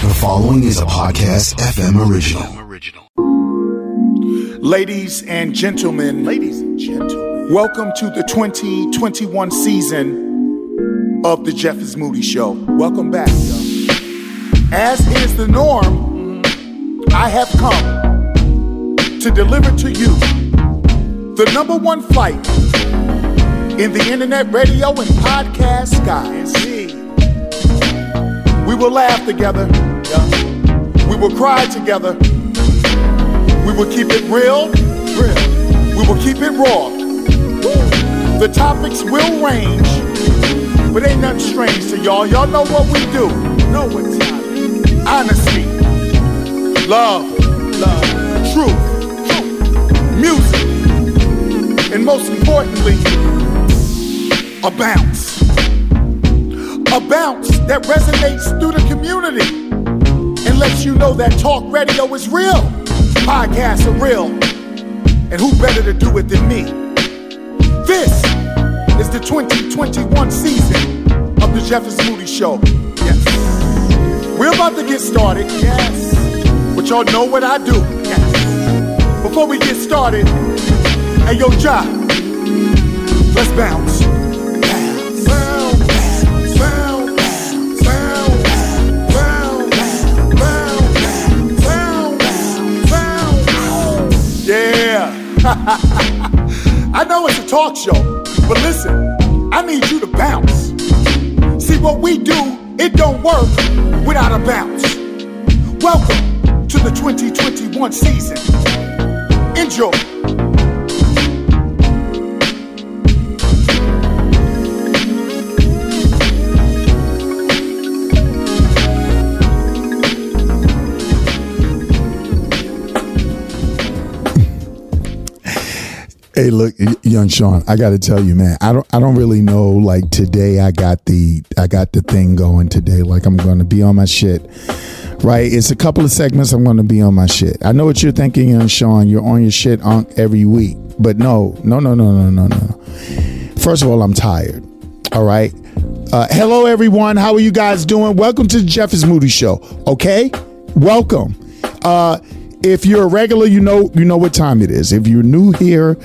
The following is a podcast FM original. Ladies and gentlemen, ladies and gentlemen, welcome to the 2021 season of the Jeff is Moody Show. Welcome back. yo. As is the norm, I have come to deliver to you the number one flight in the internet radio and podcast skies. We will laugh together. Will cry together. We will keep it real. real. We will keep it raw. The topics will range, but ain't nothing strange to y'all. Y'all know what we do. Know what time. Honesty, love, love, truth, truth, music, and most importantly, a bounce. A bounce that resonates through the community lets you know that talk radio is real. Podcasts are real. And who better to do it than me? This is the 2021 season of the Jeff is Moody Show. Yes. We're about to get started. Yes. But y'all know what I do. Yes. Before we get started, hey yo, Ja, let's. Bounce. I know it's a talk show, but listen, I need you to bounce. See what we do, it don't work without a bounce. Welcome to the 2021 season. Enjoy. Hey, look, young Sean, I got to tell you, man, I don't, I don't really know. Like today, I got the, I got the thing going today. Like I'm going to be on my shit, right? It's a couple of segments. I'm going to be on my shit. I know what you're thinking, young Sean. You're on your shit on every week, but no, no, no, no, no, no, no. First of all, I'm tired. All right. Uh, hello, everyone. How are you guys doing? Welcome to the Jeff Moody Show. Okay, welcome. Uh, if you're a regular, you know you know what time it is. If you're new here,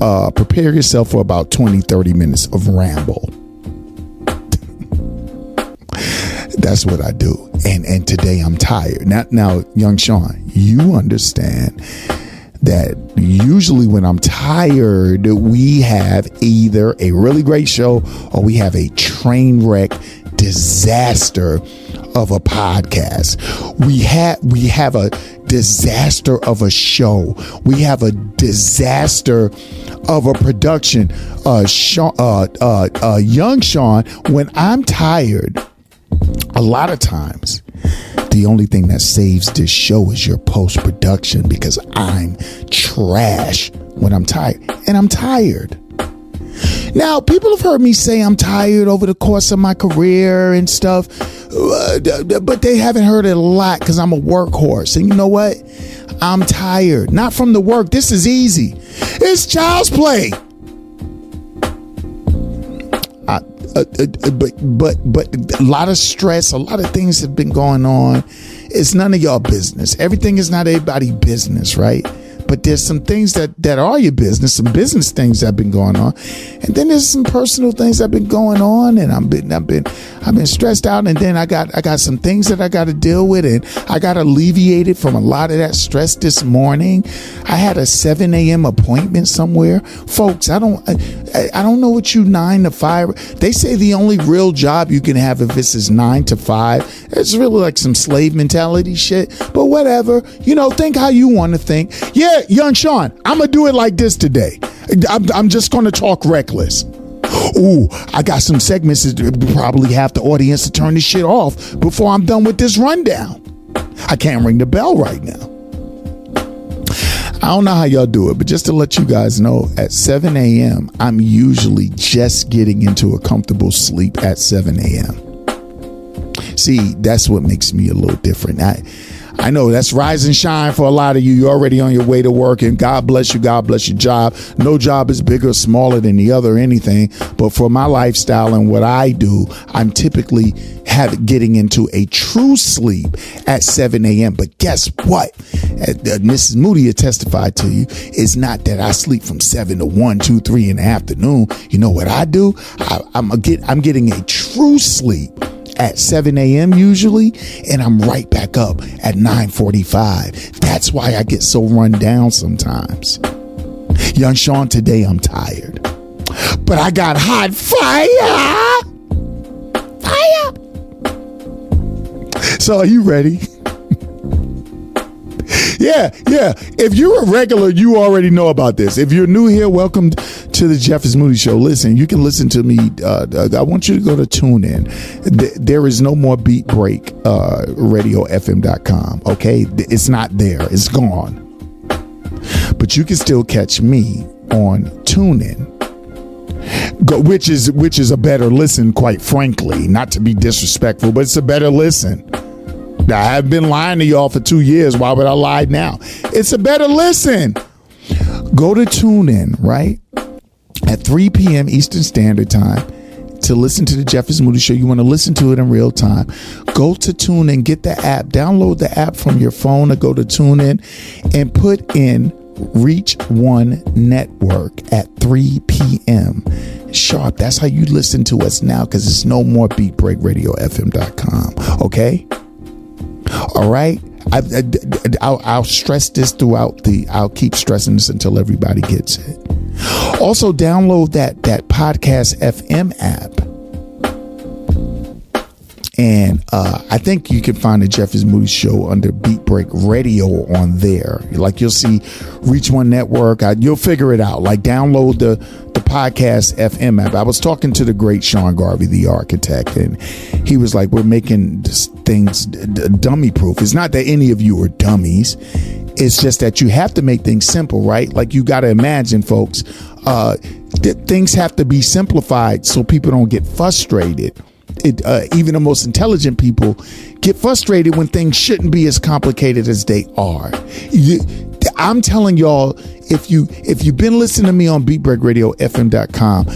uh, prepare yourself for about 20, 30 minutes of ramble. That's what I do. And and today I'm tired. Now now, young Sean, you understand that usually when I'm tired, we have either a really great show or we have a train wreck disaster of a podcast. We have we have a disaster of a show. We have a disaster of a production. Uh, Sean, uh, uh, uh, young Sean, when I'm tired, a lot of times the only thing that saves this show is your post production because I'm trash when I'm tired. And I'm tired. Now, people have heard me say I'm tired over the course of my career and stuff, uh, but they haven't heard it a lot because I'm a workhorse. And you know what? I'm tired. Not from the work. This is easy. It's child's play. I, uh, uh, uh, but but but a lot of stress, a lot of things have been going on. It's none of y'all business. Everything is not everybody business, right? But there's some things that that are your business, some business things that have been going on, and then there's some personal things that have been going on, and I've been I've been I've been stressed out, and then I got I got some things that I got to deal with, and I got alleviated from a lot of that stress this morning. I had a 7 a.m. appointment somewhere, folks. I don't I, I don't know what you nine to five. They say the only real job you can have if this is nine to five. It's really like some slave mentality shit, but whatever. You know, think how you want to think. Yeah, young Sean, I'm gonna do it like this today. I'm, I'm just gonna talk reckless. Ooh, I got some segments that probably have the audience to turn this shit off before I'm done with this rundown. I can't ring the bell right now. I don't know how y'all do it, but just to let you guys know, at 7 a.m., I'm usually just getting into a comfortable sleep at 7 a.m. See, that's what makes me a little different. I, I know that's rise and shine for a lot of you. You're already on your way to work, and God bless you. God bless your job. No job is bigger smaller than the other anything. But for my lifestyle and what I do, I'm typically have getting into a true sleep at 7 a.m. But guess what? Mrs. Moody had testified to you. It's not that I sleep from 7 to 1, 2, 3 in the afternoon. You know what I do? I, I'm, a get, I'm getting a true sleep at 7 a.m. usually, and I'm right back up at 9:45. That's why I get so run down sometimes. Young Sean, today I'm tired, but I got hot fire. Fire. So are you ready? yeah, yeah. If you're a regular, you already know about this. If you're new here, welcome to the Jeff is Moody Show. Listen, you can listen to me. Uh, I want you to go to TuneIn. There is no more Beat Break uh, RadioFM.com. Okay, it's not there. It's gone. But you can still catch me on TuneIn. Go, which is which is a better listen, quite frankly. Not to be disrespectful, but it's a better listen. Now I have been lying to y'all for two years. Why would I lie now? It's a better listen. Go to TuneIn, right? At 3 p.m. Eastern Standard Time to listen to the Jeff is Moody Show. You want to listen to it in real time. Go to TuneIn, get the app, download the app from your phone or go to TuneIn and put in Reach One Network at 3 p.m. sharp. That's how you listen to us now because it's no more beatbreakradiofm.com. Okay? All right? I, will stress this throughout the, I'll keep stressing this until everybody gets it. Also, download that that podcast FM app. And uh, I think you can find the Jeff is Moody Show under Beat Break Radio on there. Like you'll see Reach One Network. I, you'll figure it out. Like download the the podcast FM app. I was talking to the great Sean Garvey, the architect, and he was like, "We're making things dummy proof. It's not that any of you are dummies. It's just that you have to make things simple, right? Like you got to imagine, folks, uh, th- things have to be simplified so people don't get frustrated. It, uh, even the most intelligent people get frustrated when things shouldn't be as complicated as they are. You, I'm telling y'all, if you if you've been listening to me on beatbreakradiofm.com,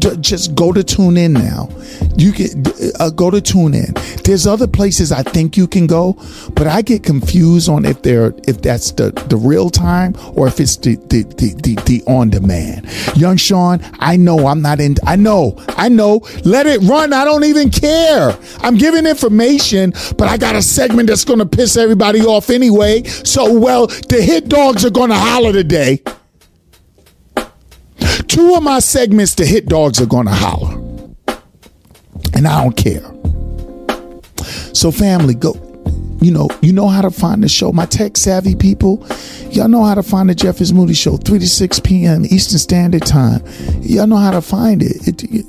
just, just go to tune in now. You can uh, go to tune in. There's other places I think you can go, but I get confused on if they're if that's the the real time or if it's the the the, the, the on demand. Young Sean, I know I'm not in. I know, I know. Let it run. I don't even care. I'm giving information, but I got a segment that's going to piss everybody off anyway. So well, the hit dogs are going to holler today. Two of my segments, the hit dogs are to holler. And I don't care. So, family, go. You know, you know how to find the show. My tech savvy people, y'all know how to find the Jeff is Moody Show, 3 to 6 p.m. Eastern Standard Time. Y'all know how to find it. it, it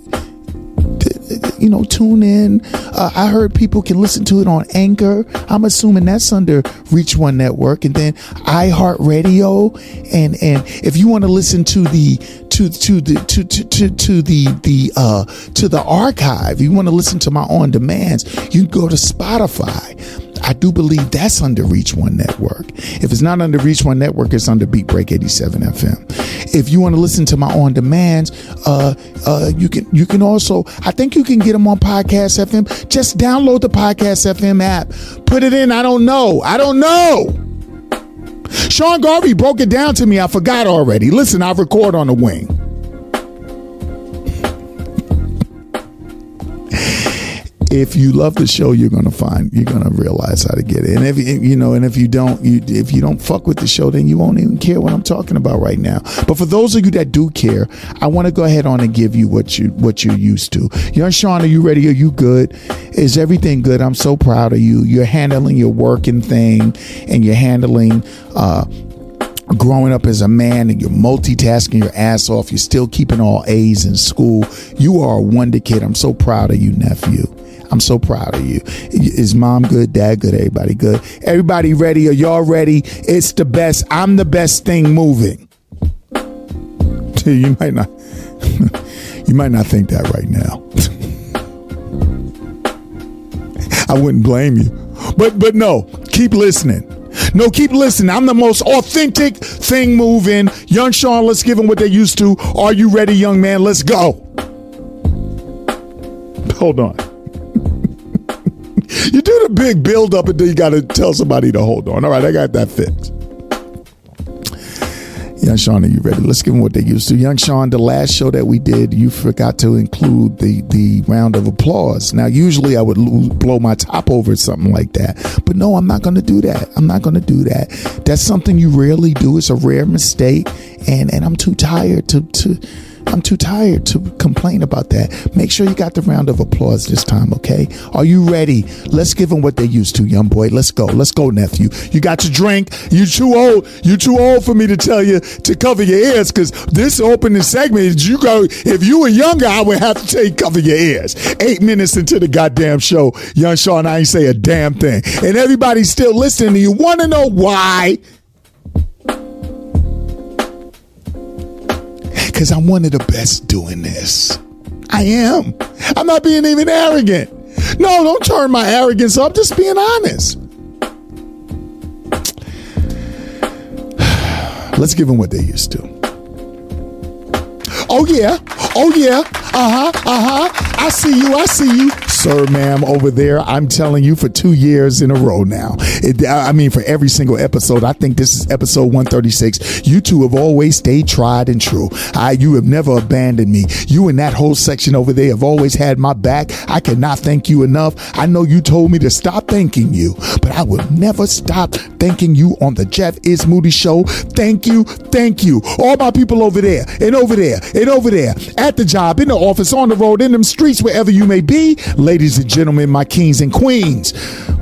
you know, tune in. Uh, I heard people can listen to it on Anchor. I'm assuming that's under Reach One Network, and then iHeartRadio. And and if you want to listen to the to to the to to to, to the the uh to the archive, you want to listen to my on demands, you go to Spotify. I do believe that's under Reach One Network. If it's not under Reach One Network, it's under Beat Break 87 FM. If you want to listen to my on demands, uh, uh, you can you can also I think you can get them on Podcast FM. Just download the Podcast FM app, put it in. I don't know. I don't know. Sean Garvey broke it down to me. I forgot already. Listen, I record on the wing. If you love the show, you're gonna find you're gonna realize how to get it. And if you know, and if you don't, you if you don't fuck with the show, then you won't even care what I'm talking about right now. But for those of you that do care, I want to go ahead on and give you what you what you're used to. Young Sean, are you ready? Are you good? Is everything good? I'm so proud of you. You're handling your working thing, and you're handling. uh growing up as a man and you're multitasking your ass off. You're still keeping all A's in school. You are a wonder kid. I'm so proud of you, nephew. I'm so proud of you. Is mom good? Dad good? Everybody good? Everybody ready? Are y'all ready? It's the best. I'm the best thing moving. You might not. you might not think that right now. I wouldn't blame you. But but no, keep listening. No, keep listening. I'm the most authentic thing moving. Young Sean, let's give them what they used to. Are you ready, young man? Let's go. Hold on. You do the big build up and then you got to tell somebody to hold on. All right, I got that fixed. Young Sean, are you ready? Let's give them what they used to. Young Sean, the last show that we did, you forgot to include the the round of applause. Now, usually I would blow my top over something like that, but no, I'm not going to do that. I'm not going to do that. That's something you rarely do. It's a rare mistake, and and I'm too tired to to I'm too tired to complain about that. Make sure you got the round of applause this time, okay? Are you ready? Let's give them what they used to, young boy. Let's go. Let's go, nephew. You got your drink. You too old. You too old for me to tell you to cover your ears because this opening segment, you go. If you were younger, I would have to tell you cover your ears. Eight minutes into the goddamn show, young Sean, I ain't say a damn thing, and everybody's still listening to you. Want to know why? Because I'm one of the best doing this. I am. I'm not being even arrogant. No, don't turn my arrogance up. Just being honest. Let's give them what they used to. Oh, yeah. Oh, yeah. Uh huh. Uh huh. I see you. I see you sir, ma'am, over there. I'm telling you for two years in a row now. It, I mean, for every single episode, I think this is episode 136. You two have always stayed tried and true. I, you have never abandoned me. You and that whole section over there have always had my back. I cannot thank you enough. I know you told me to stop thanking you, but I will never stop thanking you on the Jeff is Moody show. Thank you. Thank you. All my people over there and over there and over there at the job, in the office, on the road, in them streets, wherever you may be. And gentlemen, my kings and queens,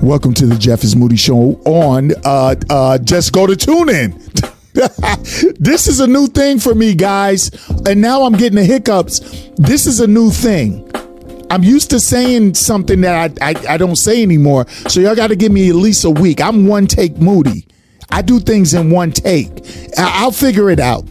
welcome to the Jeff is Moody Show on uh, uh, Just Go to Tune In. this is a new thing for me, guys. And now I'm getting the hiccups. This is a new thing. I'm used to saying something that I, I, I don't say anymore. So y'all got to give me at least a week. I'm one take moody. I do things in one take. I'll figure it out.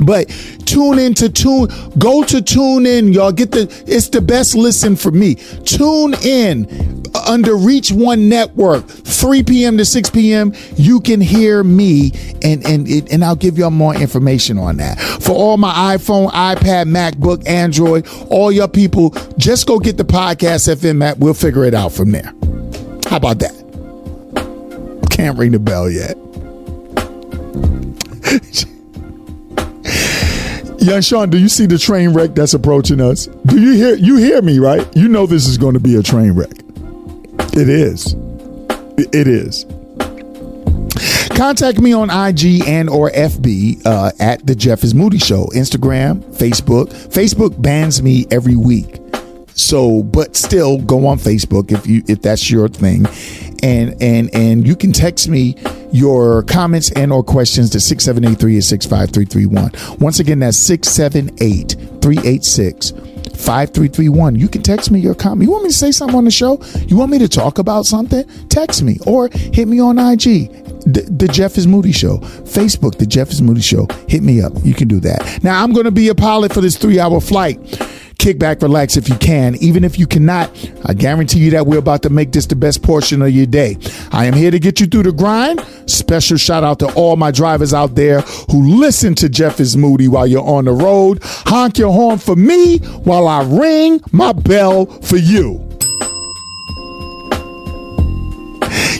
But tune in to tune, go to tune in, y'all. Get the it's the best listen for me. Tune in under Reach One Network, 3 p.m. to 6 p.m. You can hear me, and and and I'll give y'all more information on that. For all my iPhone, iPad, MacBook, Android, all your people, just go get the podcast FM app. We'll figure it out from there. How about that? Can't ring the bell yet. Young Sean, do you see the train wreck that's approaching us? Do you hear you hear me, right? You know this is going to be a train wreck. It is. It is. Contact me on IG and or FB uh, at the Jeff is Moody Show. Instagram, Facebook. Facebook bans me every week. So, but still go on Facebook if you if that's your thing. And and and you can text me your comments and or questions to 678-386-5331. Once again, that's 678-386-5331. You can text me your comment. You want me to say something on the show? You want me to talk about something? Text me or hit me on IG. The, the Jeff is Moody Show. Facebook, The Jeff is Moody Show. Hit me up. You can do that. Now, I'm going to be a pilot for this three hour flight kick back, relax if you can. Even if you cannot, I guarantee you that we're about to make this the best portion of your day. I am here to get you through the grind. Special shout out to all my drivers out there who listen to Jeff is Moody while you're on the road. Honk your horn for me while I ring my bell for you.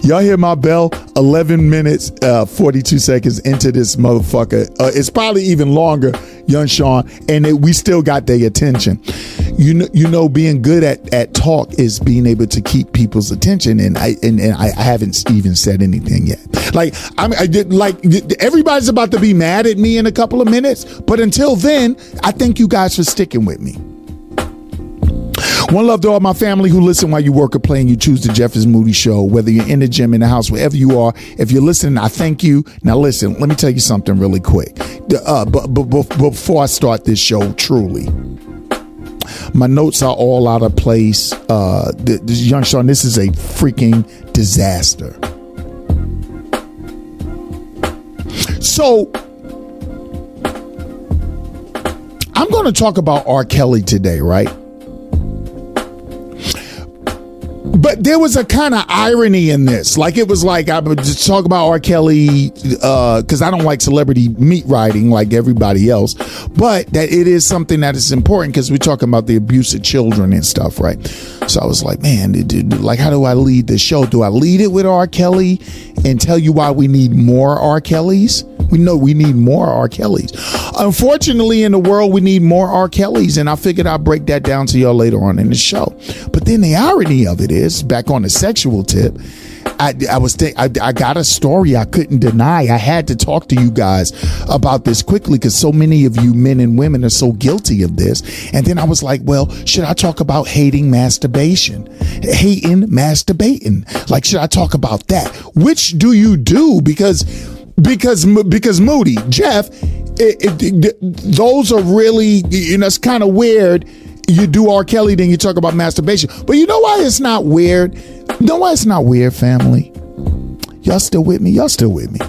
Y'all hear my bell? 11 minutes, uh, 42 seconds into this motherfucker. Uh, it's probably even longer, young Sean, and it, we still got their attention. You know, you know, being good at, at talk is being able to keep people's attention, and I and, and I, I haven't even said anything yet. Like I'm, I did like everybody's about to be mad at me in a couple of minutes, but until then, I thank you guys for sticking with me. One love to all my family who listen while you work or play and you choose the Jeff is Moody show, whether you're in the gym, in the house, wherever you are. If you're listening, I thank you. Now, listen, let me tell you something really quick. Uh, but, but, but before I start this show, truly, my notes are all out of place. Uh, this, young Sean, this is a freaking disaster. So, I'm going to talk about R. Kelly today, right? But there was a kind of irony in this. Like it was like I would just talk about R. Kelly because uh, I don't like celebrity meat riding like everybody else, but that it is something that is important because we're talking about the abuse of children and stuff, right? So I was like, man, it, it, like how do I lead the show? Do I lead it with R. Kelly and tell you why we need more R. Kellys? We know we need more R. Kellys. Unfortunately, in the world, we need more R. Kellys, and I figured I'd break that down to y'all later on in the show. But then the irony of it is, back on the sexual tip, I, I was th- I, I got a story I couldn't deny. I had to talk to you guys about this quickly because so many of you men and women are so guilty of this. And then I was like, well, should I talk about hating masturbation? Hating masturbating. Like, should I talk about that? Which do you do? Because because because Moody Jeff, it, it, those are really you know it's kind of weird. You do R. Kelly, then you talk about masturbation. But you know why it's not weird? You know why it's not weird, family? Y'all still with me? Y'all still with me?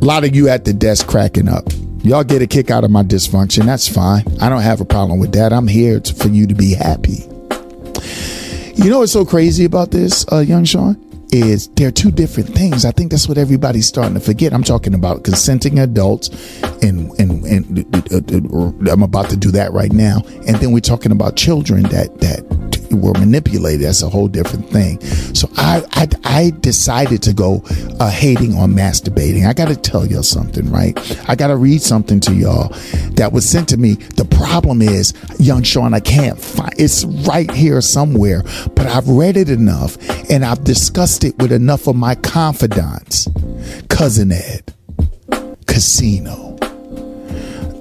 A lot of you at the desk cracking up. Y'all get a kick out of my dysfunction. That's fine. I don't have a problem with that. I'm here to, for you to be happy. You know what's so crazy about this, uh, young Sean? Is they're two different things. I think that's what everybody's starting to forget. I'm talking about consenting adults, and and and uh, uh, I'm about to do that right now. And then we're talking about children that that were manipulated. That's a whole different thing. So I I, I decided to go uh, hating on masturbating. I got to tell y'all something, right? I got to read something to y'all that was sent to me. The problem is, young Sean, I can't find. It's right here somewhere, but I've read it enough, and I've discussed it with enough of my confidants. Cousin Ed, Casino.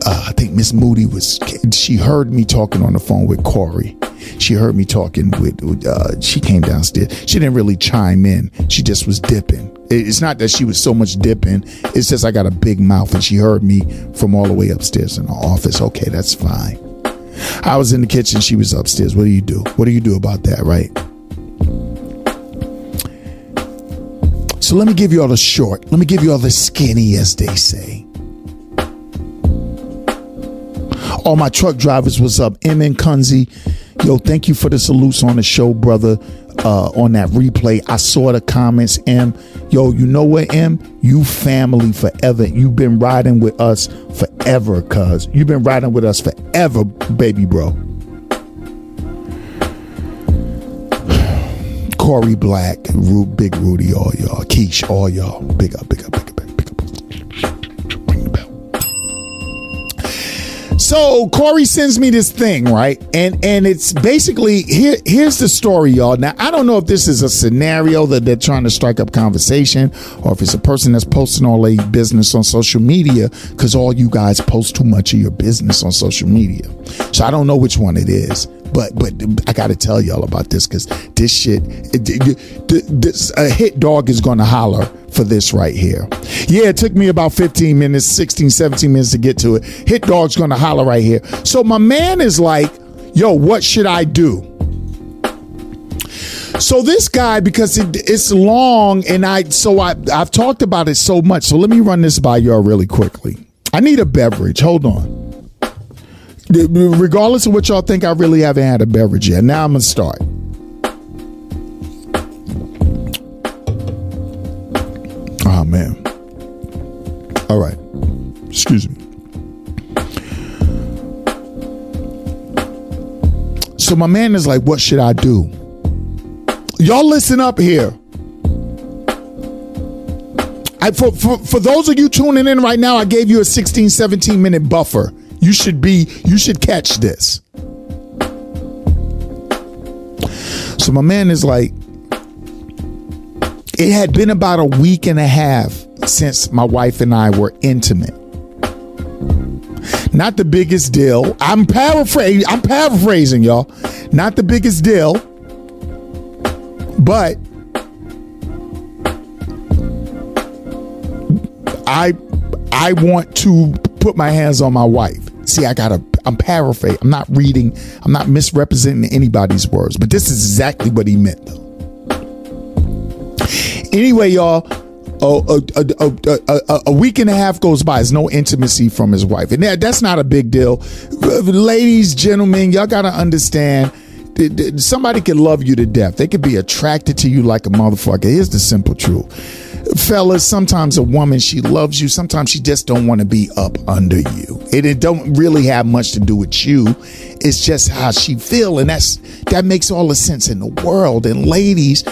Uh, I think Miss Moody was. She heard me talking on the phone with Corey she heard me talking with, uh, she came downstairs. She didn't really chime in. She just was dipping. It's not that she was so much dipping. It's just I got a big mouth and she heard me from all the way upstairs in the office. Okay, that's fine. I was in the kitchen. She was upstairs. What do you do? What do you do about that, right? So let me give you all the short. Let me give you all the skinny, as they say. All my truck drivers was up. M and Kunzi Yo, thank you for the salutes on the show, brother. Uh, on that replay, I saw the comments. M, yo, you know what, M? You family forever. You've been riding with us forever, cuz you've been riding with us forever, baby bro. Corey Black, Big Rudy, all y'all, Keish, all y'all, big up, big up, So Corey sends me this thing, right? And and it's basically here. Here's the story, y'all. Now I don't know if this is a scenario that they're trying to strike up conversation, or if it's a person that's posting all their business on social media, because all you guys post too much of your business on social media. So I don't know which one it is. But but I got to tell y'all about this because this shit, it, this a hit dog is gonna holler for this right here. Yeah, it took me about 15 minutes, 16, 17 minutes to get to it. Hit dog's gonna holler right here. So my man is like, yo, what should I do? So this guy, because it, it's long, and I so I I've talked about it so much. So let me run this by y'all really quickly. I need a beverage. Hold on regardless of what y'all think, I really haven't had a beverage yet. Now I'm gonna start. Oh man. All right. Excuse me. So my man is like, what should I do? Y'all listen up here. I, for, for, for those of you tuning in right now, I gave you a 16, 17 minute buffer. You should be, you should catch this. So my man is like, it had been about a week and a half since my wife and I were intimate. Not the biggest deal. I'm paraphrasing. I'm paraphrasing, y'all. Not the biggest deal, but I I want to put my hands on my wife. See, I gotta, I'm paraphrasing. I'm not reading, I'm not misrepresenting anybody's words, but this is exactly what he meant, though. Anyway, y'all, a, a, a, a, week and a half goes by. There's no intimacy from his wife, and that, that's not a big deal. Ladies, gentlemen, y'all gotta understand. Somebody could love you to death. They could be attracted to you like a motherfucker. Here's the simple truth, fellas. Sometimes a woman she loves you. Sometimes she just don't want to be up under you. It, it don't really have much to do with you. It's just how she feel, and that's that makes all the sense in the world. And ladies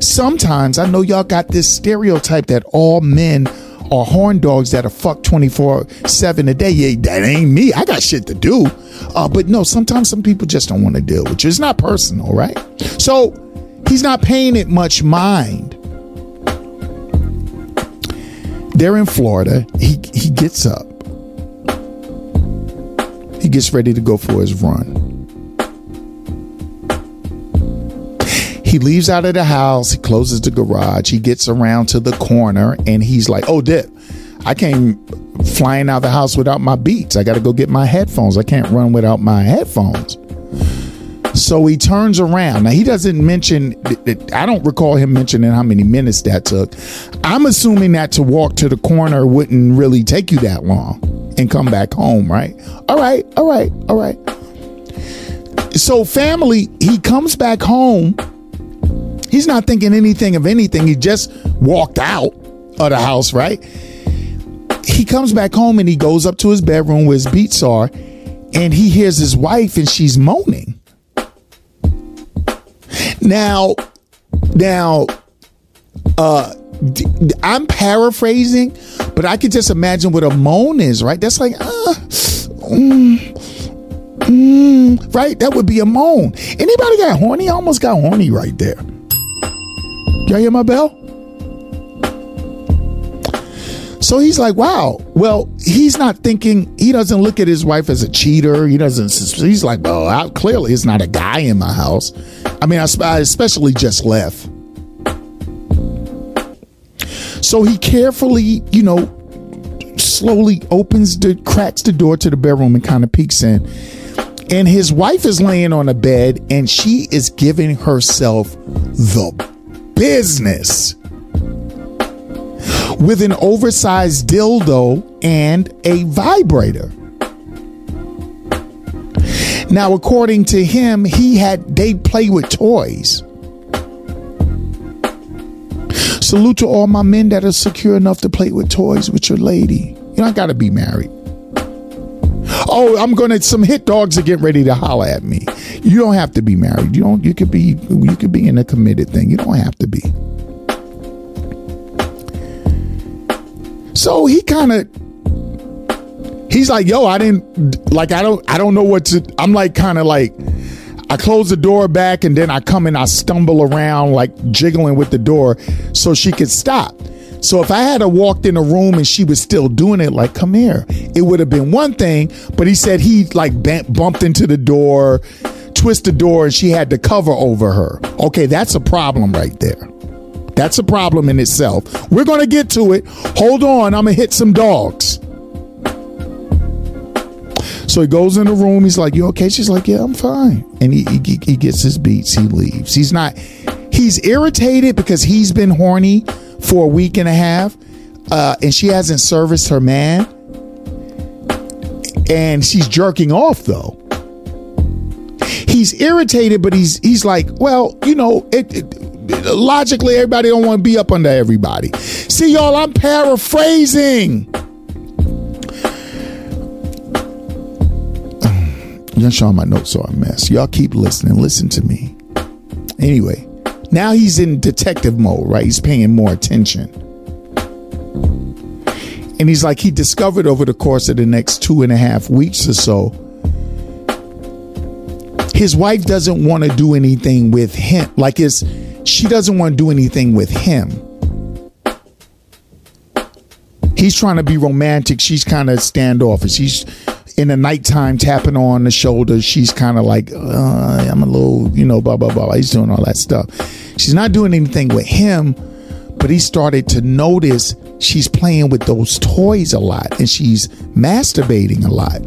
Sometimes I know y'all got this stereotype that all men are horn dogs that are fucked 24 7 a day. Yeah, that ain't me. I got shit to do. Uh, but no, sometimes some people just don't want to deal with you. It's not personal, right? So he's not paying it much mind. They're in Florida. He he gets up. He gets ready to go for his run. He leaves out of the house, he closes the garage, he gets around to the corner, and he's like, Oh, Dip, I came flying out of the house without my beats. I got to go get my headphones. I can't run without my headphones. So he turns around. Now, he doesn't mention, I don't recall him mentioning how many minutes that took. I'm assuming that to walk to the corner wouldn't really take you that long and come back home, right? All right, all right, all right. So, family, he comes back home He's not thinking anything of anything. He just walked out of the house, right? He comes back home and he goes up to his bedroom where his beats are and he hears his wife and she's moaning. Now, now, uh, I'm paraphrasing, but I could just imagine what a moan is, right? That's like, uh, mm, mm, right? That would be a moan. Anybody got horny? I almost got horny right there. Y'all hear my bell? So he's like, wow. Well, he's not thinking, he doesn't look at his wife as a cheater. He doesn't, he's like, well, I, clearly it's not a guy in my house. I mean, I, I especially just left. So he carefully, you know, slowly opens the, cracks the door to the bedroom and kind of peeks in. And his wife is laying on a bed and she is giving herself the business with an oversized dildo and a vibrator. Now, according to him, he had they play with toys. Salute to all my men that are secure enough to play with toys with your lady. You don't got to be married. Oh, I'm gonna. Some hit dogs are getting ready to holler at me. You don't have to be married. You don't. You could be. You could be in a committed thing. You don't have to be. So he kind of. He's like, yo, I didn't like. I don't. I don't know what to. I'm like, kind of like. I close the door back and then I come and I stumble around like jiggling with the door so she could stop. So if I had walked in a room and she was still doing it, like, come here, it would have been one thing. But he said he like bumped into the door, twist the door, and she had to cover over her. Okay, that's a problem right there. That's a problem in itself. We're going to get to it. Hold on, I'm going to hit some dogs. So he goes in the room. He's like, "You okay?" She's like, "Yeah, I'm fine." And he, he he gets his beats. He leaves. He's not. He's irritated because he's been horny for a week and a half, uh, and she hasn't serviced her man, and she's jerking off though. He's irritated, but he's he's like, well, you know, it, it logically everybody don't want to be up under everybody. See, y'all, I'm paraphrasing. Y'all showing my notes are a mess. Y'all keep listening. Listen to me. Anyway, now he's in detective mode, right? He's paying more attention. And he's like, he discovered over the course of the next two and a half weeks or so, his wife doesn't want to do anything with him. Like, it's, she doesn't want to do anything with him. He's trying to be romantic. She's kind of standoffish. She's in the nighttime tapping on the shoulder. She's kind of like, uh, I'm a little, you know, blah, blah, blah. He's doing all that stuff. She's not doing anything with him, but he started to notice she's playing with those toys a lot and she's masturbating a lot.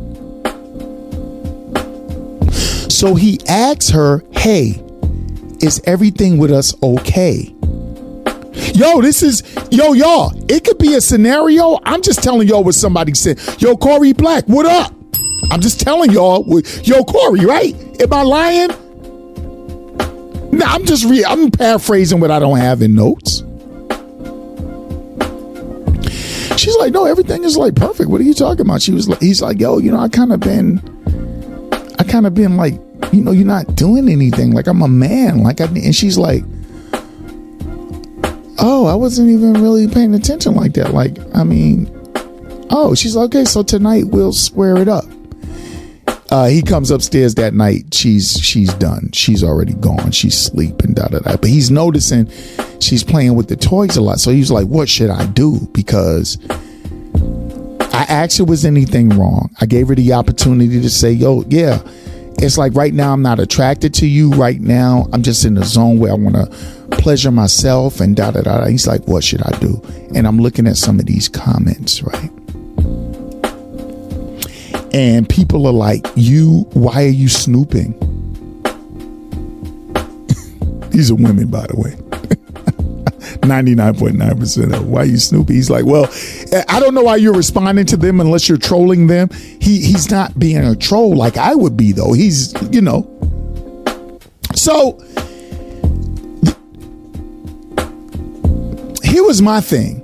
So he asks her, Hey, is everything with us okay? Yo, this is yo, y'all. It could be a scenario. I'm just telling y'all what somebody said. Yo, Corey Black, what up? I'm just telling y'all. Yo, Corey, right? Am I lying? No, I'm just re. I'm paraphrasing what I don't have in notes. She's like, no, everything is like perfect. What are you talking about? She was like, he's like, yo, you know, I kind of been, I kind of been like, you know, you're not doing anything. Like I'm a man. Like I, and she's like, oh, I wasn't even really paying attention like that. Like, I mean, oh, she's like, okay, so tonight we'll square it up. Uh, he comes upstairs that night. She's she's done. She's already gone. She's sleeping. Da da da. But he's noticing she's playing with the toys a lot. So he's like, "What should I do?" Because I asked her, "Was anything wrong?" I gave her the opportunity to say, "Yo, yeah." It's like right now I'm not attracted to you. Right now I'm just in the zone where I want to pleasure myself and da da da. He's like, "What should I do?" And I'm looking at some of these comments, right? and people are like, "You, why are you snooping?" These are women, by the way. 99.9% of why you snooping. He's like, well, I don't know why you're responding to them unless you're trolling them. He he's not being a troll like I would be though. He's, you know. So here was my thing.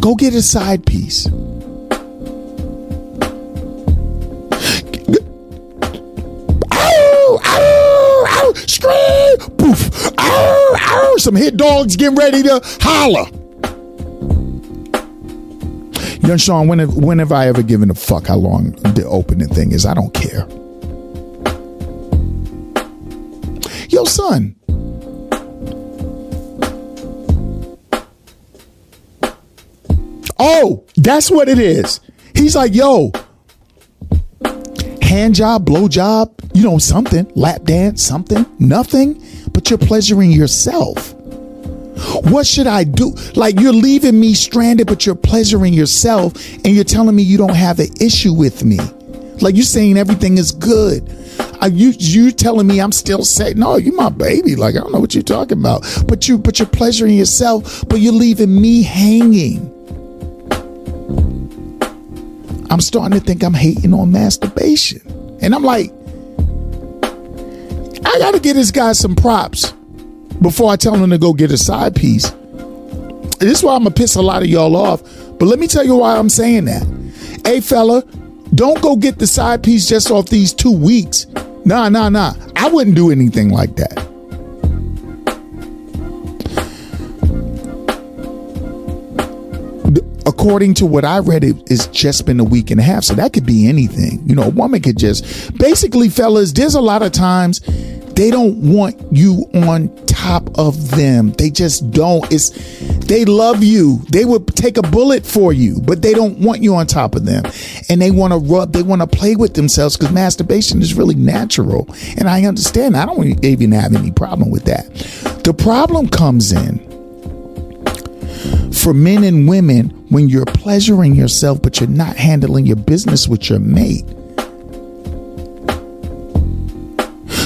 Go get a side piece. Scream, poof. Some hit dogs getting ready to holler. Young Sean, when have, when have I ever given a fuck how long the opening thing is? I don't care. Yo, son, Oh, that's what it is. He's like, yo, hand job, blow job, you know, something, lap dance, something, nothing, but you're pleasuring yourself. What should I do? Like you're leaving me stranded, but you're pleasuring yourself and you're telling me you don't have an issue with me. Like you're saying everything is good. Are you you telling me I'm still saying no? You my baby. Like I don't know what you're talking about. But you but you're pleasuring yourself, but you're leaving me hanging. I'm starting to think I'm hating on masturbation. And I'm like, I got to get this guy some props before I tell him to go get a side piece. This is why I'm going to piss a lot of y'all off. But let me tell you why I'm saying that. Hey, fella, don't go get the side piece just off these two weeks. Nah, nah, nah. I wouldn't do anything like that. According to what I read, it, it's just been a week and a half. So that could be anything. You know, a woman could just basically, fellas, there's a lot of times they don't want you on top of them. They just don't. It's they love you. They would take a bullet for you, but they don't want you on top of them. And they want to rub, they want to play with themselves because masturbation is really natural. And I understand. I don't even have any problem with that. The problem comes in for men and women when you're pleasuring yourself, but you're not handling your business with your mate.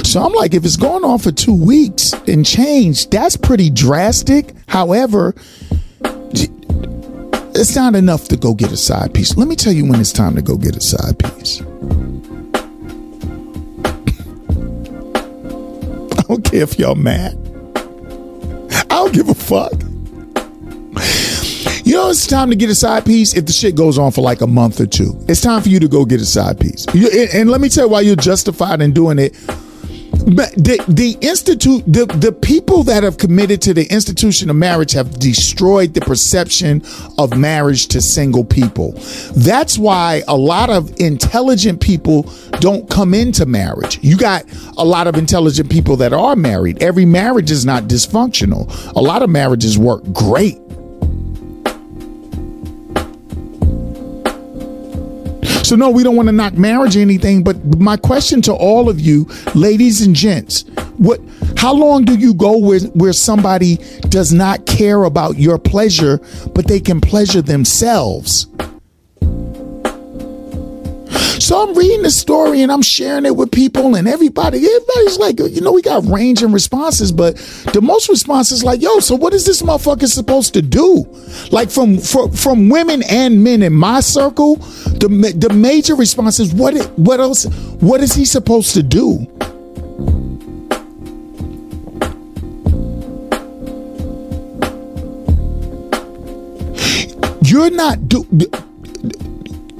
So I'm like, if it's going on for two weeks and change, that's pretty drastic. However, it's not enough to go get a side piece. Let me tell you when it's time to go get a side piece. I don't care if y'all mad. I don't give a fuck. You know, it's time to get a side piece if the shit goes on for like a month or two. It's time for you to go get a side piece. You, and let me tell you why you're justified in doing it. But the, the institute, the, the people that have committed to the institution of marriage have destroyed the perception of marriage to single people. That's why a lot of intelligent people don't come into marriage. You got a lot of intelligent people that are married. Every marriage is not dysfunctional. A lot of marriages work great. So no, we don't want to knock marriage or anything, but my question to all of you, ladies and gents, what how long do you go where where somebody does not care about your pleasure, but they can pleasure themselves? So I'm reading the story and I'm sharing it with people and everybody. Everybody's like, you know, we got range and responses, but the most responses like, yo, so what is this motherfucker supposed to do? Like from from, from women and men in my circle, the the major response is what what else? What is he supposed to do? You're not do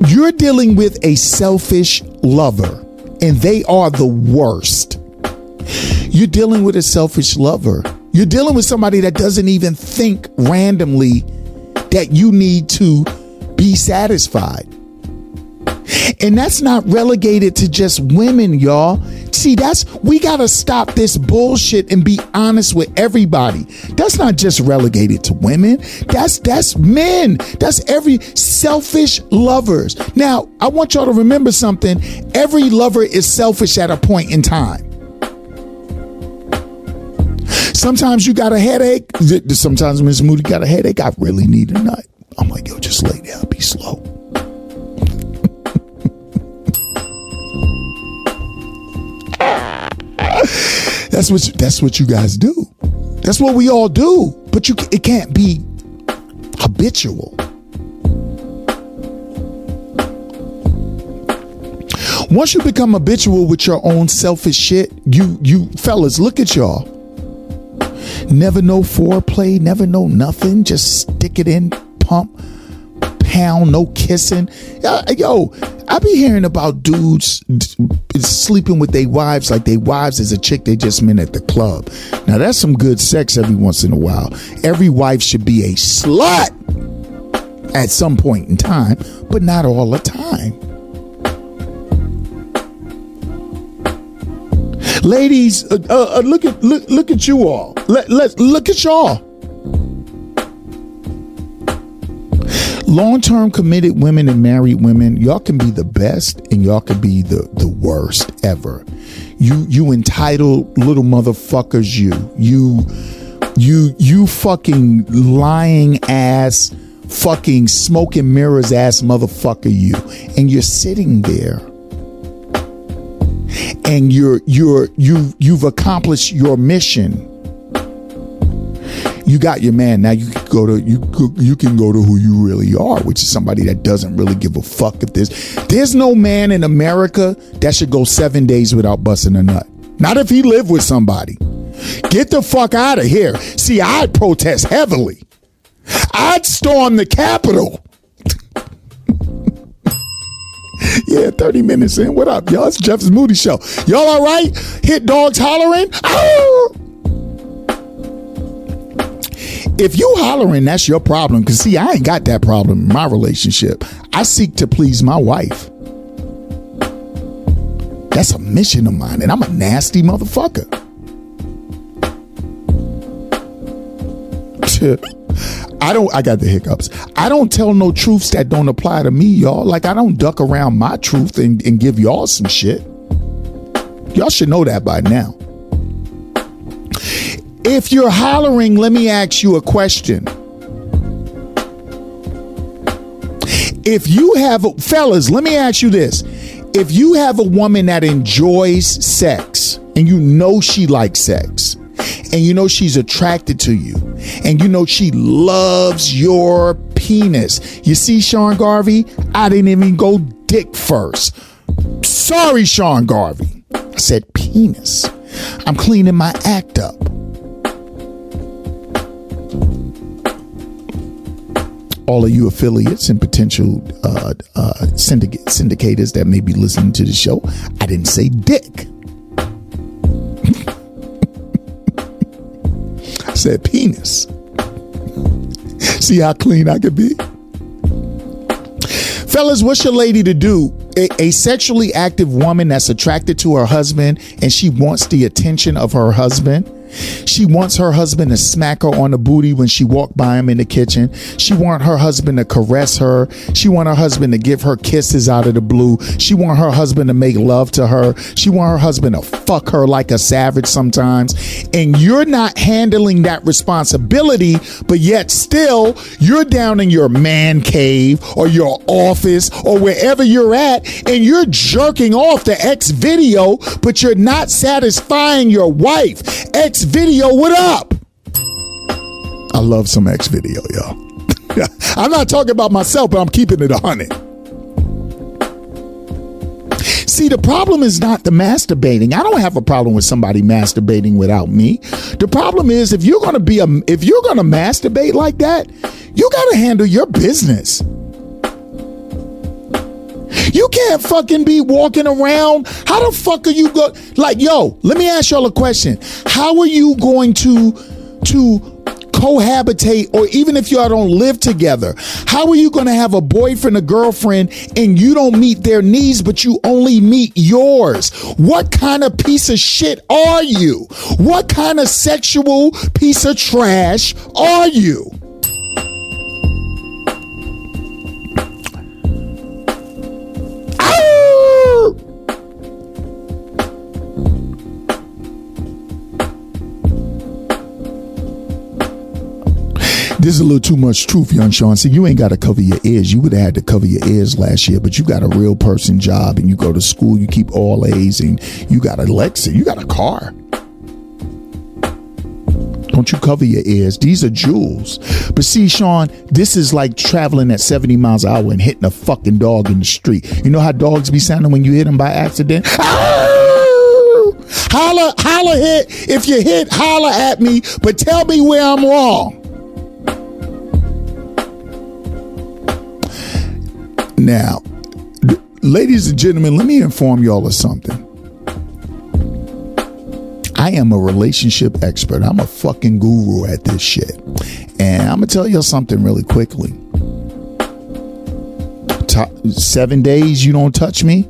you're dealing with a selfish lover, and they are the worst. You're dealing with a selfish lover. You're dealing with somebody that doesn't even think randomly that you need to be satisfied. And that's not relegated to just women, y'all. See, that's we got to stop this bullshit and be honest with everybody. That's not just relegated to women. That's that's men. That's every selfish lovers. Now, I want y'all to remember something. Every lover is selfish at a point in time. Sometimes you got a headache. Sometimes Miss Moody got a headache. I really need a nut. I'm like, yo, just lay down, be slow. That's what you, that's what you guys do. That's what we all do. But you it can't be habitual. Once you become habitual with your own selfish shit, you you fellas, look at y'all. Never know foreplay, never know nothing. Just stick it in, pump, pound, no kissing. Yo, I be hearing about dudes sleeping with their wives like their wives is a chick they just met at the club. Now that's some good sex every once in a while. Every wife should be a slut at some point in time, but not all the time. Ladies, uh, uh, look at look look at you all. Let let look at y'all. Long term committed women and married women, y'all can be the best and y'all can be the, the worst ever. You you entitled little motherfuckers, you. You you you fucking lying ass fucking smoking mirrors ass motherfucker you. And you're sitting there and you're you're you you've accomplished your mission you got your man. Now you can go to you you can go to who you really are, which is somebody that doesn't really give a fuck if there's there's no man in America that should go seven days without busting a nut. Not if he lived with somebody. Get the fuck out of here. See, I'd protest heavily. I'd storm the Capitol. yeah, 30 minutes in. What up, y'all? It's Jeff's Moody Show. Y'all all right? Hit dogs hollering? Oh! If you hollering, that's your problem. Cause see, I ain't got that problem in my relationship. I seek to please my wife. That's a mission of mine, and I'm a nasty motherfucker. I don't I got the hiccups. I don't tell no truths that don't apply to me, y'all. Like I don't duck around my truth and, and give y'all some shit. Y'all should know that by now. If you're hollering, let me ask you a question. If you have, fellas, let me ask you this. If you have a woman that enjoys sex and you know she likes sex, and you know she's attracted to you, and you know she loves your penis. You see, Sean Garvey, I didn't even go dick first. Sorry, Sean Garvey. I said penis. I'm cleaning my act up. All of you affiliates and potential uh, uh, syndicate, syndicators that may be listening to the show, I didn't say dick. I said penis. See how clean I could be? Fellas, what's your lady to do? A, a, sexually active woman that's attracted to her husband and she wants the attention of her husband She wants her husband to smack her on the booty when she walked by him in the kitchen. She want her husband to caress her. She want her husband to give her kisses out of the blue. She want her husband to make love to her. She want her husband to fuck her like a savage sometimes. And you're not handling that responsibility, but yet still you're down in your man cave or your office or wherever you're at and you're jerking off the X video, but you're not satisfying your wife. X video, what up? I love some X video, y'all. I'm not talking about myself, but I'm keeping it a hundred. See, the problem is not the masturbating. I don't have a problem with somebody masturbating without me. The problem is if you're gonna be a if you're gonna masturbate like that, you gotta handle your business. You can't fucking be walking around. How the fuck are you go like yo, let me ask y'all a question. How are you going to to cohabitate or even if y'all don't live together how are you going to have a boyfriend or girlfriend and you don't meet their needs but you only meet yours what kind of piece of shit are you what kind of sexual piece of trash are you This is a little too much truth, young Sean. See, you ain't got to cover your ears. You would have had to cover your ears last year, but you got a real person job and you go to school, you keep all A's, and you got a Lexus, you got a car. Don't you cover your ears. These are jewels. But see, Sean, this is like traveling at 70 miles an hour and hitting a fucking dog in the street. You know how dogs be sounding when you hit them by accident? Holla, holla hit. If you hit, holla at me, but tell me where I'm wrong. Now, ladies and gentlemen, let me inform y'all of something. I am a relationship expert. I'm a fucking guru at this shit. And I'm going to tell y'all something really quickly. Top, seven days you don't touch me,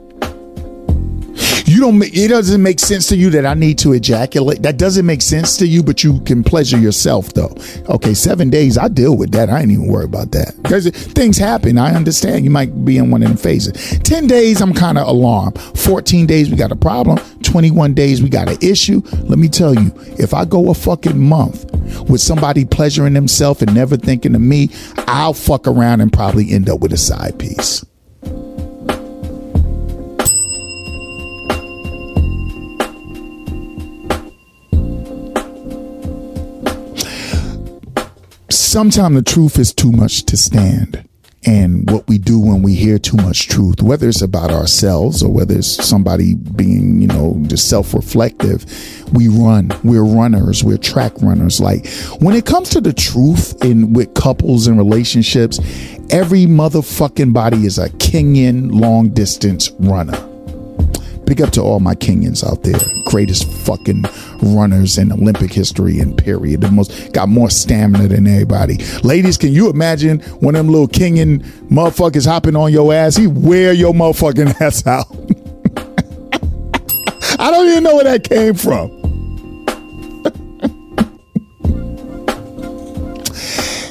you don't it doesn't make sense to you that I need to ejaculate. That doesn't make sense to you, but you can pleasure yourself though. Okay, seven days, I deal with that. I ain't even worry about that. Because things happen. I understand. You might be in one of them phases. Ten days, I'm kind of alarmed. 14 days, we got a problem. 21 days, we got an issue. Let me tell you, if I go a fucking month with somebody pleasuring themselves and never thinking of me, I'll fuck around and probably end up with a side piece. Sometimes the truth is too much to stand. And what we do when we hear too much truth, whether it's about ourselves or whether it's somebody being, you know, just self reflective, we run. We're runners. We're track runners. Like when it comes to the truth in with couples and relationships, every motherfucking body is a Kenyan long distance runner. Big up to all my Kenyans out there. Greatest fucking runners in Olympic history and period. The most got more stamina than everybody. Ladies, can you imagine one of them little Kenyan motherfuckers hopping on your ass? He wear your motherfucking ass out. I don't even know where that came from.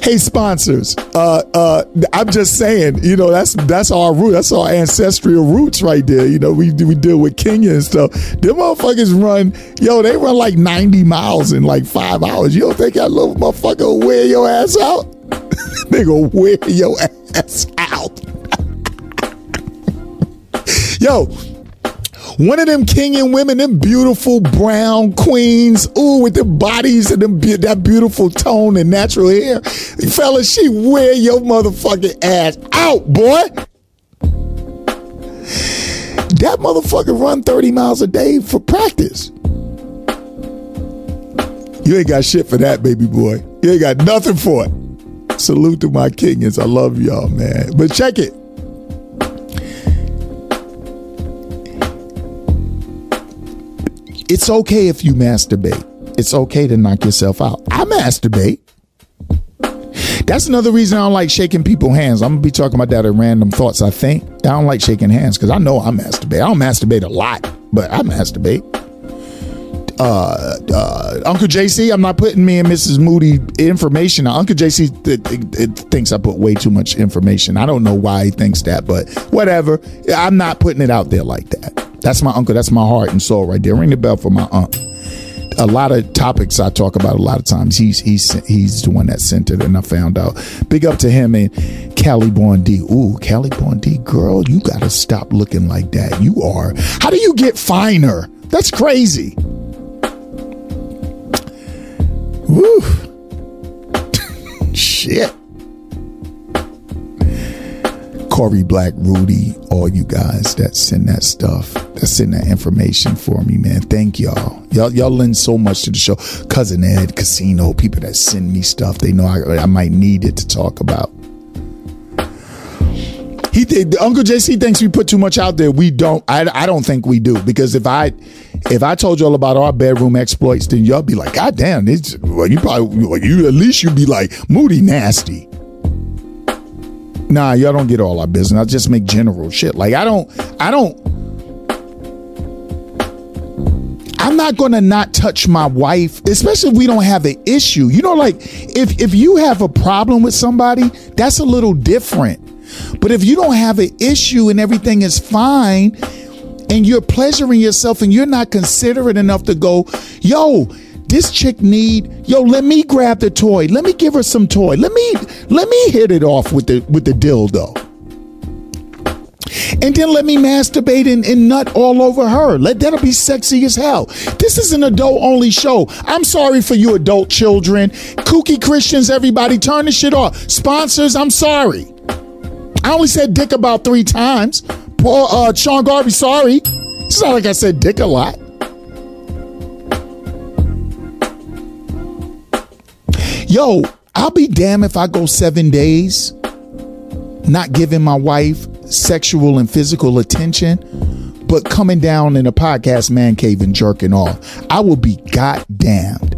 Hey, sponsors. Uh, uh, I'm just saying, you know, that's that's our root. That's our ancestral roots right there. You know, we we deal with Kenya and stuff. Them motherfuckers run, yo, they run like 90 miles in like five hours. You don't think that little motherfucker will wear your ass out? they gonna wear your ass out. yo, one of them Kenyan women, them beautiful brown queens, ooh, with their bodies and them that beautiful tone and natural hair. Fellas, she wear your motherfucking ass out, boy. That motherfucker run 30 miles a day for practice. You ain't got shit for that, baby boy. You ain't got nothing for it. Salute to my Kenyans. I love y'all, man. But check it. It's okay if you masturbate. It's okay to knock yourself out. I masturbate. That's another reason I don't like shaking people's hands. I'm gonna be talking about that in random thoughts. I think I don't like shaking hands because I know I masturbate. I don't masturbate a lot, but I masturbate. uh, uh, Uncle JC, I'm not putting me and Mrs. Moody information. Uncle JC th- th- thinks I put way too much information. I don't know why he thinks that, but whatever. I'm not putting it out there like that. That's my uncle. That's my heart and soul right there. Ring the bell for my uncle a lot of topics I talk about a lot of times. He's he's he's the one that centered, and I found out. Big up to him and Callie Bondi. Ooh, Callie Bondi, girl, you gotta stop looking like that. You are. How do you get finer? That's crazy. Woo. Shit. Corey Black, Rudy, all you guys that send that stuff, that send that information for me, man. Thank y'all. Y'all, y'all lend so much to the show. Cousin Ed, Casino, people that send me stuff. They know I, I might need it to talk about. He th- Uncle JC thinks we put too much out there. We don't. I, I don't think we do because if I if I told y'all about our bedroom exploits, then y'all be like, God damn, it's well, you probably well, you at least you'd be like Moody nasty. Nah, y'all don't get all our business. I just make general shit. Like I don't, I don't. I'm not gonna not touch my wife, especially if we don't have an issue. You know, like if if you have a problem with somebody, that's a little different. But if you don't have an issue and everything is fine, and you're pleasuring yourself and you're not considerate enough to go, yo, this chick need yo let me grab the toy. Let me give her some toy. Let me let me hit it off with the with the dildo. And then let me masturbate and, and nut all over her. Let that'll be sexy as hell. This is an adult only show. I'm sorry for you adult children. Kooky christians everybody turn the shit off. Sponsors i'm sorry. I only said dick about three times. Paul uh sean garvey sorry. It's not like i said dick a lot Yo, I'll be damned if I go seven days not giving my wife sexual and physical attention, but coming down in a podcast man cave and jerking off. I will be goddamned.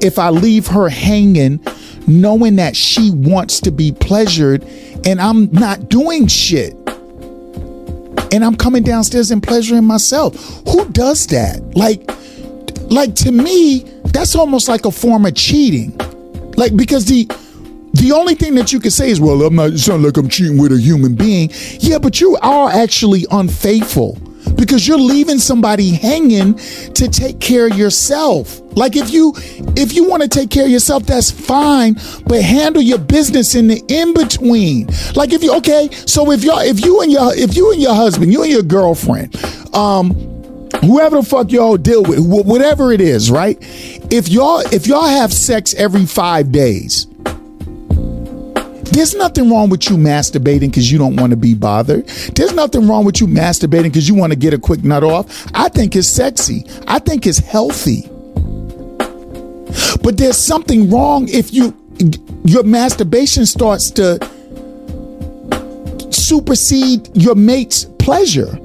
If I leave her hanging, knowing that she wants to be pleasured and I'm not doing shit. And I'm coming downstairs and pleasuring myself. Who does that? Like, like to me, that's almost like a form of cheating. Like because the the only thing that you can say is, well, I'm not not like I'm cheating with a human being. Yeah, but you are actually unfaithful because you're leaving somebody hanging to take care of yourself. Like if you if you want to take care of yourself, that's fine, but handle your business in the in between. Like if you okay, so if y'all if you and your if you and your husband, you and your girlfriend, um whoever the fuck y'all deal with, whatever it is, right? If y'all if y'all have sex every five days, there's nothing wrong with you masturbating because you don't want to be bothered. There's nothing wrong with you masturbating because you want to get a quick nut off. I think it's sexy. I think it's healthy. But there's something wrong if you your masturbation starts to supersede your mate's pleasure.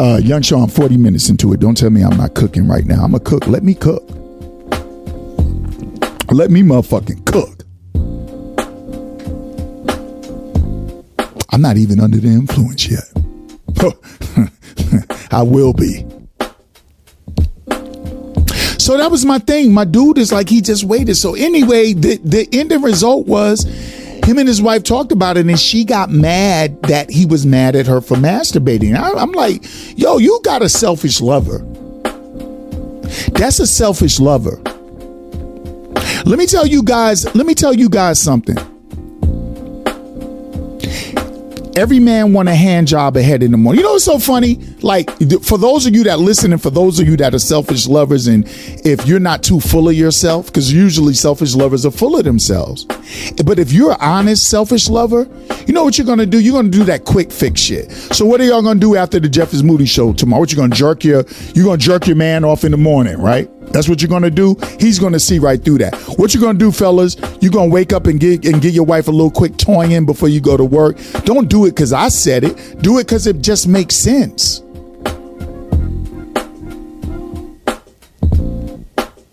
Uh, Young Sean, 40 minutes into it. Don't tell me I'm not cooking right now. I'm a cook. Let me cook. Let me motherfucking cook. I'm not even under the influence yet. I will be. So that was my thing. My dude is like, he just waited. So anyway, the, the ending result was him and his wife talked about it and she got mad that he was mad at her for masturbating. I, I'm like, yo, you got a selfish lover. That's a selfish lover. Let me tell you guys, let me tell you guys something. Every man want a hand job ahead in the morning. You know what's so funny? Like for those of you that listen and for those of you that are selfish lovers and if you're not too full of yourself, because usually selfish lovers are full of themselves. But if you're an honest selfish lover, you know what you're gonna do? You're gonna do that quick fix shit. So what are y'all gonna do after the Jeff is Moody show tomorrow? What you gonna jerk your you gonna jerk your man off in the morning, right? That's what you're gonna do. He's gonna see right through that. What you gonna do, fellas? You gonna wake up and get and get your wife a little quick toying in before you go to work. Don't do it because I said it. Do it because it just makes sense.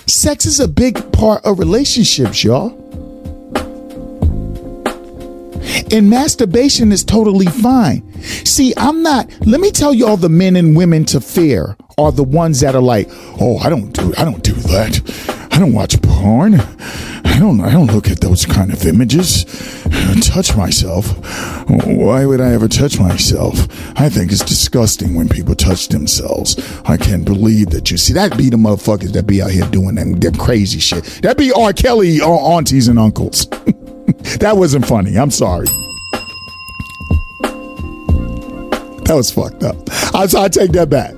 Sex is a big part of relationships, y'all. And masturbation is totally fine. See, I'm not, let me tell you all the men and women to fear are the ones that are like, oh, I don't do, I don't do that. I don't watch porn. I don't, I don't look at those kind of images. touch myself. Why would I ever touch myself? I think it's disgusting when people touch themselves. I can't believe that you see that be the motherfuckers that be out here doing them, them crazy shit. That be R. Kelly uh, aunties and uncles. that wasn't funny. I'm sorry. That was fucked up. I, I take that back.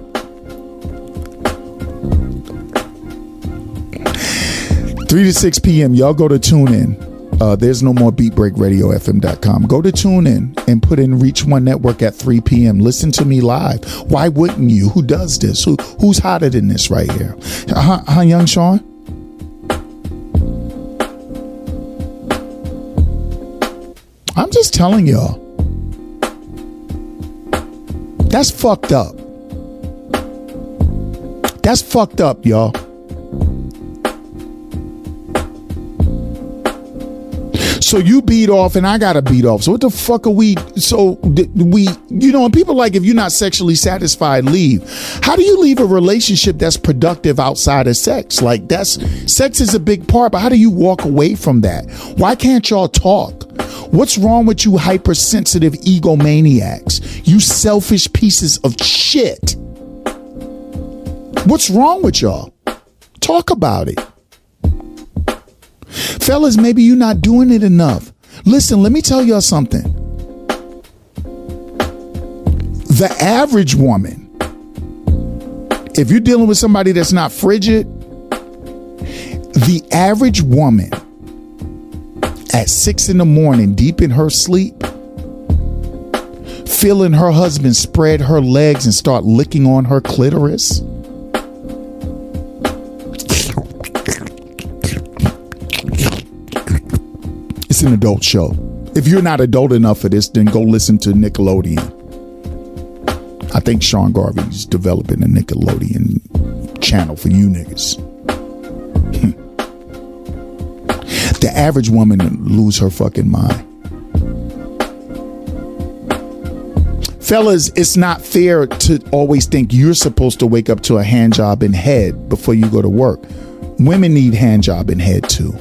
3 to 6 p.m. Y'all go to TuneIn. Uh, there's no more beatbreakradiofm.com. Go to TuneIn and put in Reach One Network at 3 p.m. Listen to me live. Why wouldn't you? Who does this? Who Who's hotter than this right here? Huh, huh young Sean? I'm just telling y'all. That's fucked up. That's fucked up, y'all. So you beat off and I gotta beat off. So what the fuck are we? So we, you know, and people like if you're not sexually satisfied, leave. How do you leave a relationship that's productive outside of sex? Like that's sex is a big part, but how do you walk away from that? Why can't y'all talk? What's wrong with you hypersensitive egomaniacs? You selfish pieces of shit. What's wrong with y'all? Talk about it. Fellas, maybe you're not doing it enough. Listen, let me tell y'all something. The average woman, if you're dealing with somebody that's not frigid, the average woman at six in the morning, deep in her sleep, feeling her husband spread her legs and start licking on her clitoris It's an adult show. If you're not adult enough for this, then go listen to Nickelodeon. I think Sean Garvey's developing a Nickelodeon channel for you niggas. The average woman lose her fucking mind. Fellas, it's not fair to always think you're supposed to wake up to a hand job in head before you go to work. Women need hand job in head too.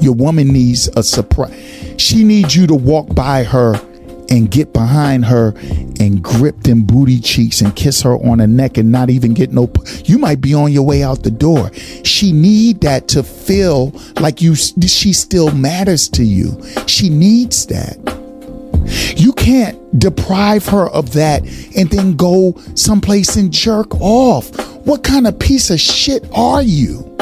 Your woman needs a surprise. She needs you to walk by her and get behind her and grip them booty cheeks and kiss her on the neck and not even get no you might be on your way out the door. She need that to feel like you she still matters to you. She needs that. You can't deprive her of that and then go someplace and jerk off. What kind of piece of shit are you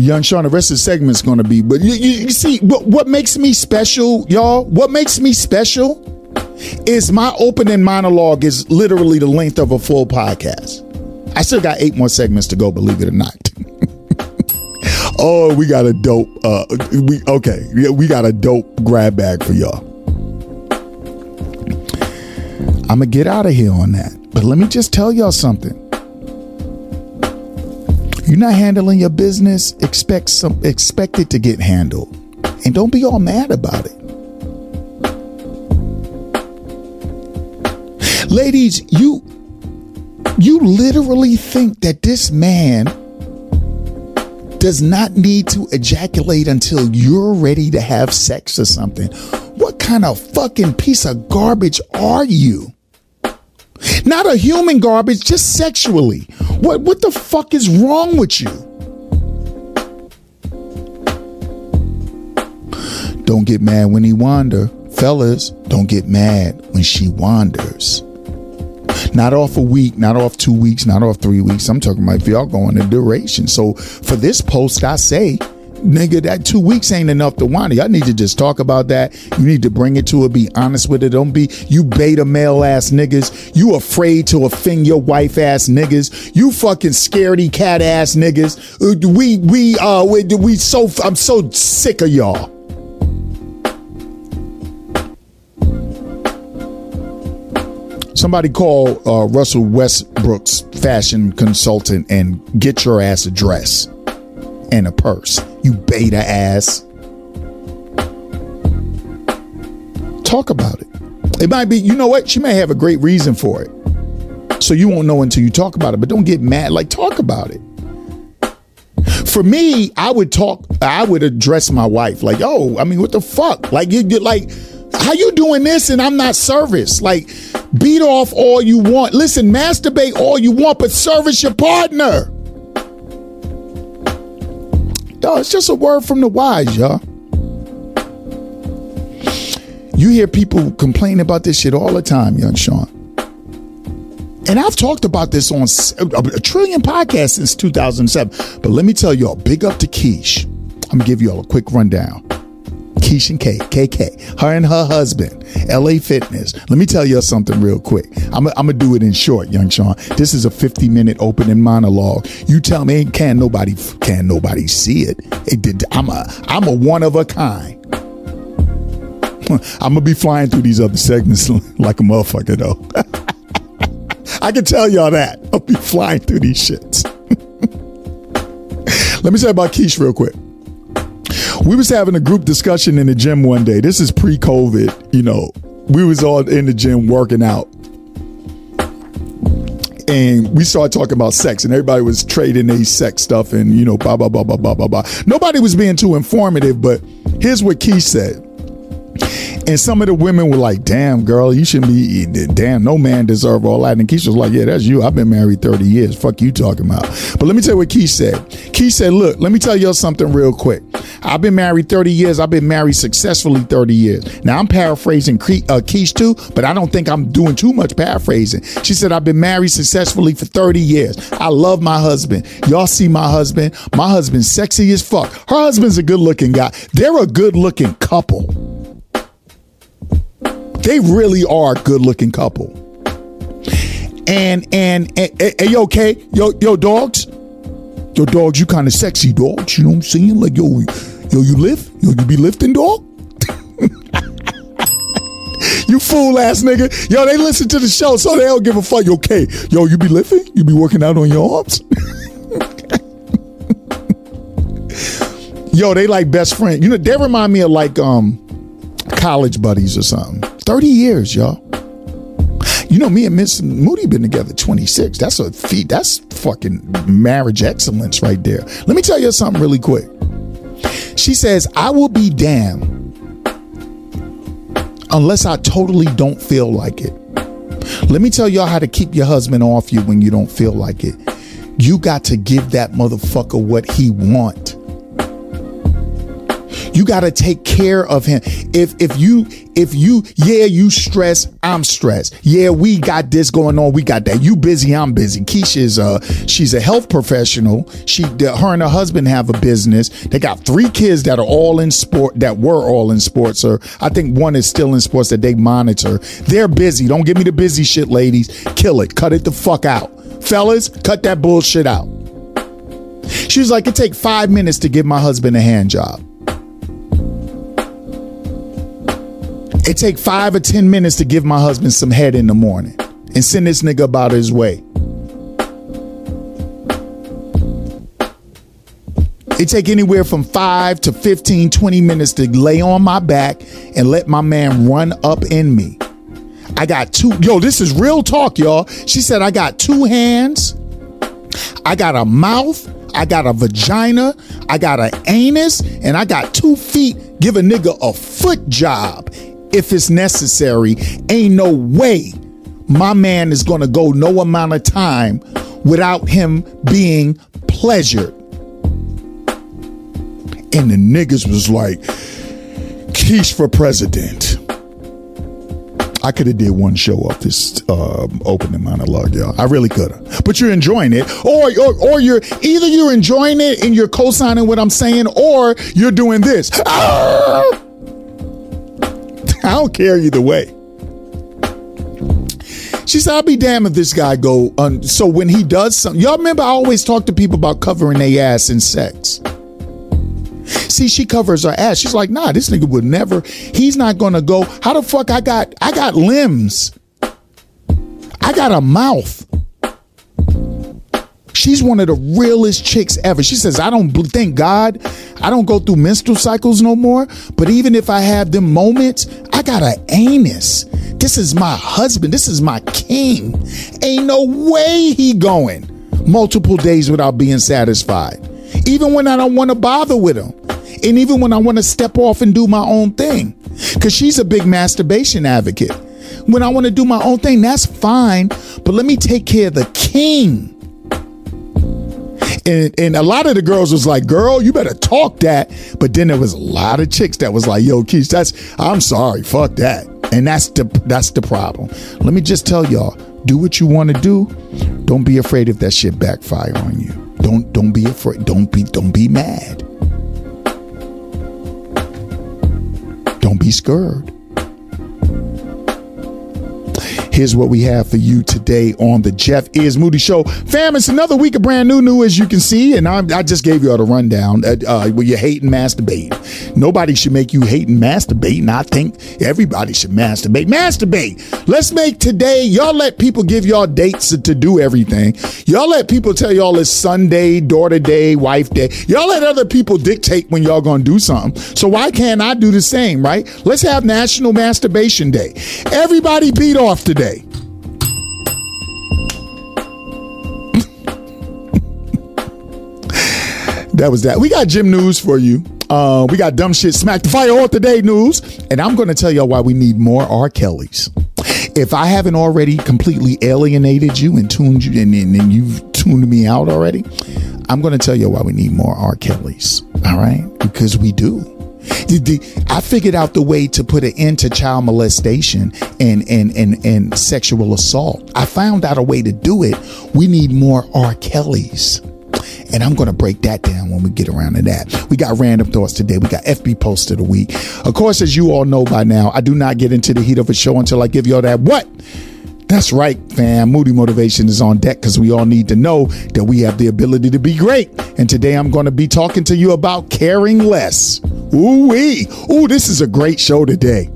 Young Sean, the rest of the segment is going to be, but you, you, you see, what, what makes me special, y'all? What makes me special is my opening monologue is literally the length of a full podcast. I still got eight more segments to go, believe it or not. oh, we got a dope. Uh, we okay. We got a dope grab bag for y'all. I'm gonna get out of here on that, but let me just tell y'all something. You're not handling your business, expect some expect it to get handled. And don't be all mad about it. Ladies, you you literally think that this man does not need to ejaculate until you're ready to have sex or something. What kind of fucking piece of garbage are you? Not a human garbage, just sexually. What what the fuck is wrong with you? Don't get mad when he wander. Fellas, don't get mad when she wanders. Not off a week, not off two weeks, not off three weeks. I'm talking about if y'all going a duration. So for this post, I say nigga, that two weeks ain't enough to whine. Y'all need to just talk about that. You need to bring it to her, be honest with it. Don't be you beta male ass niggas. You afraid to offend your wife ass niggas. You fucking scaredy cat ass niggas. Uh, we we uh we, we so I'm so sick of y'all. Somebody call uh, Russell Westbrook's fashion consultant and get your ass a dress and a purse. You beta ass. Talk about it. It might be, you know what? She may have a great reason for it. So you won't know until you talk about it, but don't get mad. Like, talk about it. For me, I would talk, I would address my wife like, oh, I mean, what the fuck? Like, you get like, how you doing this and I'm not service? Like, beat off all you want. Listen, masturbate all you want, but service your partner. Yo, it's just a word from the wise, y'all. You hear people complain about this shit all the time, young Sean. And I've talked about this on a trillion podcasts since 2007. But let me tell y'all, big up to Keish. I'm gonna give y'all a quick rundown. Keish and K, KK, her and her husband, LA Fitness. Let me tell you something real quick. I'm gonna do it in short, young Sean. This is a 50 minute opening monologue. You tell me, can nobody, can nobody see it? It did. I'm a, I'm a one of a kind. I'm gonna be flying through these other segments like a motherfucker though. I can tell y'all that. I'll be flying through these shits. Let me say about Keish real quick. We was having a group discussion in the gym one day. This is pre-COVID, you know. We was all in the gym working out. And we started talking about sex, and everybody was trading their sex stuff and, you know, blah, blah, blah, blah, blah, blah, blah. Nobody was being too informative, but here's what Keish said. And some of the women were like, damn, girl, you shouldn't be eating Damn, no man deserve all that. And Keish was like, yeah, that's you. I've been married 30 years. Fuck you talking about. But let me tell you what Keish said. Keish said, look, let me tell y'all something real quick. I've been married 30 years. I've been married successfully 30 years. Now I'm paraphrasing uh, Keish too, but I don't think I'm doing too much paraphrasing. She said, I've been married successfully for 30 years. I love my husband. Y'all see my husband. My husband's sexy as fuck. Her husband's a good looking guy. They're a good looking couple. They really are a good looking couple. And and, and, and, yo, okay, yo, yo, dogs, yo, dogs, you kind of sexy dogs. You know what I'm saying? Like yo, yo, you lift, yo, you be lifting, dog. you fool ass nigga. Yo, they listen to the show, so they don't give a fuck. Okay, yo, you be lifting, you be working out on your arms. yo, they like best friend. You know, they remind me of like um college buddies or something. 30 years, y'all. You know, me and Miss Moody been together 26. That's a feat. That's fucking marriage excellence right there. Let me tell you something really quick. She says, I will be damned unless I totally don't feel like it. Let me tell y'all how to keep your husband off you when you don't feel like it. You got to give that motherfucker what he want. You got to take care of him. If if you if you yeah you stress, I'm stressed. Yeah, we got this going on. We got that. You busy, I'm busy. Keisha's uh she's a health professional. She her and her husband have a business. They got three kids that are all in sport that were all in sports or I think one is still in sports that they monitor. They're busy. Don't give me the busy shit, ladies. Kill it. Cut it the fuck out. Fellas, cut that bullshit out. She was like, it take five minutes to give my husband a hand job. It take five or ten minutes to give my husband some head in the morning and send this nigga about his way. It take anywhere from five to 15, 20 minutes to lay on my back and let my man run up in me. I got two, yo, this is real talk, y'all. She said, I got two hands, I got a mouth, I got a vagina, I got an anus, and I got two feet. Give a nigga a foot job if it's necessary. Ain't no way my man is going to go no amount of time without him being pleasured. And the niggas was like, Keish for president. I could have did one show off this uh, opening monologue, y'all. I really could have. But you're enjoying it, or, or or you're either you're enjoying it and you're co-signing what I'm saying, or you're doing this. Ah! I don't care either way. She said, I'll be damned if this guy go. So when he does something, y'all remember I always talk to people about covering their ass in sex. See, she covers her ass. She's like, nah, this nigga would never. He's not gonna go. How the fuck I got? I got limbs. I got a mouth. She's one of the realest chicks ever. She says, I don't, thank God, I don't go through menstrual cycles no more. But even if I have them moments, I got an anus. This is my husband. This is my king. Ain't no way he going multiple days without being satisfied. Even when I don't want to bother with him. And even when I want to step off and do my own thing. Cause she's a big masturbation advocate. When I want to do my own thing, that's fine. But let me take care of the king. And, and a lot of the girls was like, girl, you better talk that. But then there was a lot of chicks that was like, yo, Keith, that's I'm sorry, fuck that. And that's the that's the problem. Let me just tell y'all, do what you want to do. Don't be afraid if that shit backfire on you. Don't don't be afraid. Don't be don't be mad. Don't be scared. Here's what we have for you today on the Jeff is Moody Show. Fam, it's another week of brand new new, as you can see, and I'm, i just gave you all the rundown. Uh, uh, where you hate and masturbate. Nobody should make you hate and masturbate, and I think everybody should masturbate. Masturbate. Let's make today. Y'all let people give y'all dates to, to do everything. Y'all let people tell y'all it's Sunday, daughter day, wife day. Y'all let other people dictate when y'all gonna do something. So why can't I do the same? Right? Let's have National Masturbation Day. Everybody beat off today. That was that. We got gym news for you. Uh, we got dumb shit smack the fire all today news, and I'm going to tell y'all why we need more R. Kellys. If I haven't already completely alienated you and tuned you, and, and, and you've tuned me out already, I'm going to tell you why we need more R. Kellys. All right, because we do. I figured out the way to put an end to child molestation and, and, and, and sexual assault. I found out a way to do it. We need more R. Kellys. And I'm going to break that down when we get around to that. We got random thoughts today. We got FB post of the week. Of course, as you all know by now, I do not get into the heat of a show until I give y'all that what? That's right, fam. Moody Motivation is on deck because we all need to know that we have the ability to be great. And today I'm going to be talking to you about caring less. Ooh wee. Ooh, this is a great show today.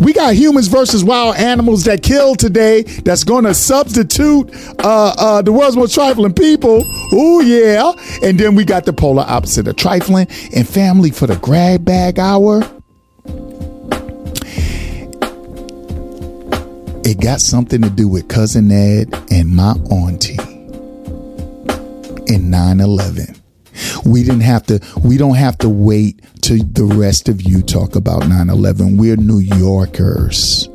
We got humans versus wild animals that kill today. That's going to substitute uh, uh, the world's most trifling people. Oh yeah, and then we got the polar opposite of trifling and family for the grab bag hour. It got something to do with cousin Ed and my auntie in 9/11. We didn't have to. We don't have to wait to the rest of you talk about 9/11. We're New Yorkers.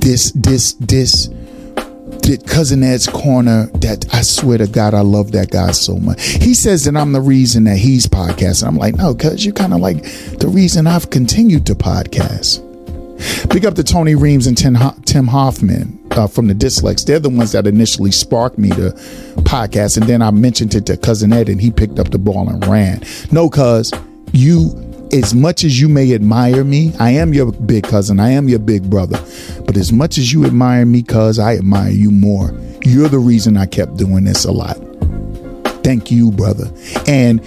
This, this, this cousin Ed's corner that I swear to God, I love that guy so much. He says that I'm the reason that he's podcasting. I'm like, no, cuz you're kind of like the reason I've continued to podcast. Big up to Tony Reams and Tim, Hoffman uh, from the Dyslex. They're the ones that initially sparked me to podcast. And then I mentioned it to Cousin Ed and he picked up the ball and ran. No, cuz you, as much as you may admire me, I am your big cousin, I am your big brother. But as much as you admire me, cuz I admire you more. You're the reason I kept doing this a lot. Thank you, brother. And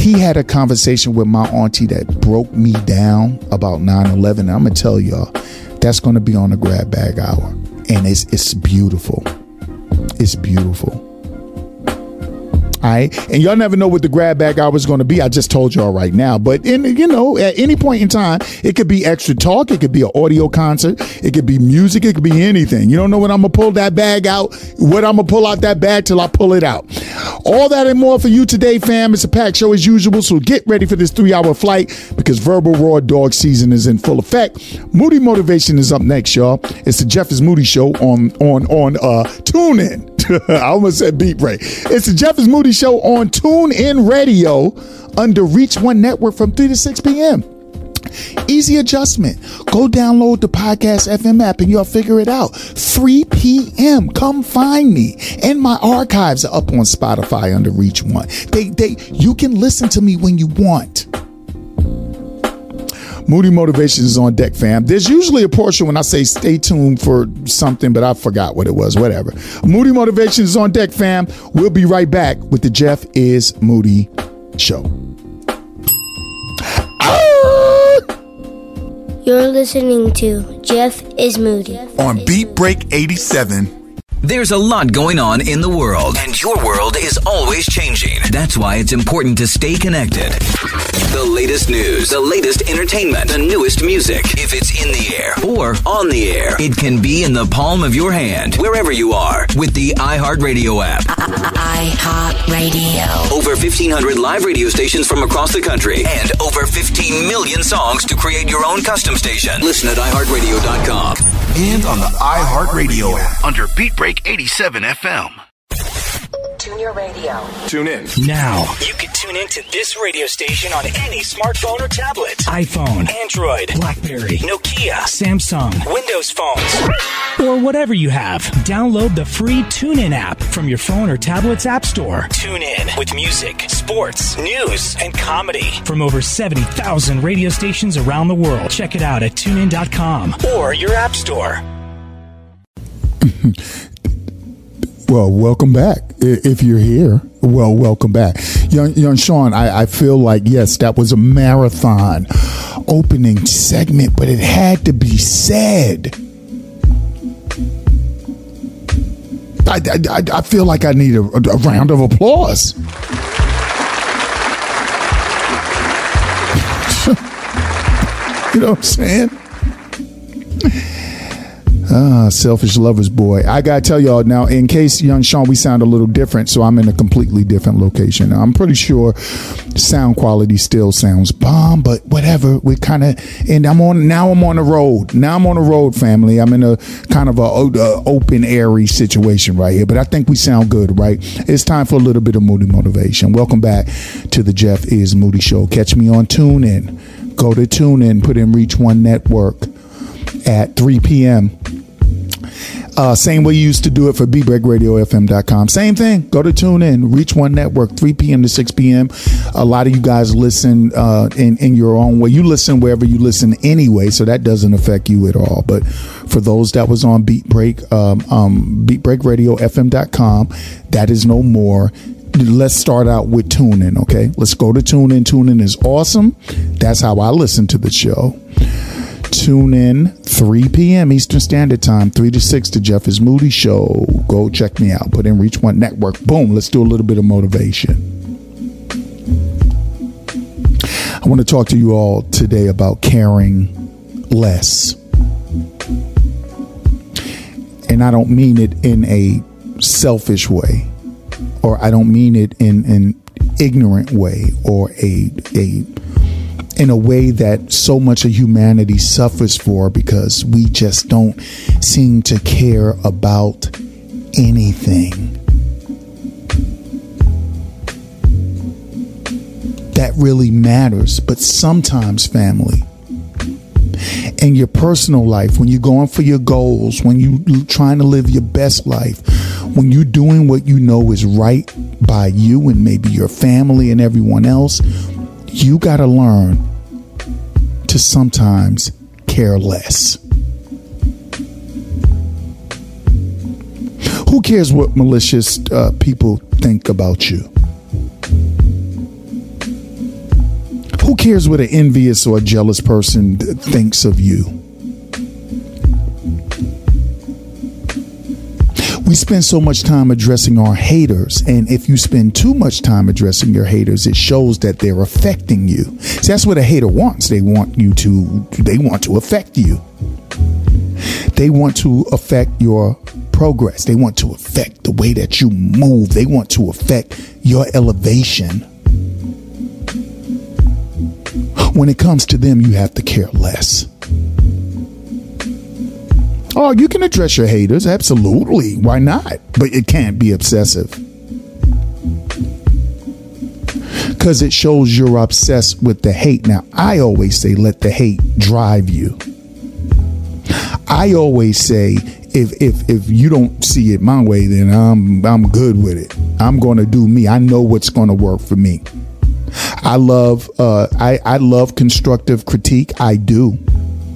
he had a conversation with my auntie that broke me down about 9-11 i'm gonna tell y'all that's gonna be on the grab bag hour. And it's it's beautiful. It's beautiful all right. And y'all never know what the grab bag hour is going to be. I just told y'all right now. But in you know, at any point in time, it could be extra talk. It could be an audio concert. It could be music. It could be anything. You don't know when I'm gonna pull that bag out. What I'm gonna pull out that bag till I pull it out. All that and more for you today, fam. It's a packed show as usual. So get ready for this three hour flight because verbal raw dog season is in full effect. Moody motivation is up next, y'all. It's the Jeff is Moody show on on on uh tune in. I almost said beat break. It's the Jeff is Moody show on Tune In Radio under Reach One Network from 3 to 6 p.m. Easy adjustment. Go download the Podcast FM app and you'll figure it out. 3 p.m. Come find me. And my archives are up on Spotify under Reach One. They they you can listen to me when you want. Moody Motivation is on deck, fam. There's usually a portion when I say stay tuned for something, but I forgot what it was. Whatever. Moody Motivation is on deck, fam. We'll be right back with the Jeff is Moody show. You're listening to Jeff is Moody on Beat Break 87. There's a lot going on in the world, and your world is always changing. That's why it's important to stay connected. The latest news, the latest entertainment, the newest music. If it's in the air or on the air, it can be in the palm of your hand, wherever you are, with the iHeartRadio app. iHeartRadio. Over 1,500 live radio stations from across the country, and over 15 million songs to create your own custom station. Listen at iHeartRadio.com. And on the iHeartRadio app under Beat Break 87 FM. Tune your radio. Tune in. Now, You can tune in to this radio station on any smartphone or tablet. iPhone, Android, Blackberry, Nokia, Samsung, Windows phones. or whatever you have. Download the free TuneIn app from your phone or tablet's app store. Tune in with music, sports, news, and comedy. From over 70,000 radio stations around the world. Check it out at tunein.com. Or your app store. Well, welcome back. If you're here, well, welcome back. Young, young Sean, I, I feel like, yes, that was a marathon opening segment, but it had to be said. I, I, I- feel like I need a, a round of applause. you know what I'm saying? Ah, selfish lover's boy. I gotta tell y'all now, in case young Sean, we sound a little different, so I'm in a completely different location. I'm pretty sure sound quality still sounds bomb, but whatever. We kind of, and I'm on now. I'm on the road. Now I'm on the road, family. I'm in a kind of a, a open airy situation right here, but I think we sound good, right? It's time for a little bit of moody motivation. Welcome back to the Jeff is Moody Show. Catch me on TuneIn. Go to TuneIn. Put in Reach One Network at 3 p.m. Uh, same way you used to do it for beatbreakradiofm.com. Same thing. Go to tune in, Reach One Network, 3 p.m. to 6 p.m. A lot of you guys listen uh, in, in your own way. You listen wherever you listen anyway, so that doesn't affect you at all. But for those that was on Beat Break, um, um, beatbreakradiofm.com, that is no more. Let's start out with TuneIn, okay? Let's go to TuneIn. TuneIn is awesome. That's how I listen to the show. Tune in 3 p.m. Eastern Standard Time, 3 to 6 to Jeff is Moody Show. Go check me out. Put in Reach One Network. Boom. Let's do a little bit of motivation. I want to talk to you all today about caring less. And I don't mean it in a selfish way, or I don't mean it in an ignorant way, or a a in a way that so much of humanity suffers for because we just don't seem to care about anything. That really matters, but sometimes, family, in your personal life, when you're going for your goals, when you're trying to live your best life, when you're doing what you know is right by you and maybe your family and everyone else, you got to learn to sometimes care less. Who cares what malicious uh, people think about you? Who cares what an envious or a jealous person th- thinks of you? We spend so much time addressing our haters, and if you spend too much time addressing your haters, it shows that they're affecting you. See, that's what a hater wants. They want you to they want to affect you. They want to affect your progress. They want to affect the way that you move. They want to affect your elevation. When it comes to them, you have to care less. Oh, you can address your haters, absolutely. Why not? But it can't be obsessive. Because it shows you're obsessed with the hate. Now, I always say let the hate drive you. I always say if if if you don't see it my way, then I'm I'm good with it. I'm gonna do me. I know what's gonna work for me. I love uh I, I love constructive critique. I do.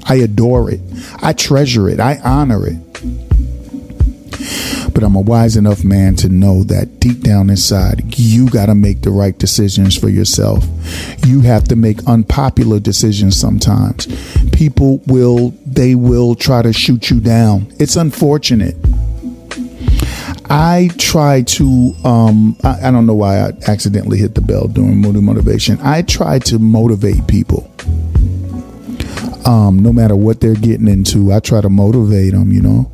I adore it. I treasure it. I honor it. But I'm a wise enough man to know that deep down inside, you got to make the right decisions for yourself. You have to make unpopular decisions sometimes. People will, they will try to shoot you down. It's unfortunate. I try to, um, I, I don't know why I accidentally hit the bell during Moody Motivation. I try to motivate people. Um, no matter what they're getting into, I try to motivate them, you know.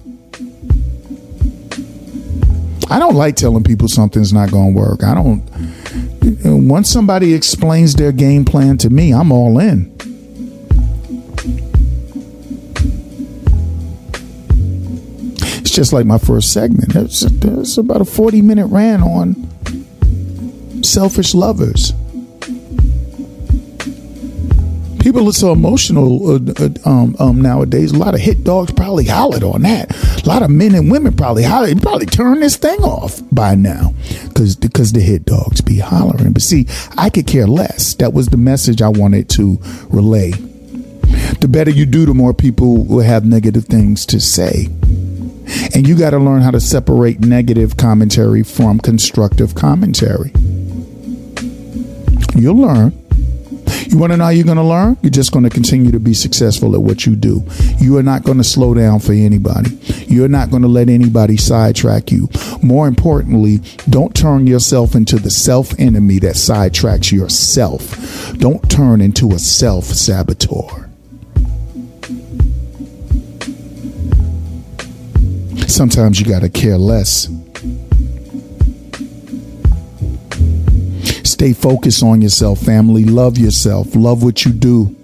I don't like telling people something's not going to work. I don't. Once somebody explains their game plan to me, I'm all in. It's just like my first segment. It's, it's about a 40 minute rant on selfish lovers. People are so emotional uh, uh, um, um, nowadays. A lot of hit dogs probably hollered on that. A lot of men and women probably hollered. Probably turned this thing off by now because because the hit dogs be hollering. But see, I could care less. That was the message I wanted to relay. The better you do, the more people will have negative things to say. And you got to learn how to separate negative commentary from constructive commentary. You'll learn. You want to know how you're going to learn? You're just going to continue to be successful at what you do. You are not going to slow down for anybody. You're not going to let anybody sidetrack you. More importantly, don't turn yourself into the self enemy that sidetracks yourself. Don't turn into a self saboteur. Sometimes you got to care less. Stay focused on yourself, family. Love yourself. Love what you do.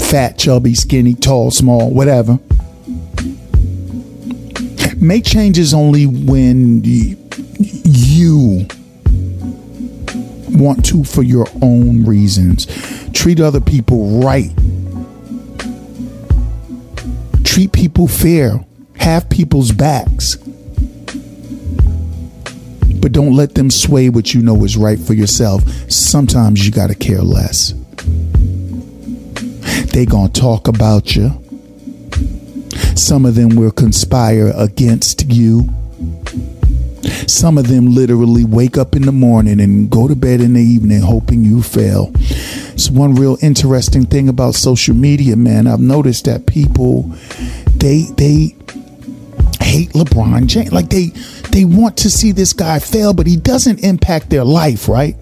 Fat, chubby, skinny, tall, small, whatever. Make changes only when you want to for your own reasons. Treat other people right. Treat people fair. Have people's backs but don't let them sway what you know is right for yourself. Sometimes you got to care less. They going to talk about you. Some of them will conspire against you. Some of them literally wake up in the morning and go to bed in the evening hoping you fail. It's one real interesting thing about social media, man. I've noticed that people they they hate LeBron James. Like they they want to see this guy fail, but he doesn't impact their life, right?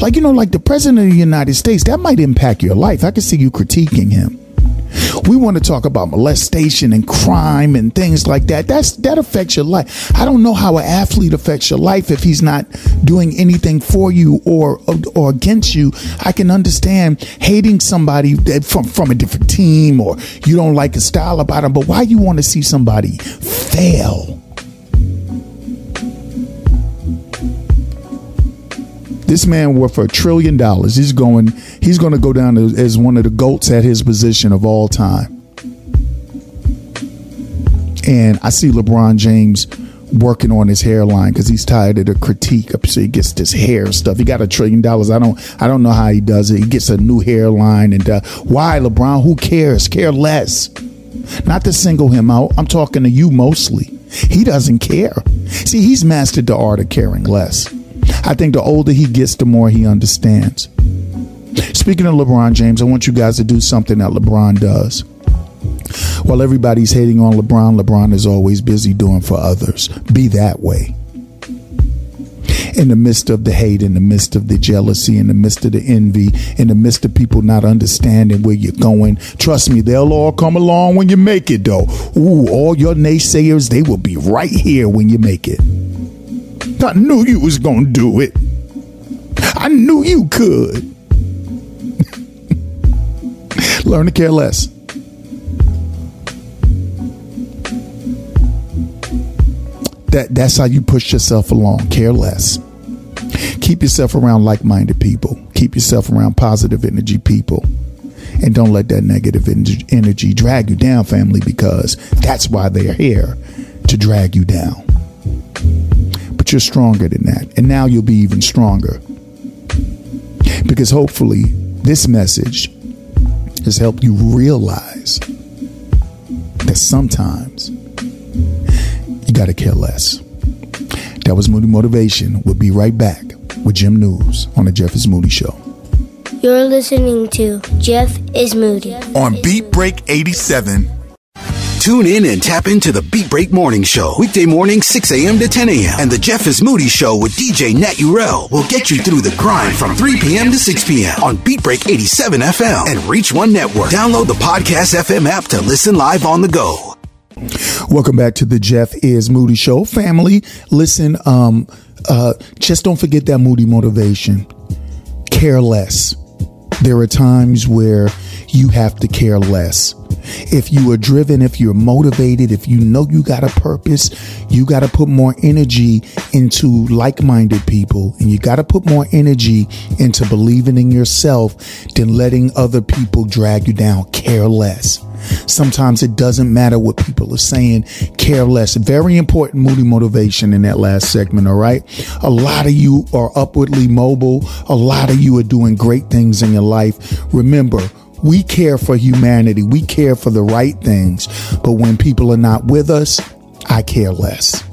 Like you know, like the president of the United States, that might impact your life. I can see you critiquing him. We want to talk about molestation and crime and things like that. That's that affects your life. I don't know how an athlete affects your life if he's not doing anything for you or or against you. I can understand hating somebody from from a different team or you don't like a style about him, but why you want to see somebody fail? This man worth a trillion dollars. He's going. He's going to go down as one of the goats at his position of all time. And I see LeBron James working on his hairline because he's tired of the critique. So he gets this hair stuff. He got a trillion dollars. I don't. I don't know how he does it. He gets a new hairline. And uh, why, LeBron? Who cares? Care less. Not to single him out. I'm talking to you mostly. He doesn't care. See, he's mastered the art of caring less. I think the older he gets, the more he understands. Speaking of LeBron James, I want you guys to do something that LeBron does. While everybody's hating on LeBron, LeBron is always busy doing for others. Be that way. In the midst of the hate, in the midst of the jealousy, in the midst of the envy, in the midst of people not understanding where you're going, trust me, they'll all come along when you make it, though. Ooh, all your naysayers, they will be right here when you make it. I knew you was gonna do it. I knew you could. Learn to care less. That that's how you push yourself along. Care less. Keep yourself around like-minded people. Keep yourself around positive energy people. And don't let that negative energy drag you down, family, because that's why they're here to drag you down you're stronger than that. And now you'll be even stronger. Because hopefully, this message has helped you realize that sometimes you got to care less. That was Moody Motivation. We'll be right back with Jim News on the Jeff is Moody Show. You're listening to Jeff is Moody. On Beat Break 87. Tune in and tap into the Beat Break Morning Show. Weekday morning, 6 a.m. to 10 a.m. And the Jeff is Moody Show with DJ Naturel will get you through the grind from 3 p.m. to 6 p.m. on Beat Break 87 FM and Reach One Network. Download the Podcast FM app to listen live on the go. Welcome back to the Jeff is Moody Show. Family, listen, um, uh, just don't forget that moody motivation. Care less. There are times where you have to care less. If you are driven, if you're motivated, if you know you got a purpose, you got to put more energy into like minded people and you got to put more energy into believing in yourself than letting other people drag you down. Care less. Sometimes it doesn't matter what people are saying. Care less. Very important moody motivation in that last segment. All right. A lot of you are upwardly mobile. A lot of you are doing great things in your life. Remember, we care for humanity. We care for the right things. But when people are not with us, I care less.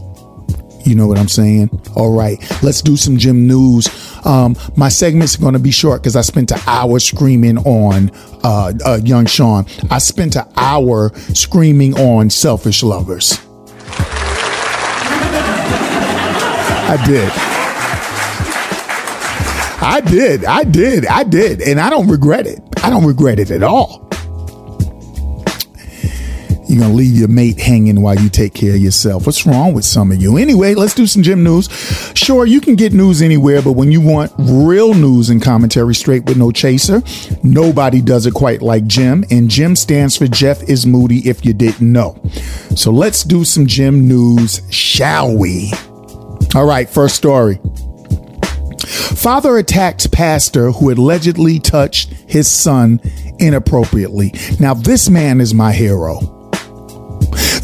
You know what I'm saying? All right, let's do some Jim news. Um, my segment's are going to be short because I spent an hour screaming on uh, uh, Young Sean. I spent an hour screaming on selfish lovers. I did. I did. I did. I did. And I don't regret it. I don't regret it at all. You're going to leave your mate hanging while you take care of yourself. What's wrong with some of you? Anyway, let's do some Jim news. Sure, you can get news anywhere, but when you want real news and commentary straight with no chaser, nobody does it quite like Jim. And Jim stands for Jeff is Moody if you didn't know. So let's do some Jim news, shall we? All right, first story. Father attacked pastor who allegedly touched his son inappropriately. Now, this man is my hero.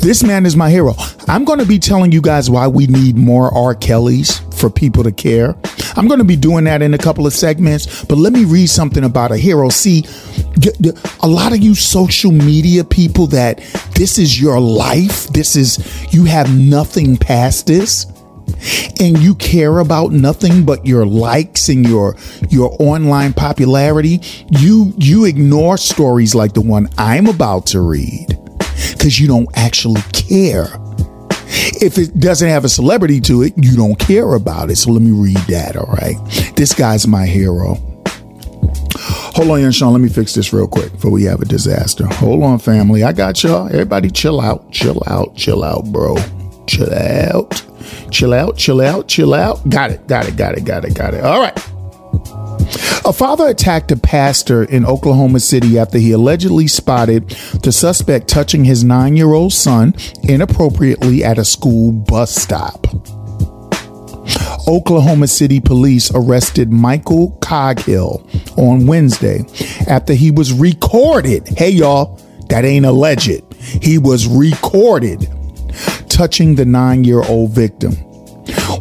This man is my hero. I'm going to be telling you guys why we need more R. Kellys for people to care. I'm going to be doing that in a couple of segments, but let me read something about a hero. See, a lot of you social media people that this is your life, this is, you have nothing past this and you care about nothing but your likes and your your online popularity you you ignore stories like the one i'm about to read because you don't actually care. If it doesn't have a celebrity to it, you don't care about it. So let me read that, all right? This guy's my hero. Hold on, Sean. Let me fix this real quick before we have a disaster. Hold on, family. I got y'all. Everybody chill out. Chill out. Chill out, bro. Chill out. Chill out. Chill out. Chill out. Got it. Got it. Got it. Got it. Got it. All right. A father attacked a pastor in Oklahoma City after he allegedly spotted the suspect touching his nine year old son inappropriately at a school bus stop. Oklahoma City police arrested Michael Coghill on Wednesday after he was recorded. Hey, y'all, that ain't alleged. He was recorded touching the nine year old victim.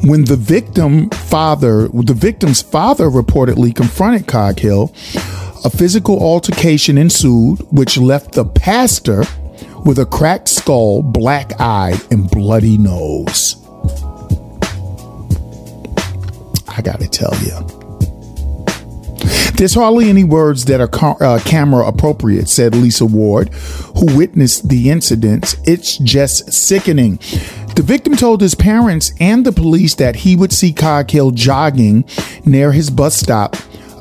When the victim father, the victim's father reportedly confronted Coghill, a physical altercation ensued, which left the pastor with a cracked skull, black eye, and bloody nose. I gotta tell you. There's hardly any words that are uh, camera appropriate, said Lisa Ward, who witnessed the incidents. It's just sickening. The victim told his parents and the police that he would see Coghill jogging near his bus stop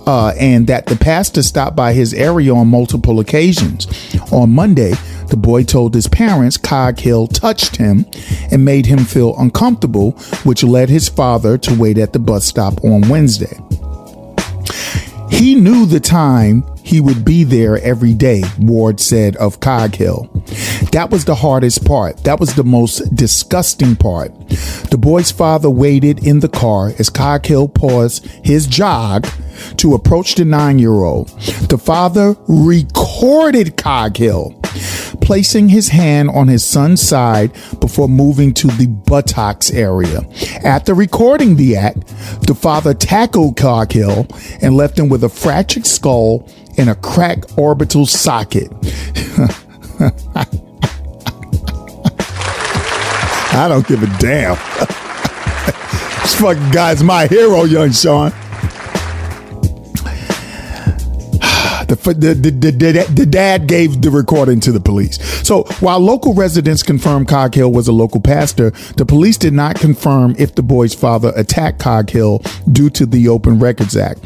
uh, and that the pastor stopped by his area on multiple occasions. On Monday, the boy told his parents Coghill touched him and made him feel uncomfortable, which led his father to wait at the bus stop on Wednesday. He knew the time he would be there every day, Ward said of Coghill. That was the hardest part. That was the most disgusting part. The boy's father waited in the car as Coghill paused his jog to approach the nine year old. The father recorded Coghill placing his hand on his son's side before moving to the buttocks area. After recording the act, the father tackled Coghill and left him with a fractured skull and a cracked orbital socket. I don't give a damn. this fucking guy's my hero, young Sean. The, the, the, the, dad gave the recording to the police. So while local residents confirmed Coghill was a local pastor, the police did not confirm if the boy's father attacked Coghill due to the Open Records Act.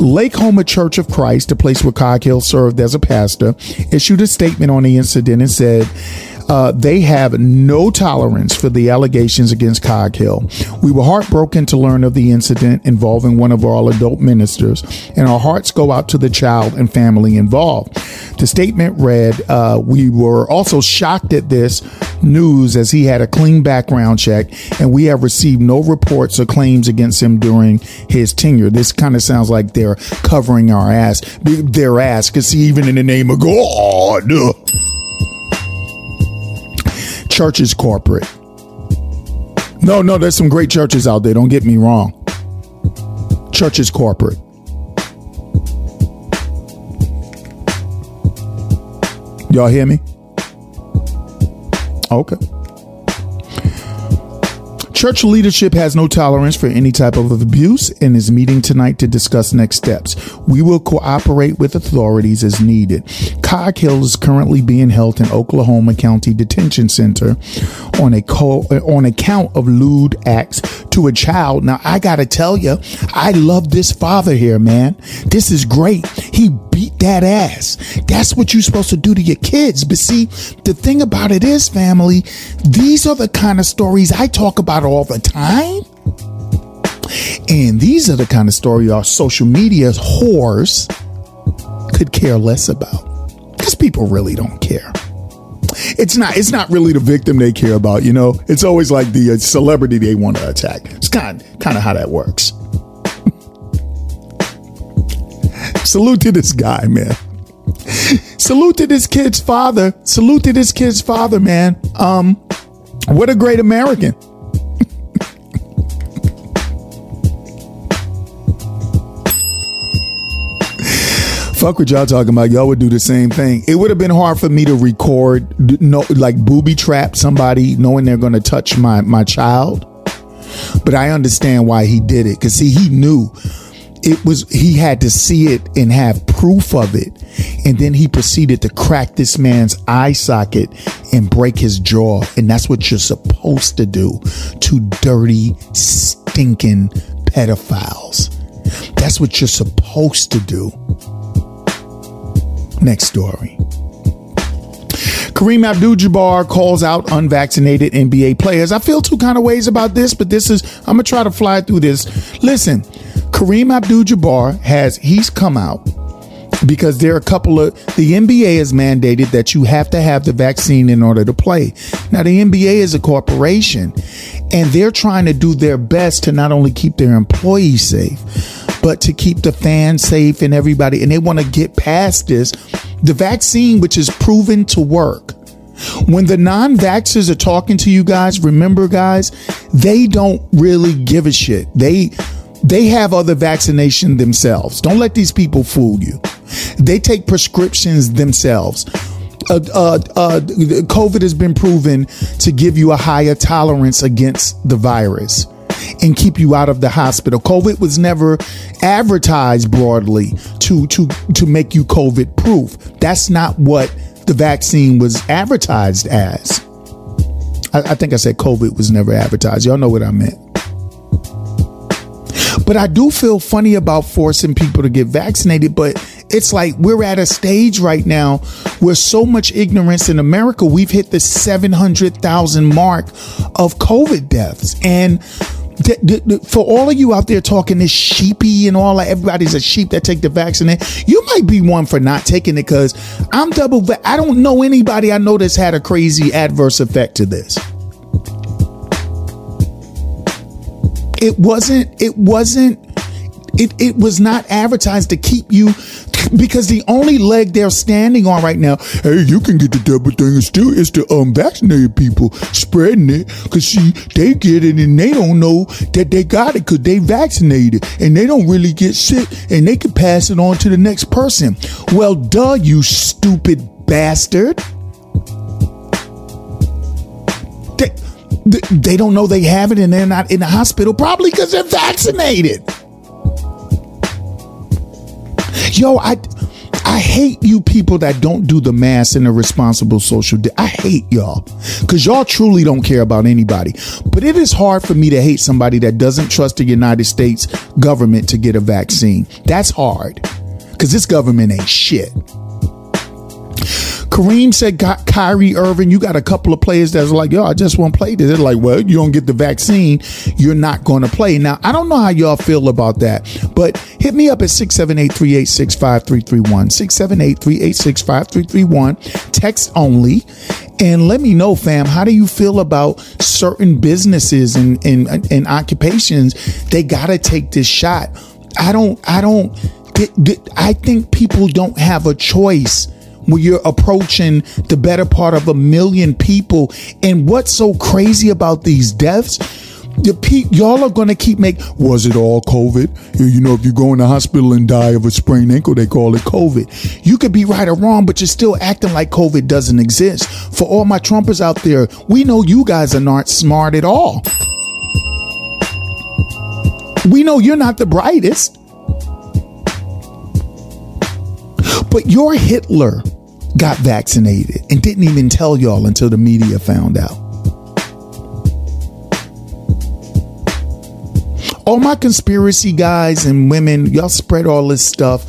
Lake Hefner Church of Christ, the place where Coghill served as a pastor, issued a statement on the incident and said, uh, they have no tolerance for the allegations against Coghill. We were heartbroken to learn of the incident involving one of our adult ministers, and our hearts go out to the child and family involved. The statement read, uh, We were also shocked at this news as he had a clean background check, and we have received no reports or claims against him during his tenure. This kind of sounds like they're covering our ass, their ass, because even in the name of God church is corporate. No, no, there's some great churches out there. Don't get me wrong. Church is corporate. Y'all hear me? Okay. Church leadership has no tolerance for any type of abuse and is meeting tonight to discuss next steps. We will cooperate with authorities as needed. Coghill is currently being held in Oklahoma County Detention Center on a co- on account of lewd acts to a child. Now I got to tell you, I love this father here, man. This is great. He beat that ass. That's what you're supposed to do to your kids. But see, the thing about it is, family, these are the kind of stories I talk about all the time. And these are the kind of story our social media whores could care less about. Because people really don't care. It's not. It's not really the victim they care about. You know. It's always like the uh, celebrity they want to attack. It's kind kind of how that works. Salute to this guy, man. Salute to this kid's father. Salute to this kid's father, man. Um, what a great American. fuck what y'all talking about. Y'all would do the same thing. It would have been hard for me to record, no, like booby trap somebody, knowing they're going to touch my my child. But I understand why he did it because see, he knew it was he had to see it and have proof of it, and then he proceeded to crack this man's eye socket and break his jaw, and that's what you're supposed to do to dirty, stinking pedophiles. That's what you're supposed to do. Next story. Kareem Abdul Jabbar calls out unvaccinated NBA players. I feel two kind of ways about this, but this is, I'm going to try to fly through this. Listen, Kareem Abdul Jabbar has, he's come out because there are a couple of, the NBA has mandated that you have to have the vaccine in order to play. Now, the NBA is a corporation and they're trying to do their best to not only keep their employees safe, but to keep the fans safe and everybody. And they want to get past this. The vaccine, which is proven to work. When the non vaxxers are talking to you guys, remember, guys, they don't really give a shit. They, they have other vaccination themselves. Don't let these people fool you. They take prescriptions themselves. Uh, uh, uh, COVID has been proven to give you a higher tolerance against the virus and keep you out of the hospital. COVID was never advertised broadly to to to make you COVID proof. That's not what the vaccine was advertised as. I, I think I said COVID was never advertised. Y'all know what I meant. But I do feel funny about forcing people to get vaccinated, but it's like we're at a stage right now where so much ignorance in America, we've hit the 700,000 mark of COVID deaths. And for all of you out there talking this sheepy and all that, everybody's a sheep that take the vaccine. You might be one for not taking it because I'm double. I don't know anybody I know that's had a crazy adverse effect to this. It wasn't. It wasn't. It, it was not advertised to keep you because the only leg they're standing on right now, hey, you can get the double thing still it's the unvaccinated um, people spreading it because see, they get it and they don't know that they got it because they vaccinated and they don't really get sick and they can pass it on to the next person. Well, duh, you stupid bastard. They, th- they don't know they have it and they're not in the hospital, probably because they're vaccinated. Yo, I I hate you people that don't do the mass and the responsible social. Di- I hate y'all because y'all truly don't care about anybody. But it is hard for me to hate somebody that doesn't trust the United States government to get a vaccine. That's hard because this government ain't shit. Kareem said, Kyrie Irving, you got a couple of players that's like, yo, I just want to play this. They're like, well, you don't get the vaccine, you're not going to play. Now, I don't know how y'all feel about that, but hit me up at 678 386 5331. 678 386 5331. Text only. And let me know, fam, how do you feel about certain businesses and, and, and occupations? They got to take this shot. I don't, I don't, I think people don't have a choice when you're approaching the better part of a million people. And what's so crazy about these deaths? The pe- y'all are to keep make. Was it all COVID? You know, if you go in the hospital and die of a sprained ankle, they call it COVID. You could be right or wrong, but you're still acting like COVID doesn't exist. For all my Trumpers out there, we know you guys are not smart at all. We know you're not the brightest. But you're Hitler got vaccinated and didn't even tell y'all until the media found out. All my conspiracy guys and women, y'all spread all this stuff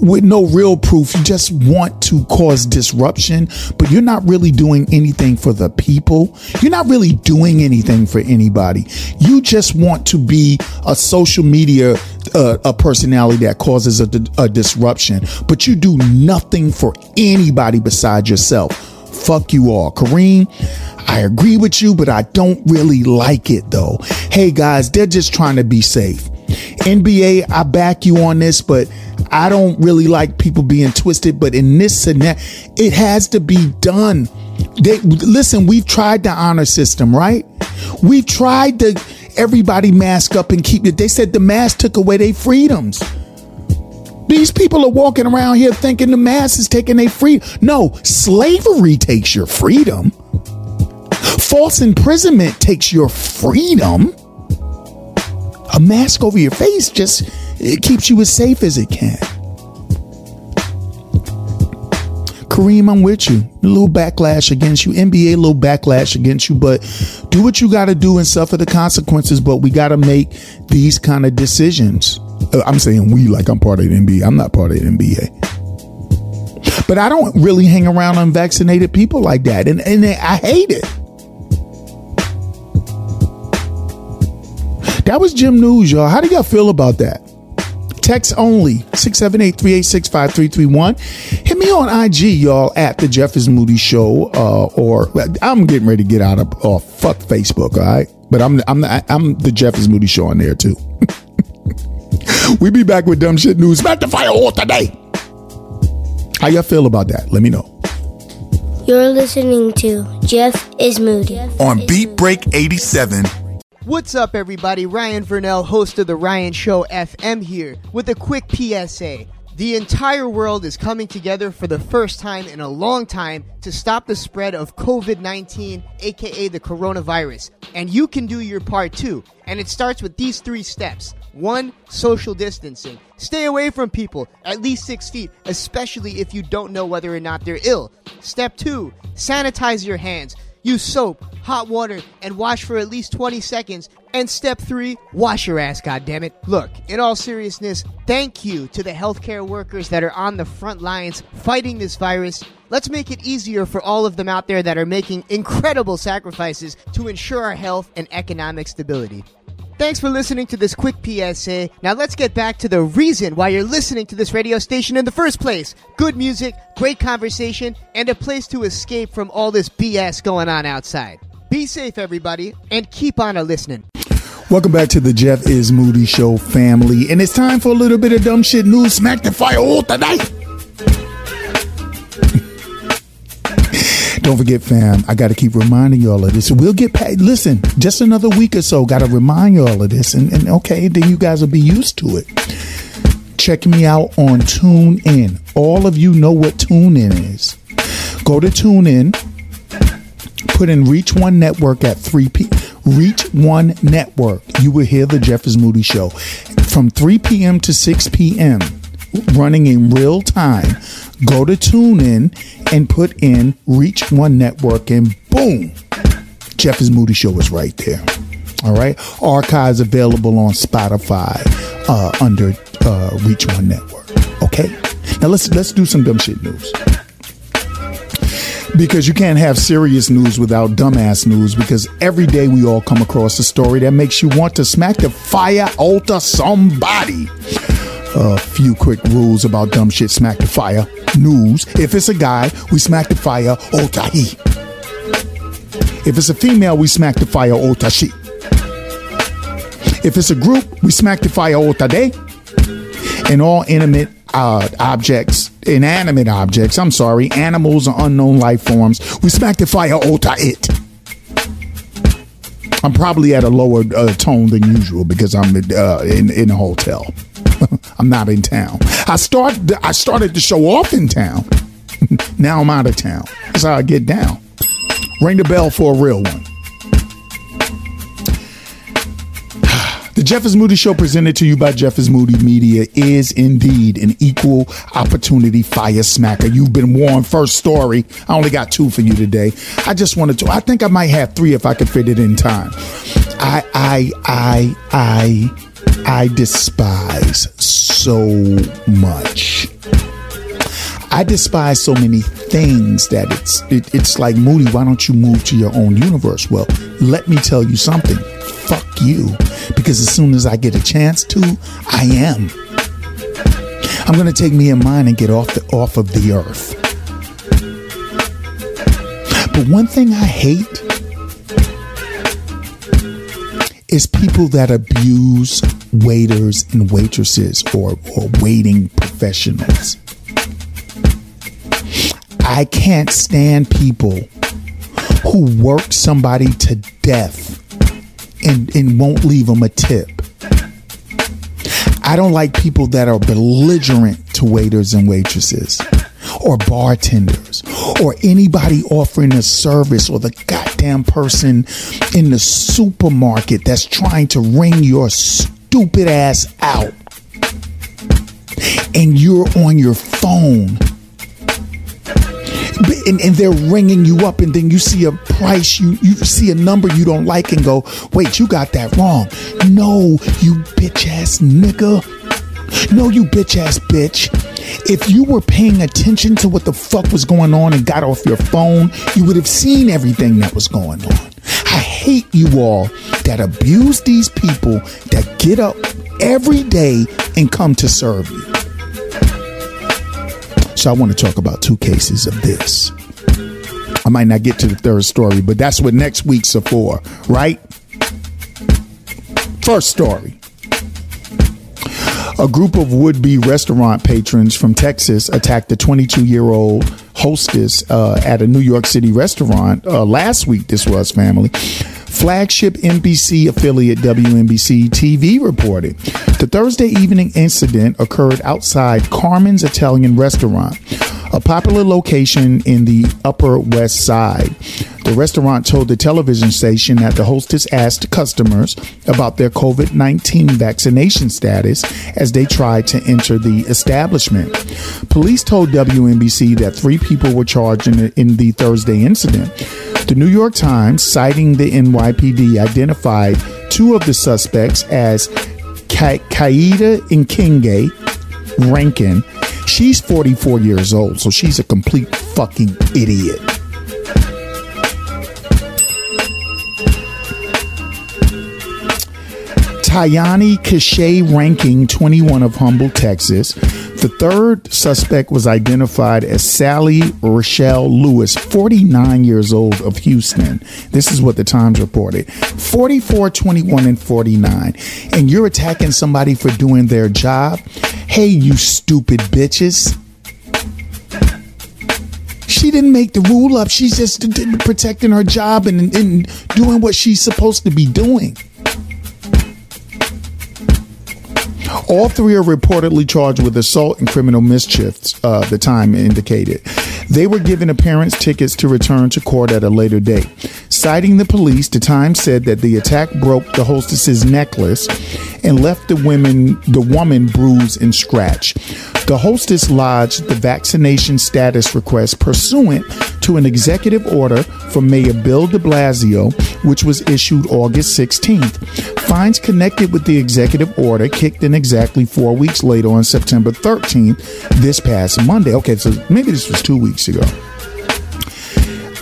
with no real proof. You just want to cause disruption, but you're not really doing anything for the people. You're not really doing anything for anybody. You just want to be a social media uh, a personality that causes a, a disruption, but you do nothing for anybody besides yourself. Fuck you all. Kareem, I agree with you, but I don't really like it though. Hey guys, they're just trying to be safe. NBA, I back you on this, but I don't really like people being twisted. But in this scenario, it has to be done. They, listen, we've tried the honor system, right? We've tried to everybody mask up and keep it. They said the mask took away their freedoms. These people are walking around here thinking the mask is taking their freedom. No, slavery takes your freedom. False imprisonment takes your freedom. A mask over your face just it keeps you as safe as it can. Kareem, I'm with you. A little backlash against you. NBA, a little backlash against you, but do what you got to do and suffer the consequences. But we got to make these kind of decisions. Uh, I'm saying we like I'm part of the NBA. I'm not part of the NBA. But I don't really hang around unvaccinated people like that. And, and I hate it. That was Jim News, y'all. How do y'all feel about that? Text only 678-386-5331. Hit me on IG, y'all, at the Jeff is Moody Show. Uh, or I'm getting ready to get out of oh, fuck Facebook, all right? But I'm I'm I'm the Jeff is Moody Show on there too. we be back with dumb shit news. Back to fire all today. How y'all feel about that? Let me know. You're listening to Jeff is Moody on Beat Break 87 What's up, everybody? Ryan Vernell, host of The Ryan Show FM, here with a quick PSA. The entire world is coming together for the first time in a long time to stop the spread of COVID 19, aka the coronavirus. And you can do your part too. And it starts with these three steps. One, social distancing. Stay away from people at least six feet, especially if you don't know whether or not they're ill. Step two, sanitize your hands. Use soap, hot water, and wash for at least 20 seconds. And step three, wash your ass, goddammit. Look, in all seriousness, thank you to the healthcare workers that are on the front lines fighting this virus. Let's make it easier for all of them out there that are making incredible sacrifices to ensure our health and economic stability. Thanks for listening to this quick PSA. Now let's get back to the reason why you're listening to this radio station in the first place. Good music, great conversation, and a place to escape from all this BS going on outside. Be safe, everybody, and keep on a listening. Welcome back to the Jeff is Moody Show family, and it's time for a little bit of dumb shit news. Smack the fire all tonight. Don't forget, fam, I got to keep reminding y'all of this. We'll get paid. Listen, just another week or so, got to remind y'all of this. And, and okay, then you guys will be used to it. Check me out on TuneIn. All of you know what TuneIn is. Go to TuneIn Put in Reach One Network at 3 p. Reach One Network. You will hear the Jeff is Moody Show from 3 p.m. to 6 p.m. running in real time. Go to TuneIn and put in Reach One Network, and boom, Jeff is Moody Show is right there. All right, archives available on Spotify uh, under uh, Reach One Network. Okay, now let's let's do some dumb shit news because you can't have serious news without dumbass news because every day we all come across a story that makes you want to smack the fire alter somebody. A few quick rules about dumb shit smack the fire news. If it's a guy, we smack the fire alter he. If it's a female, we smack the fire alter she. If it's a group, we smack the fire alter they. And all intimate uh, objects, inanimate objects, I'm sorry, animals or unknown life forms, we smack the fire alter it. I'm probably at a lower uh, tone than usual because I'm uh, in in a hotel. I'm not in town. I start I started the show off in town. now I'm out of town. That's how I get down. Ring the bell for a real one. The Jeff is Moody Show, presented to you by Jeff is Moody Media, is indeed an equal opportunity fire smacker. You've been warned. First story. I only got two for you today. I just wanted to. I think I might have three if I could fit it in time. I, I, I, I, I despise so much. I despise so many things that it's it, it's like Moody. Why don't you move to your own universe? Well, let me tell you something. Fuck you, because as soon as I get a chance to, I am. I'm gonna take me and mine and get off the off of the earth. But one thing I hate is people that abuse waiters and waitresses or, or waiting professionals. I can't stand people who work somebody to death and, and won't leave them a tip. I don't like people that are belligerent to waiters and waitresses or bartenders or anybody offering a service or the goddamn person in the supermarket that's trying to ring your stupid ass out and you're on your phone and, and, they're ringing you up and then you see a price you you see a number you don't like and go wait you got that wrong. No you bitch ass nigga. No you bitch ass bitch. If you were paying attention to what the fuck was going on and got off your phone you would have seen everything that was going on. I hate you all that abuse these people that get up every day and come to serve you so I want to talk about two cases of this. I might not get to the third story, but that's what next week's are for, right? First story. A group of would be restaurant patrons from Texas attacked a 22 year old hostess uh, at a New York City restaurant uh, last week. This was family. Flagship NBC affiliate WNBC TV reported the Thursday evening incident occurred outside Carmine's Italian restaurant, a popular location in the Upper West Side. The restaurant told the television station that the hostess asked customers about their COVID 19 vaccination status as they tried to enter the establishment. Police told WNBC that three people were charged in the, in the Thursday incident. The New York Times, citing the NYPD, identified two of the suspects as Ka- Kaida Nkenge Rankin. She's 44 years old, so she's a complete fucking idiot. Tayani Cachet Rankin, 21 of Humble, Texas. The third suspect was identified as Sally Rochelle Lewis, 49 years old of Houston. This is what the Times reported 44, 21, and 49. And you're attacking somebody for doing their job? Hey, you stupid bitches. She didn't make the rule up. She's just protecting her job and, and doing what she's supposed to be doing. All three are reportedly charged with assault and criminal mischief, uh, the time indicated. They were given appearance tickets to return to court at a later date. Citing the police, the Times said that the attack broke the hostess's necklace and left the women the woman bruised and scratched. The hostess lodged the vaccination status request pursuant to an executive order from Mayor Bill de Blasio, which was issued August 16th. Fines connected with the executive order kicked in exactly four weeks later on September 13th, this past Monday. Okay, so maybe this was two weeks ago.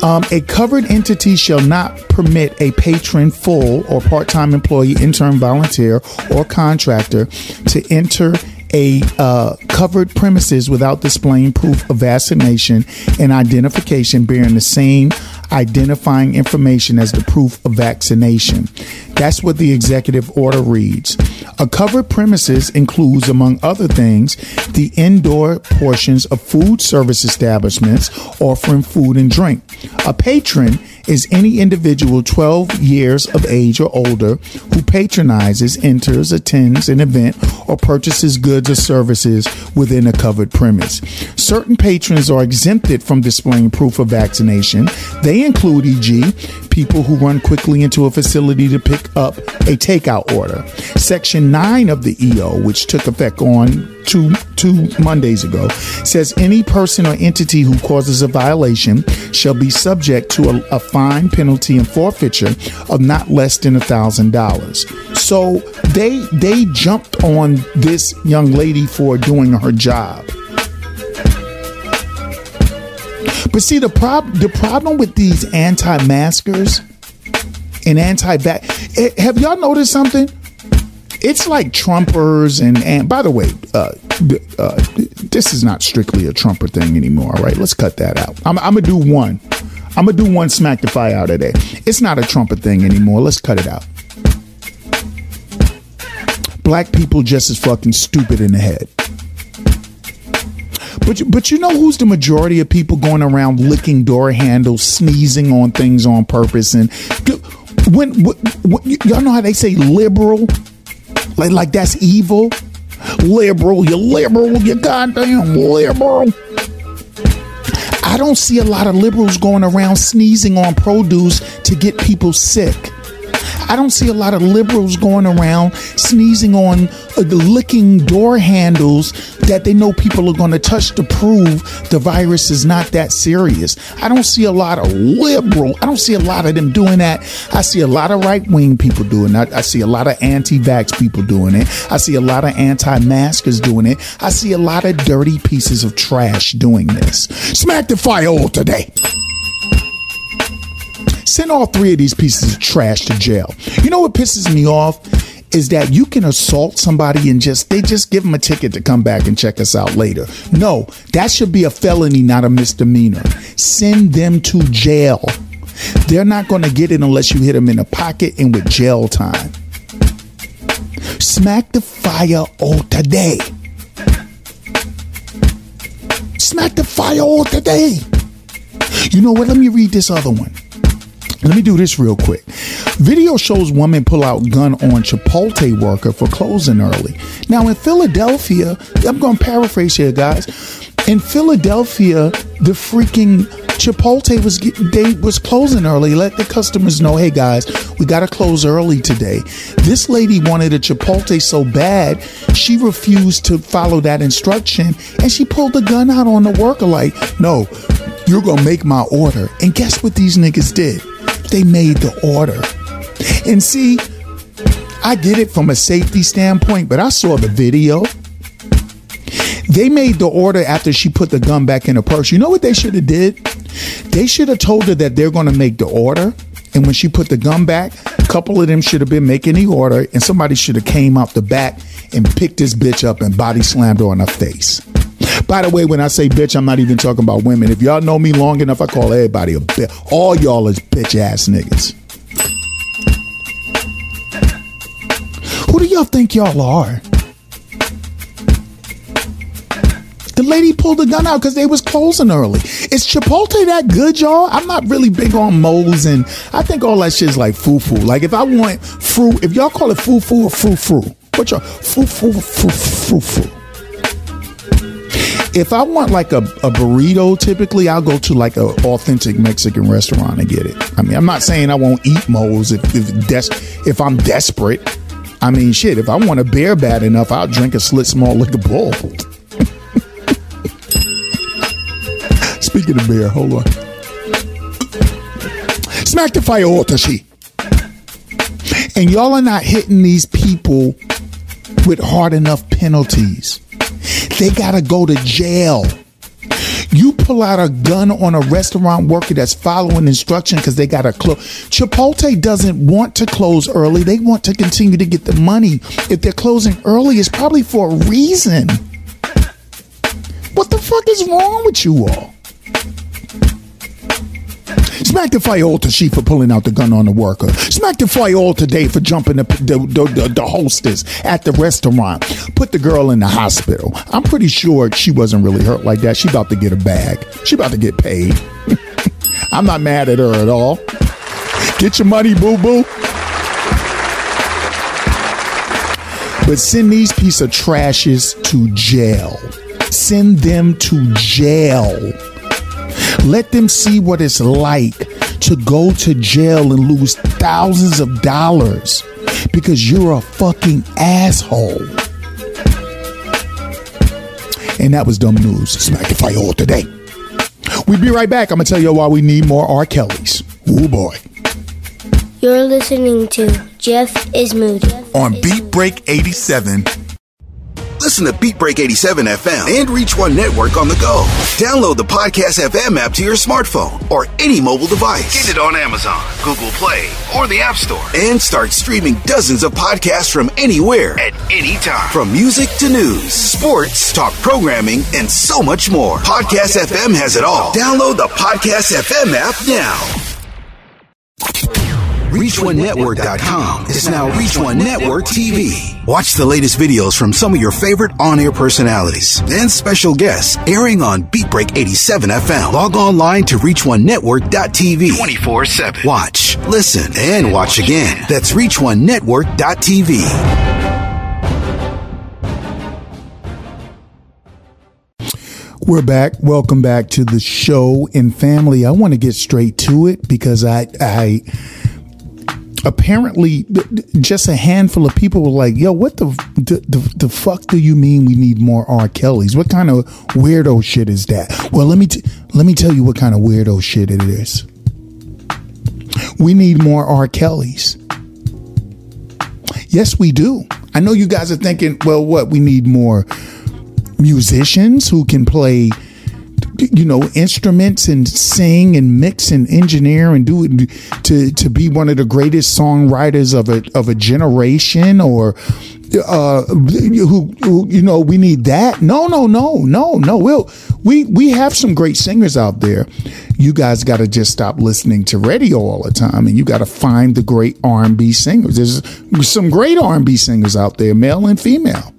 Um, a covered entity shall not permit a patron, full or part time employee, intern, volunteer, or contractor to enter a uh, covered premises without displaying proof of vaccination and identification bearing the same identifying information as the proof of vaccination. That's what the executive order reads. A covered premises includes, among other things, the indoor portions of food service establishments offering food and drink. A patron is any individual 12 years of age or older who patronizes, enters, attends an event, or purchases goods or services within a covered premise. Certain patrons are exempted from displaying proof of vaccination. They include, e.g., people who run quickly into a facility to pick up a takeout order. Section 9 of the EO, which took effect on two two Mondays ago, says any person or entity who causes a violation shall be subject to a, a fine, penalty, and forfeiture of not less than a thousand dollars. So they they jumped on this young lady for doing her job. But see the prob the problem with these anti-maskers and anti-vax. Have y'all noticed something? It's like Trumpers and and by the way, uh, uh, this is not strictly a Trumper thing anymore. Right? Let's cut that out. I'm, I'm gonna do one. I'm gonna do one smack the fire out of there. It's not a Trumper thing anymore. Let's cut it out. Black people just as fucking stupid in the head. But but you know who's the majority of people going around licking door handles, sneezing on things on purpose, and when, y'all know how they say liberal, like like that's evil. Liberal, you liberal, you goddamn liberal. I don't see a lot of liberals going around sneezing on produce to get people sick. I don't see a lot of liberals going around sneezing on uh, licking door handles that they know people are going to touch to prove the virus is not that serious. I don't see a lot of liberal. I don't see a lot of them doing that. I see a lot of right wing people doing that. I see a lot of anti vax people doing it. I see a lot of anti maskers doing it. I see a lot of dirty pieces of trash doing this. Smack the fire all today. Send all three of these pieces of trash to jail. You know what pisses me off? Is that you can assault somebody and just they just give them a ticket to come back and check us out later. No, that should be a felony, not a misdemeanor. Send them to jail. They're not going to get it unless you hit them in the pocket and with jail time. Smack the fire all today. Smack the fire all today. You know what? Let me read this other one. Let me do this real quick. Video shows woman pull out gun on Chipotle worker for closing early. Now in Philadelphia, I'm going to paraphrase here, guys. In Philadelphia, the freaking Chipotle was they was closing early. Let the customers know, hey guys, we got to close early today. This lady wanted a Chipotle so bad, she refused to follow that instruction, and she pulled the gun out on the worker like, no, you're gonna make my order. And guess what these niggas did? They made the order. And see, I get it from a safety standpoint, but I saw the video. They made the order after she put the gun back in her purse. You know what they should have did? They should have told her that they're going to make the order, and when she put the gun back, a couple of them should have been making the order, and somebody should have came out the back and picked this bitch up and body slammed her on her face. By the way, when I say bitch, I'm not even talking about women. If y'all know me long enough, I call everybody a bitch. All y'all is bitch ass niggas. Who do y'all think y'all are? The lady pulled the gun out because they was closing early. Is Chipotle that good, y'all? I'm not really big on moles, and I think all that shit's like foo foo. Like if I want fruit, if y'all call it foo foo or frou frou, What y'all? Foo, foo, foo, foo, foo. If I want like a, a burrito, typically I'll go to like an authentic Mexican restaurant and get it. I mean, I'm not saying I won't eat moles if if, des- if I'm desperate. I mean, shit, if I want a beer bad enough, I'll drink a Schlitz malt liquor bull. Speaking of beer, hold on. Smack the fire, Otashi. And y'all are not hitting these people with hard enough penalties. They gotta go to jail. You pull out a gun on a restaurant worker that's following instruction because they gotta close. Chipotle doesn't want to close early. They want to continue to get the money. If they're closing early, it's probably for a reason. What the fuck is wrong with you all? Smack the fire all to she for pulling out the gun on the worker. Smack the fire all today for jumping the, the, the, the hostess at the restaurant. Put the girl in the hospital. I'm pretty sure she wasn't really hurt like that. She about to get a bag. She about to get paid. I'm not mad at her at all. Get your money, boo boo. But send these piece of trashes to jail. Send them to jail. Let them see what it's like to go to jail and lose thousands of dollars because you're a fucking asshole. And that was dumb news. Smack the fire all today. We'll be right back. I'm going to tell you why we need more R. Kellys. Oh boy. You're listening to Jeff is Moody. On Beat Break 87. Listen to Beat Break 87 FM and Reach One Network on the go. Download the Podcast FM app to your smartphone or any mobile device. Get it on Amazon, Google Play, or the App Store. And start streaming dozens of podcasts from anywhere. At any time. From music to news, sports, talk programming, and so much more. Podcast FM has it all. Download the Podcast FM app now. ReachOneNetwork.com is now Reach One Network TV. Watch the latest videos from some of your favorite on-air personalities and special guests airing on Beat Break 87 FM. Log online to ReachOneNetwork.tv. 24-7. Watch, listen, and watch again. That's ReachOneNetwork.tv. We're back. Welcome back to the show and family. I want to get straight to it because I, I apparently just a handful of people were like, "Yo, what the, the the, the fuck do you mean we need more R. Kellys? What kind of weirdo shit is that?" Well, let me t- let me tell you what kind of weirdo shit it is. We need more R. Kellys. Yes, we do. I know you guys are thinking, well, what? We need more musicians who can play you know instruments and sing and mix and engineer and do it to to be one of the greatest songwriters of a of a generation or uh who, who you know we need that. No no no no no. We'll we we have some great singers out there. You guys got to just stop listening to radio all the time and you got to find the great R&B singers. There's some great R&B singers out there male and female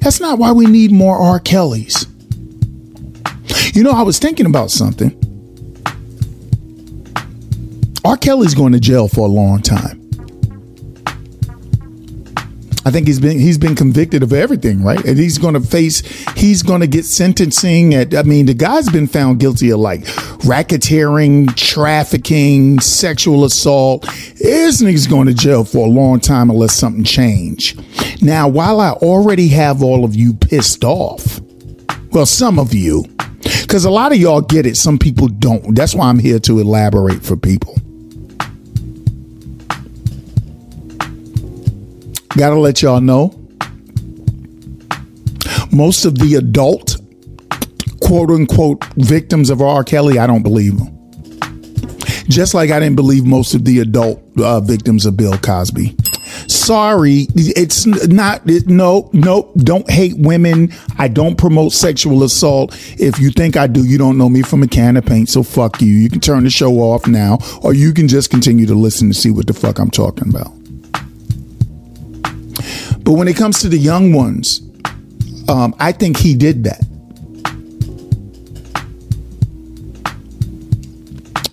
that's not why we need more R. Kellys. You know, I was thinking about something. R. Kelly's going to jail for a long time. I think he's been he's been convicted of everything, right? And he's going to face he's going to get sentencing at I mean, the guy's been found guilty of like racketeering, trafficking, sexual assault. This nigga's going to jail for a long time unless something change. Now, while I already have all of you pissed off, well, some of you, because a lot of y'all get it, some people don't. That's why I'm here to elaborate for people. Gotta let y'all know. Most of the adult, quote unquote, victims of R. Kelly, I don't believe them. Just like I didn't believe most of the adult uh, victims of Bill Cosby. Sorry, it's not. It, no, no, don't hate women. I don't promote sexual assault. If you think I do, you don't know me from a can of paint. So fuck you. You can turn the show off now, or you can just continue to listen to see what the fuck I'm talking about. But when it comes to the young ones, um, I think he did that.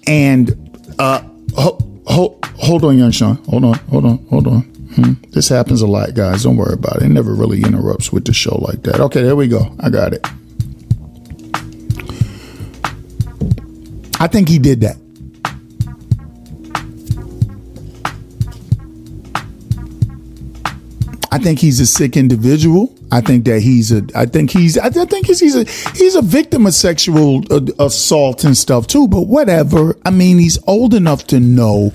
And uh, ho- ho- hold on, young Sean. Hold on, hold on, hold on. Hmm. This happens a lot, guys. Don't worry about it. It never really interrupts with the show like that. Okay, there we go. I got it. I think he did that. I think he's a sick individual. I think that he's a. I think he's. I think he's he's a he's a victim of sexual uh, assault and stuff too. But whatever. I mean, he's old enough to know,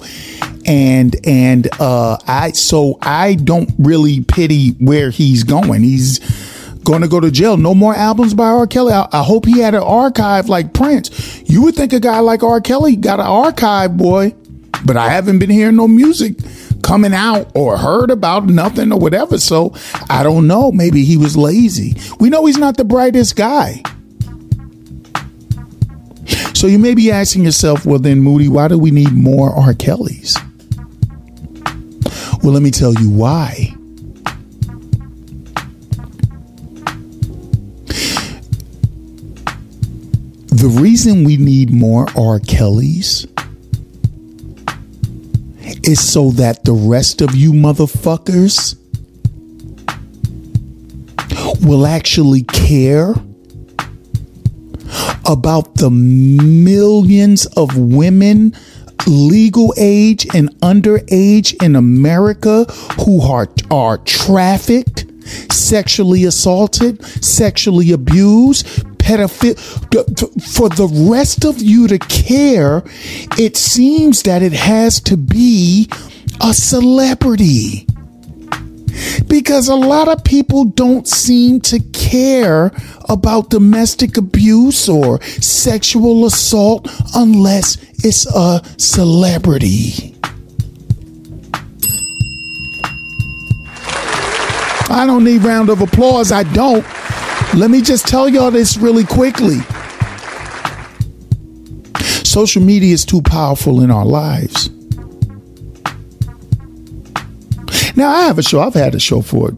and and uh, I so I don't really pity where he's going. He's going to go to jail. No more albums by R. Kelly. I, I hope he had an archive like Prince. You would think a guy like R. Kelly got an archive, boy. But I haven't been hearing no music coming out or heard about nothing or whatever. So I don't know. Maybe he was lazy. We know he's not the brightest guy. So you may be asking yourself, well, then, Moody, why do we need more R. Kellys? Well, let me tell you why. The reason we need more R. Kellys is so that the rest of you motherfuckers will actually care about the millions of women legal age and underage in America who are, are trafficked, sexually assaulted, sexually abused, pedophile. For the rest of you to care, it seems that it has to be a celebrity. Because a lot of people don't seem to care about domestic abuse or sexual assault unless it's a celebrity. I don't need round of applause. I don't. Let me just tell y'all this really quickly. Social media is too powerful in our lives. Now I have a show. I've had a show for.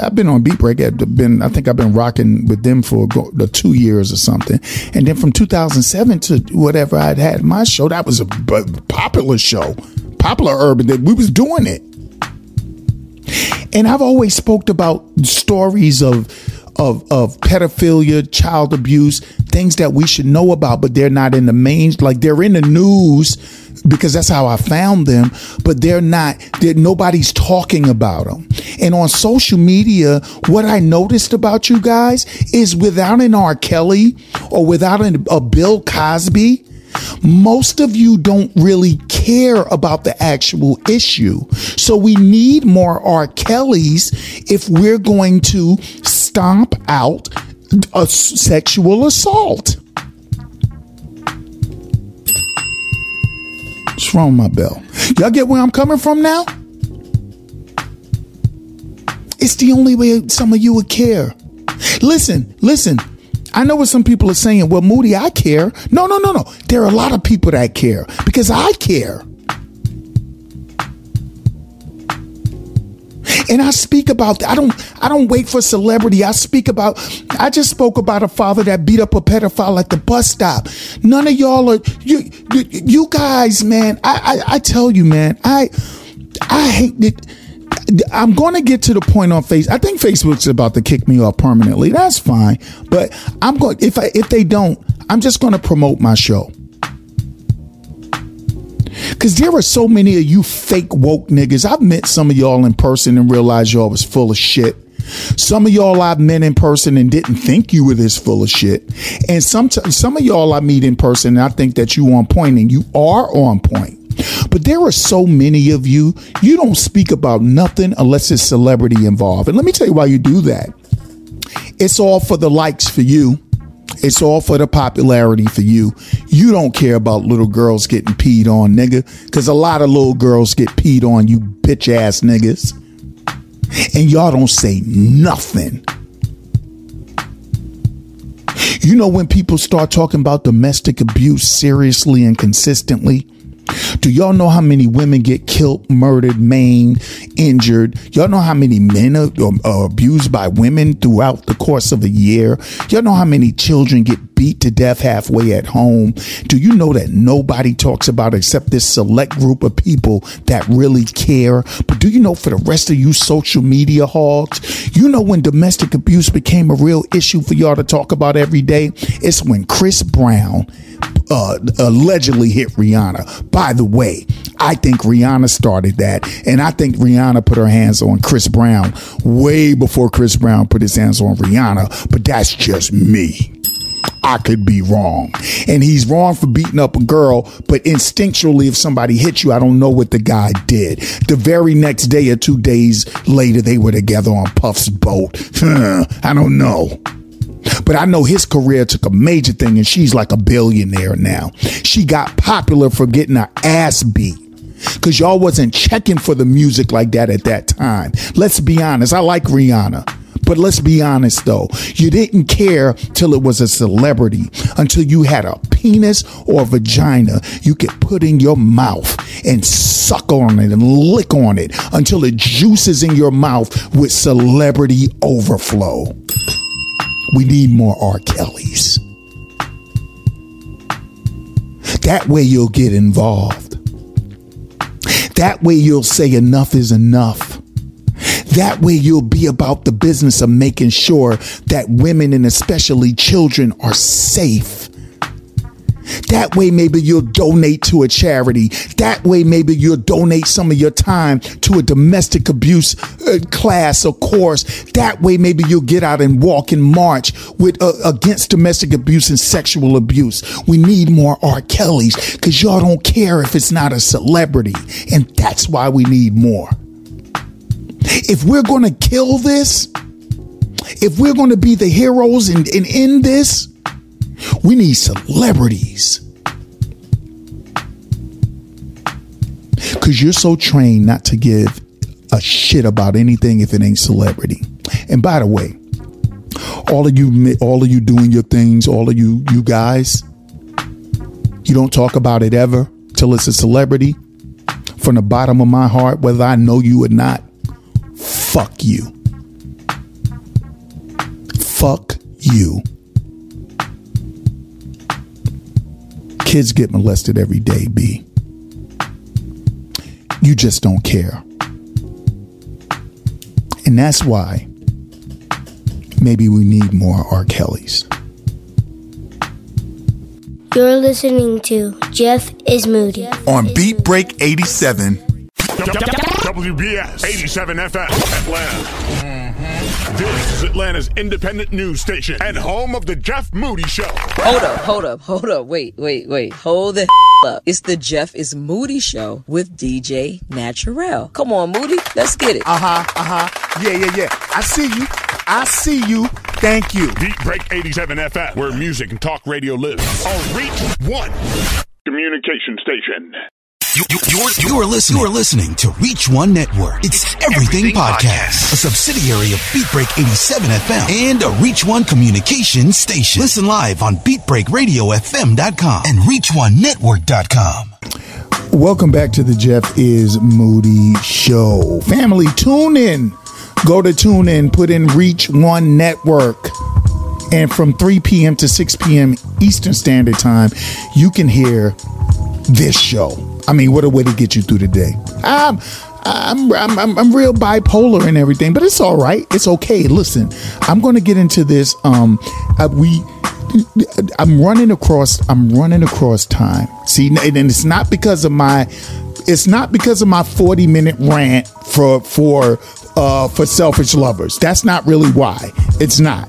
I've been on Beat Break. I've been. I think I've been rocking with them for the two years or something. And then from 2007 to whatever I'd had my show, that was a popular show, popular urban. That we was doing it. And I've always spoke about stories of of of pedophilia, child abuse, things that we should know about, but they're not in the main. Like they're in the news because that's how I found them, but they're not. They're, nobody's talking about them. And on social media, what I noticed about you guys is without an R. Kelly or without an, a Bill Cosby most of you don't really care about the actual issue. So we need more R. Kellys if we're going to stomp out a sexual assault. What's wrong my bell? Y'all get where I'm coming from now? It's the only way some of you would care. Listen, listen. I know what some people are saying. Well, Moody, I care. No, no, no, no. There are a lot of people that care because I care. And I speak about I don't I don't wait for celebrity. I speak about I just spoke about a father that beat up a pedophile at the bus stop. None of y'all are you you, you guys, man. I, I I tell you, man. I I hate it I'm going to get to the point on face. I think Facebook's about to kick me off permanently. That's fine, but I'm going. If I, if they don't, I'm just going to promote my show. Cause there are so many of you fake woke niggas. I've met some of y'all in person and realized y'all was full of shit. Some of y'all I've met in person and didn't think you were this full of shit. And some some of y'all I meet in person and I think that you on point and you are on point. But there are so many of you, you don't speak about nothing unless it's celebrity involved. And let me tell you why you do that. It's all for the likes for you. It's all for the popularity for you. You don't care about little girls getting peed on, nigga. Cause a lot of little girls get peed on, you bitch ass niggas. And y'all don't say nothing. You know, when people start talking about domestic abuse seriously and consistently, Do y'all know how many women get killed, murdered, maimed, injured? Y'all know how many men are, are, abused by women throughout the course of a year? Y'all know how many children get beat to death halfway at home? Do you know that nobody talks about except this select group of people that really care? But do you know for the rest of you social media hogs, you know when domestic abuse became a real issue for y'all to talk about every day? It's when Chris Brown uh, allegedly hit Rihanna. By the way, I think Rihanna started that, and I think Rihanna put her hands on Chris Brown way before Chris Brown put his hands on Rihanna. But that's just me. I could be wrong. And he's wrong for beating up a girl, but instinctually, if somebody hit you, I don't know what the guy did. The very next day or two days later, they were together on Puff's boat. I don't know. But I know his career took a major thing and she's like a billionaire now. She got popular for getting her ass beat. Cause y'all wasn't checking for the music like that at that time. Let's be honest. I like Rihanna. But let's be honest though, you didn't care till it was a celebrity, until you had a penis or a vagina you could put in your mouth and suck on it and lick on it until it juices in your mouth with celebrity overflow. We need more R. Kellys. That way you'll get involved. That way you'll say enough is enough. That way you'll be about the business of making sure that women and especially children are safe. That way, maybe you'll donate to a charity. That way, maybe you'll donate some of your time to a domestic abuse uh, class or course. That way, maybe you'll get out and walk and march with uh, against domestic abuse and sexual abuse. We need more R. Kellys because y'all don't care if it's not a celebrity, and that's why we need more. If we're going to kill this, if we're going to be the heroes and, and end this, we need celebrities. Because you're so trained not to give a shit about anything if it ain't celebrity. And by the way, all of you, all of you doing your things, all of you, you guys, you don't talk about it ever till it's a celebrity. From the bottom of my heart, whether I know you or not, fuck you. Fuck you. Kids get molested every day, B. You just don't care. And that's why maybe we need more R. Kellys. You're listening to Jeff is Moody on Beat Break 87. WBS 87 FM, Atlanta. This is Atlanta's independent news station and home of the Jeff Moody Show. Hold up, hold up, hold up. Wait, wait, wait. Hold the up. It's the Jeff is Moody Show with DJ Naturel. Come on, Moody. Let's get it. Uh huh, uh huh. Yeah, yeah, yeah. I see you. I see you. Thank you. Beat Break 87 FM, where music and talk radio lives. On Reach One Communication Station. You, you, you're, you're, listening, you're listening to Reach One Network. It's, it's Everything, Everything Podcast, Podcast, a subsidiary of BeatBreak 87 FM and a Reach One communication station. Listen live on BeatBreakRadioFM.com and ReachOneNetwork.com. Welcome back to the Jeff is Moody Show. Family, tune in. Go to tune in, put in Reach One Network. And from 3 p.m. to 6 p.m. Eastern Standard Time, you can hear this show. I mean, what a way to get you through the day. I'm, I'm, I'm, I'm, real bipolar and everything, but it's all right. It's okay. Listen, I'm going to get into this. Um, uh, we, I'm running across, I'm running across time. See, and it's not because of my, it's not because of my 40 minute rant for, for, uh, for selfish lovers. That's not really why. It's not.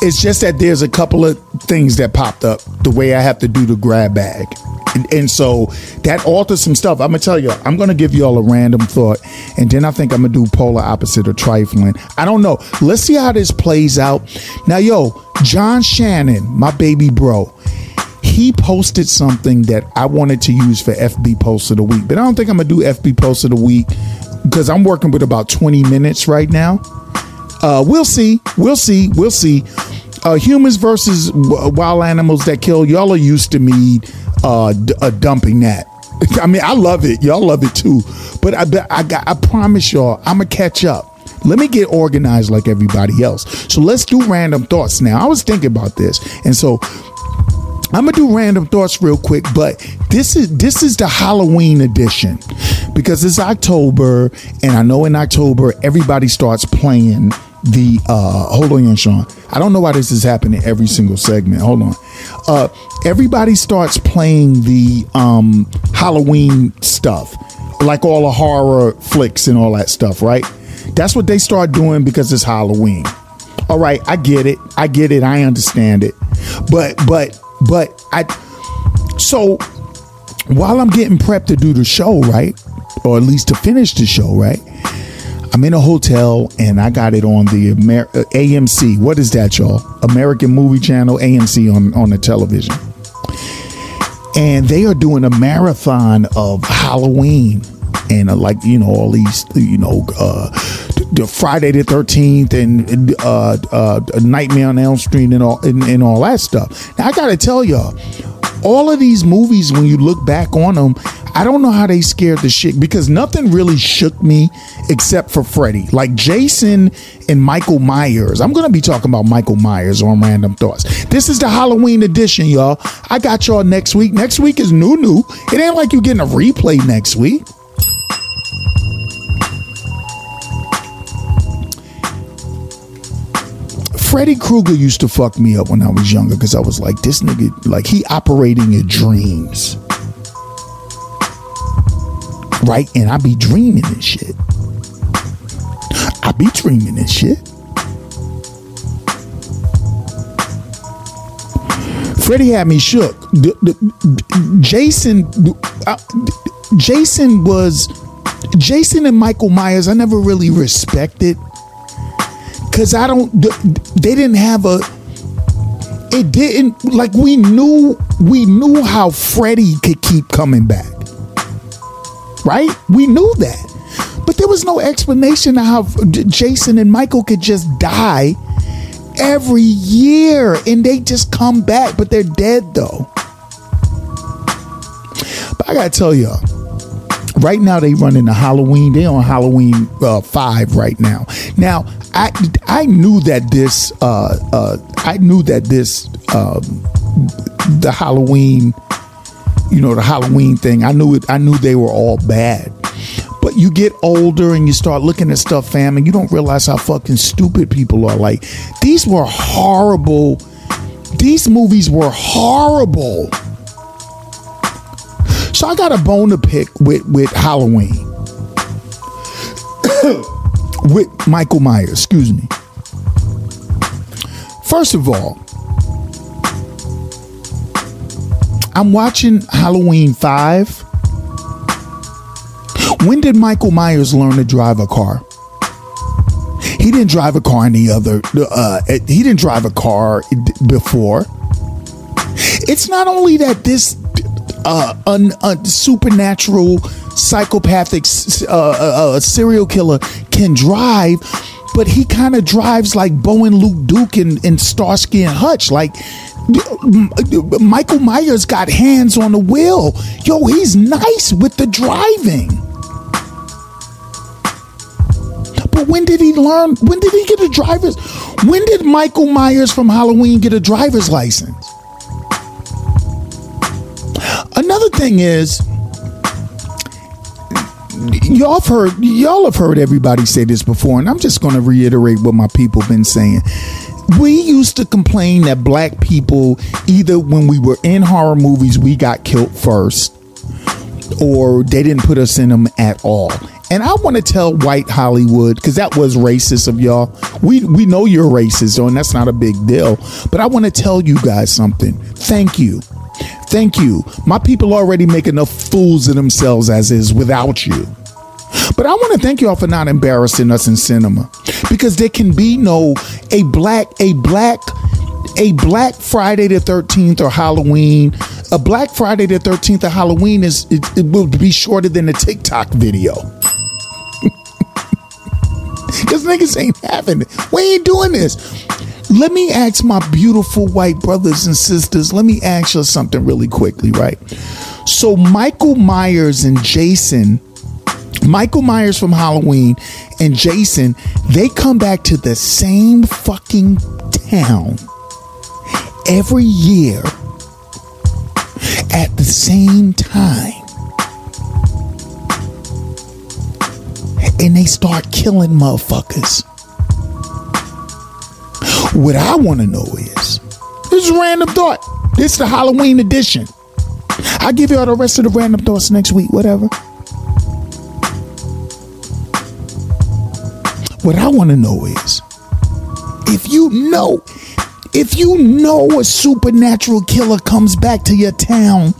It's just that there's a couple of things that popped up the way I have to do the grab bag. And, and, so that alters some stuff. I'm gonna tell you, I'm gonna give you all a random thought, and then I think I'm gonna do polar opposite or trifling. I don't know. Let's see how this plays out. Now, yo, John Shannon, my baby bro, he posted something that I wanted to use for FB post of the week, but I don't think I'm gonna do FB post of the week because I'm working with about 20 minutes right now. Uh, we'll see. We'll see. We'll see. Uh, humans versus wild animals that kill. Y'all are used to me uh, d- uh dumping that. I mean, I love it. Y'all love it too. But I I got. I promise y'all, I'm gonna catch up. Let me get organized like everybody else. So let's do random thoughts now. I was thinking about this, and so I'm gonna do random thoughts real quick, but this is this is the Halloween edition because it's October, and I know in October everybody starts playing the uh hold on Sean. I don't know why this is happening every single segment. Hold on. Uh everybody starts playing the um Halloween stuff. Like all the horror flicks and all that stuff, right? That's what they start doing because it's Halloween. All right, I get it. I get it. I understand it. But but but I so while I'm getting prepped to do the show, right? Or at least to finish the show, right? I'm in a hotel and I got it on the Amer- uh, AMC. What is that, y'all? American Movie Channel, AMC on, on the television. And they are doing a marathon of Halloween and uh, like, you know, all these, you know, uh, the Friday the 13th and uh, uh, Nightmare on Elm Street and all, and, and all that stuff. Now, I got to tell y'all, all of these movies, when you look back on them, I don't know how they scared the shit because nothing really shook me except for Freddy. Like Jason and Michael Myers. I'm going to be talking about Michael Myers on Random Thoughts. This is the Halloween edition, y'all. I got y'all next week. Next week is new, new. It ain't like you getting a replay next week. Freddy Krueger used to fuck me up when I was younger because I was like, this nigga, like he operating in dreams. Right? And I be dreaming and shit. I be dreaming and shit. Freddy had me shook. Jason, uh, Jason was Jason and Michael Myers. I never really respected because I don't. They didn't have a. It didn't like we knew we knew how Freddy could keep coming back, right? We knew that, but there was no explanation of how Jason and Michael could just die every year and they just come back, but they're dead though. But I gotta tell y'all right now they running the Halloween. They on Halloween uh, five right now. Now I I knew that this uh, uh, I knew that this um, the Halloween, you know, the Halloween thing. I knew it. I knew they were all bad. But you get older and you start looking at stuff, fam, and you don't realize how fucking stupid people are. Like these were horrible. These movies were horrible. So I got a bone to pick with with Halloween. with Michael Myers, excuse me. First of all, I'm watching Halloween 5. When did Michael Myers learn to drive a car? He didn't drive a car any other uh, he didn't drive a car before. It's not only that this uh, un, uh, supernatural psychopathic uh, uh, uh, serial killer can drive, but he kind of drives like Bo and Luke Duke and, and Starsky and Hutch. Like Michael Myers got hands on the wheel. Yo, he's nice with the driving. But when did he learn? When did he get a driver's? When did Michael Myers from Halloween get a driver's license? Another thing is, y'all have heard y'all have heard everybody say this before, and I'm just going to reiterate what my people been saying. We used to complain that black people either when we were in horror movies we got killed first, or they didn't put us in them at all. And I want to tell white Hollywood because that was racist of y'all. We we know you're racist, and that's not a big deal. But I want to tell you guys something. Thank you. Thank you. My people already make enough fools of themselves as is without you. But I want to thank y'all for not embarrassing us in cinema because there can be no a black a black a black Friday the 13th or Halloween. A black Friday the 13th or Halloween is it, it will be shorter than a TikTok video. Because niggas ain't having it. We ain't doing this. let me ask my beautiful white brothers and sisters, let me ask you something really quickly, right? So, Michael Myers and Jason, Michael Myers from Halloween and Jason, they come back to the same fucking town every year at the same time. And they start killing motherfuckers. What I want to know is this is random thought. This is the Halloween edition. I'll give you all the rest of the random thoughts next week, whatever. What I want to know is if you know, if you know a supernatural killer comes back to your town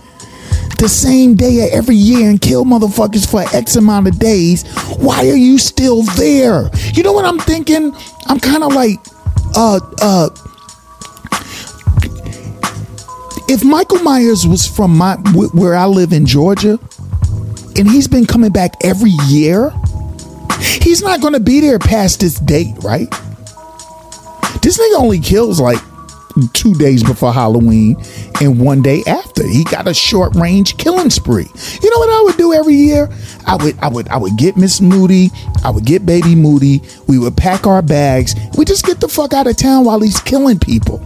the same day of every year and kill motherfuckers for X amount of days, why are you still there? You know what I'm thinking? I'm kind of like, uh, uh, if Michael Myers was from my where I live in Georgia, and he's been coming back every year, he's not going to be there past this date, right? This nigga only kills like two days before Halloween and one day after. He got a short range killing spree. You know what I would do every year? I would I would I would get Miss Moody, I would get baby Moody, we would pack our bags, we just get the fuck out of town while he's killing people.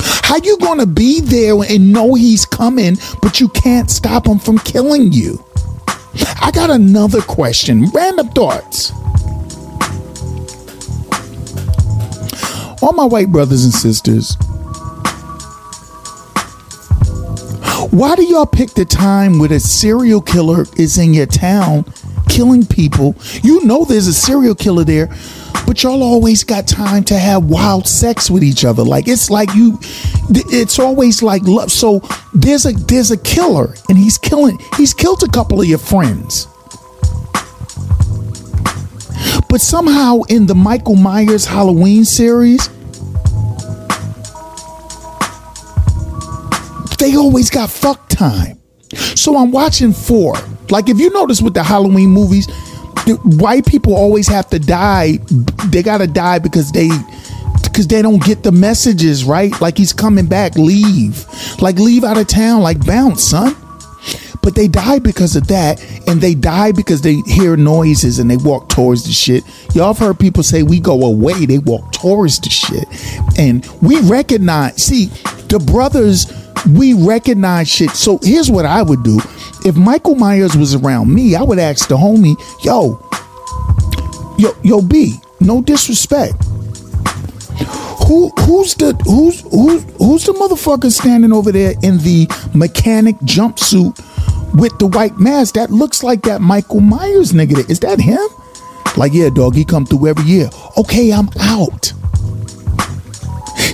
How you gonna be there and know he's coming, but you can't stop him from killing you? I got another question. Random thoughts. All my white brothers and sisters, why do y'all pick the time when a serial killer is in your town killing people? You know there's a serial killer there, but y'all always got time to have wild sex with each other. Like it's like you, it's always like love. So there's a there's a killer, and he's killing. He's killed a couple of your friends. But somehow in the Michael Myers Halloween series, they always got fuck time. So I'm watching four. Like if you notice with the Halloween movies, white people always have to die. They gotta die because they because they don't get the messages right. Like he's coming back, leave, like leave out of town, like bounce, son. But they die because of that, and they die because they hear noises and they walk towards the shit. Y'all have heard people say we go away, they walk towards the shit, and we recognize. See, the brothers we recognize shit. So here's what I would do. If Michael Myers was around me, I would ask the homie, yo, yo, yo, B, no disrespect. Who who's the who's who's who's the motherfucker standing over there in the mechanic jumpsuit with the white mask? That looks like that Michael Myers nigga. Is that him? Like, yeah, dog, he come through every year. Okay, I'm out.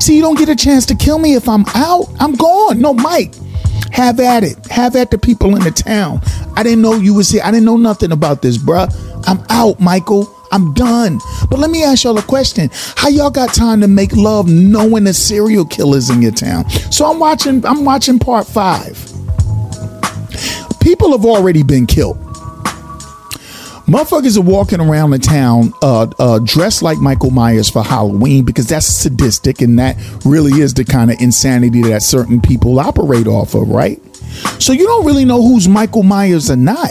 See, you don't get a chance to kill me if I'm out. I'm gone. No, Mike. Have at it. Have at the people in the town. I didn't know you was here. I didn't know nothing about this, bruh. I'm out, Michael. I'm done. But let me ask y'all a question. How y'all got time to make love knowing the serial killers in your town? So I'm watching, I'm watching part five. People have already been killed. Motherfuckers are walking around the town uh, uh, dressed like Michael Myers for Halloween because that's sadistic and that really is the kind of insanity that certain people operate off of, right? So you don't really know who's Michael Myers or not.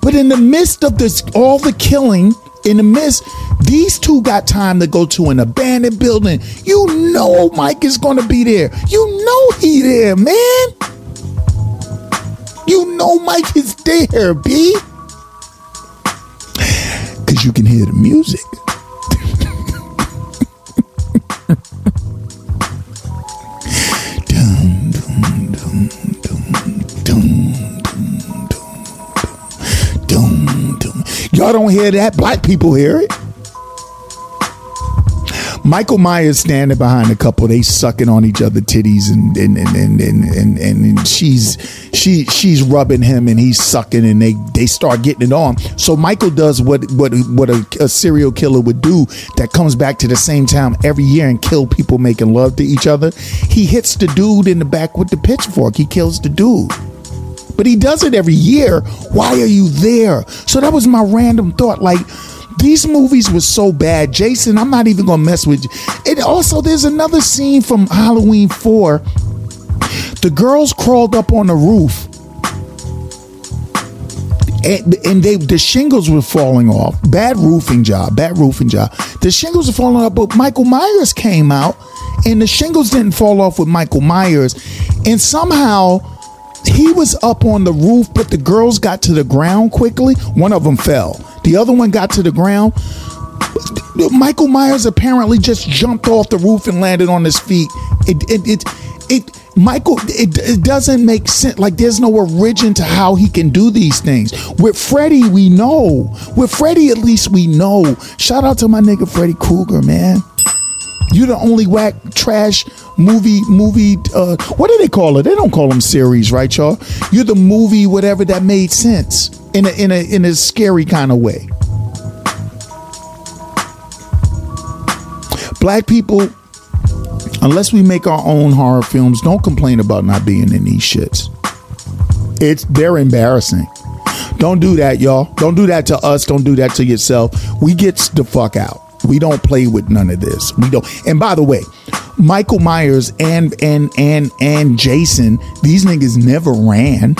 But in the midst of this, all the killing, in the midst, these two got time to go to an abandoned building. You know Mike is going to be there. You know he there, man. You know Mike is there, B. Because you can hear the music. Y'all don't hear that? Black people hear it. Michael Myers standing behind a couple, they sucking on each other titties and and and and and, and, and she's she she's rubbing him and he's sucking and they they start getting it on. So Michael does what what what a, a serial killer would do that comes back to the same town every year and kill people making love to each other. He hits the dude in the back with the pitchfork. He kills the dude but he does it every year. Why are you there? So that was my random thought. Like, These movies were so bad. Jason, I'm not even gonna mess with you. And also, there's another scene from Halloween 4. The girls crawled up on the roof. And, and they the shingles were falling off. Bad roofing job. Bad roofing job. The shingles were falling off, but Michael Myers came out, and the shingles didn't fall off with Michael Myers, and somehow he was up on the roof, but the girls got to the ground quickly. One of them fell. The other one got to the ground. Michael Myers apparently just jumped off the roof and landed on his feet. It it it, it Michael, it, it doesn't make sense. Like there's no origin to how he can do these things. With Freddy, we know. With Freddy, at least we know. Shout out to my nigga Freddy Krueger, man. You the only whack trash movie movie. Uh, what do they call it? They don't call them series, right, y'all? You're the movie, whatever that made sense in a in a in a scary kind of way. Black people, unless we make our own horror films, don't complain about not being in these shits. It's they're embarrassing. Don't do that, y'all. Don't do that to us. Don't do that to yourself. We get the fuck out. We don't play with none of this. We don't. And by the way, Michael Myers and and and and Jason, these niggas never ran.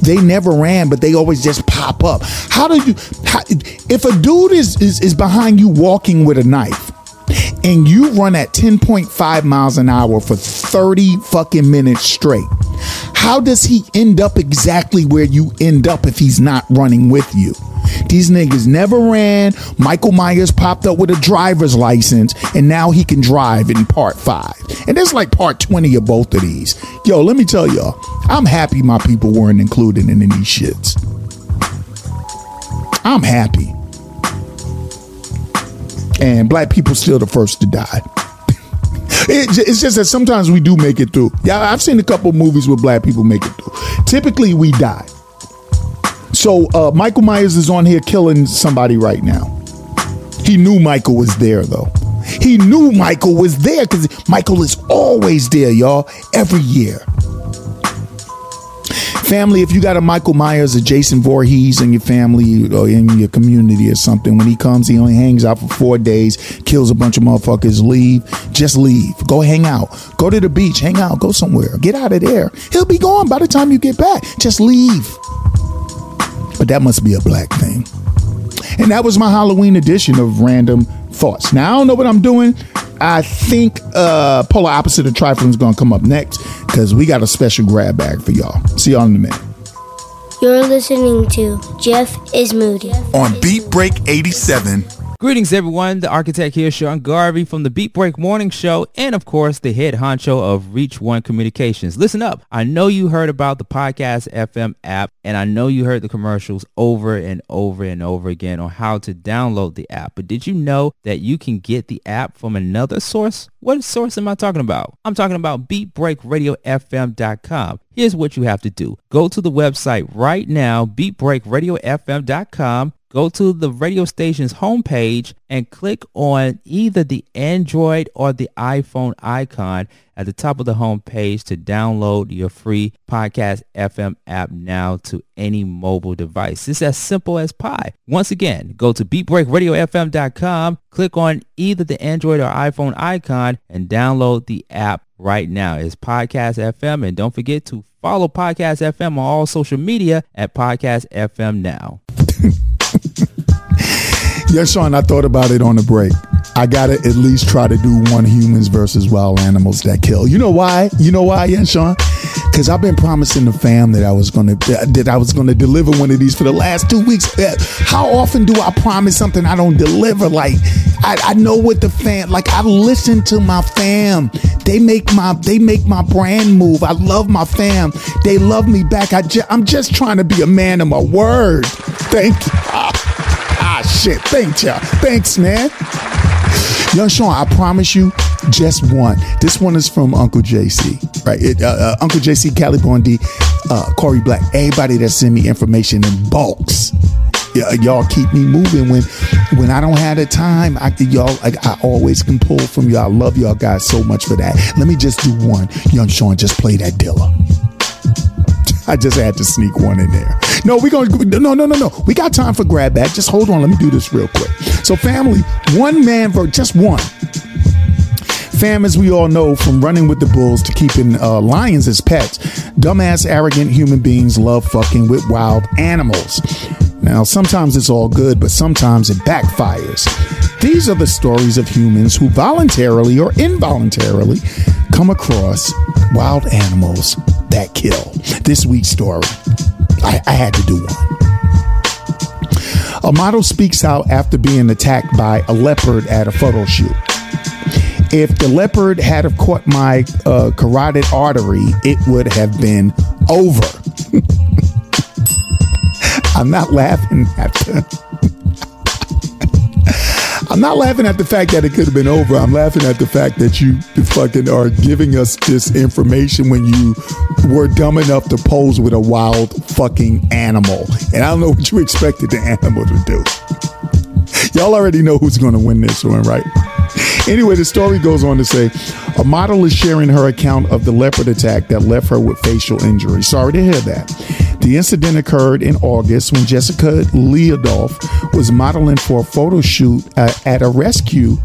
They never ran, but they always just pop up. How do you? How, if a dude is, is is behind you walking with a knife, and you run at 10.5 miles an hour for 30 fucking minutes straight, how does he end up exactly where you end up if he's not running with you? These niggas never ran. Michael Myers popped up with a driver's license, and now he can drive in part five. And there's like part 20 of both of these. Yo, let me tell y'all, I'm happy my people weren't included in any shits. I'm happy. And black people still the first to die. It, it's just that sometimes we do make it through. Yeah, I've seen a couple movies where black people make it through. Typically, we die. So uh, Michael Myers is on here killing somebody right now. He knew Michael was there though. He knew Michael was there because Michael is always there, y'all, every year. Family, if you got a Michael Myers or Jason Voorhees in your family or in your community or something, when he comes, he only hangs out for four days, kills a bunch of motherfuckers, leave. Just leave. Go hang out. Go to the beach, hang out, go somewhere. Get out of there. He'll be gone by the time you get back. Just leave. But that must be a black thing. And that was my Halloween edition of Random Thoughts. Now, I don't know what I'm doing. I think uh, Polar Opposite of Trifling is going to come up next because we got a special grab bag for y'all. See y'all in a minute. You're listening to Jeff is Moody on Beat Break 87. Greetings, everyone. The architect here, Sean Garvey from the Beat Break Morning Show, and of course, the head honcho of Reach One Communications. Listen up. I know you heard about the Podcast FM app, and I know you heard the commercials over and over and over again on how to download the app. But did you know that you can get the app from another source? What source am I talking about? I'm talking about BeatBreakRadioFM.com. Here's what you have to do. Go to the website right now, BeatBreakRadioFM.com go to the radio station's homepage and click on either the Android or the iPhone icon at the top of the homepage to download your free Podcast FM app now to any mobile device. It's as simple as pie. Once again, go to beatbreakradiofm.com, click on either the Android or iPhone icon and download the app right now. It's Podcast FM and don't forget to follow Podcast FM on all social media at Podcast FM now. yes, Sean, I thought about it on the break. I gotta at least try to do one humans versus wild animals that kill. You know why? You know why, yes, Sean? Because I've been promising the fam that I was gonna that I was gonna deliver one of these for the last two weeks. Uh, how often do I promise something I don't deliver? Like I, I know what the fam like. I listen to my fam. They make my they make my brand move. I love my fam. They love me back. I I'm just trying to be a man of my word. Thank you. Shit. Thanks y'all. Thanks, man. Young Sean, I promise you, just one. This one is from Uncle JC, right? It, uh, uh, Uncle JC, Cali Bondi, uh, Corey Black, everybody that send me information in bulks. Y- y'all keep me moving when when I don't have the time. I y'all like I always can pull from y'all. I love y'all guys so much for that. Let me just do one. Young Sean, just play that Dilla. I just had to sneak one in there. No, we going to no no no no. We got time for grab bag. Just hold on. Let me do this real quick. So family, one man for just one. Fam, as we all know, from running with the bulls to keeping uh, lions as pets, dumbass, arrogant human beings love fucking with wild animals. Now, sometimes it's all good, but sometimes it backfires. These are the stories of humans who voluntarily or involuntarily come across wild animals that kill. This week's story, I, I had to do one. A model speaks out after being attacked by a leopard at a photo shoot. If the leopard had have caught my uh, carotid artery, it would have been over. I'm not laughing at the. I'm not laughing at the fact that it could have been over. I'm laughing at the fact that you fucking are giving us this information when you were dumb enough to pose with a wild fucking animal. And I don't know what you expected the animal to do. Y'all already know who's going to win this one, right? Anyway, the story goes on to say a model is sharing her account of the leopard attack that left her with facial injury. Sorry to hear that. The incident occurred in August when Jessica Leidolph was modeling for a photo shoot uh, at a rescue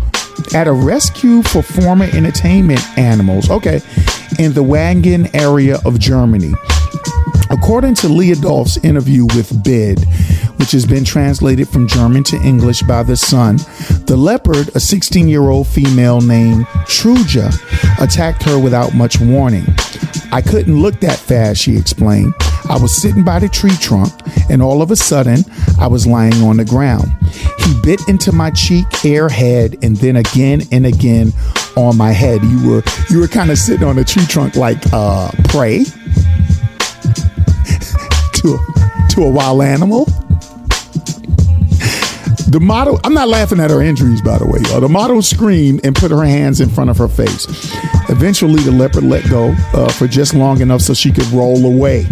at a rescue for former entertainment animals. Okay, in the Wangen area of Germany. According to Leidolph's interview with Bild, which has been translated from German to English by the Sun, the leopard, a 16 year old female named Troja, attacked her without much warning. I couldn't look that fast, she explained. I was sitting by the tree trunk, and all of a sudden, I was lying on the ground. He bit into my cheek, hair, head, and then again and again on my head. You were you were kind of sitting on a tree trunk like uh prey to to a wild animal. The model, I'm not laughing at her injuries, by the way. The model screamed and put her hands in front of her face. Eventually, the leopard let go uh, for just long enough so she could roll away.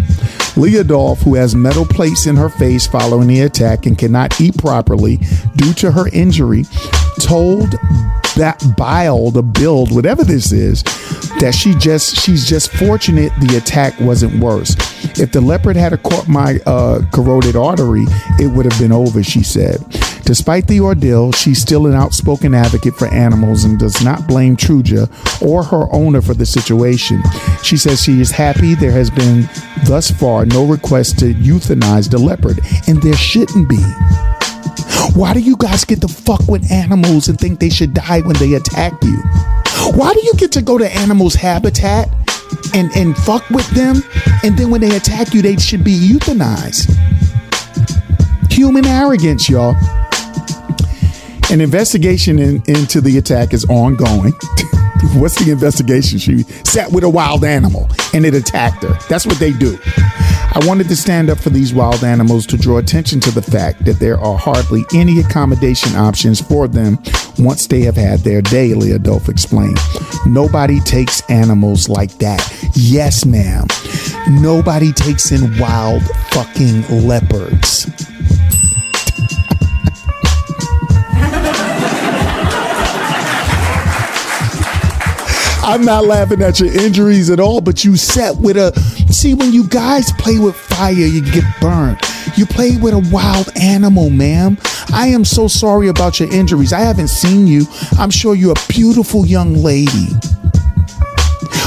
Leidolph, who has metal plates in her face following the attack and cannot eat properly due to her injury, told that bile, the build whatever this is, that she just she's just fortunate the attack wasn't worse. If the leopard had caught my uh, carotid artery, it would have been over, she said. Despite the ordeal, she's still an outspoken advocate for animals and does not blame Troja or her owner for the situation. She says she is happy there has been thus far no request to euthanize the leopard, and there shouldn't be. Why do you guys get to fuck with animals and think they should die when they attack you? Why do you get to go to animals' habitat and, and fuck with them, and then when they attack you, they should be euthanized? Human arrogance, y'all. An investigation in, into the attack is ongoing. What's the investigation? She sat with a wild animal and it attacked her. That's what they do. I wanted to stand up for these wild animals to draw attention to the fact that there are hardly any accommodation options for them once they have had their day, Leidolph explained. Nobody takes animals like that. Yes, ma'am. Nobody takes in wild fucking leopards. I'm not laughing at your injuries at all, but you set with a. See, when you guys play with fire, you get burned. You play with a wild animal, ma'am. I am so sorry about your injuries. I haven't seen you. I'm sure you're a beautiful young lady.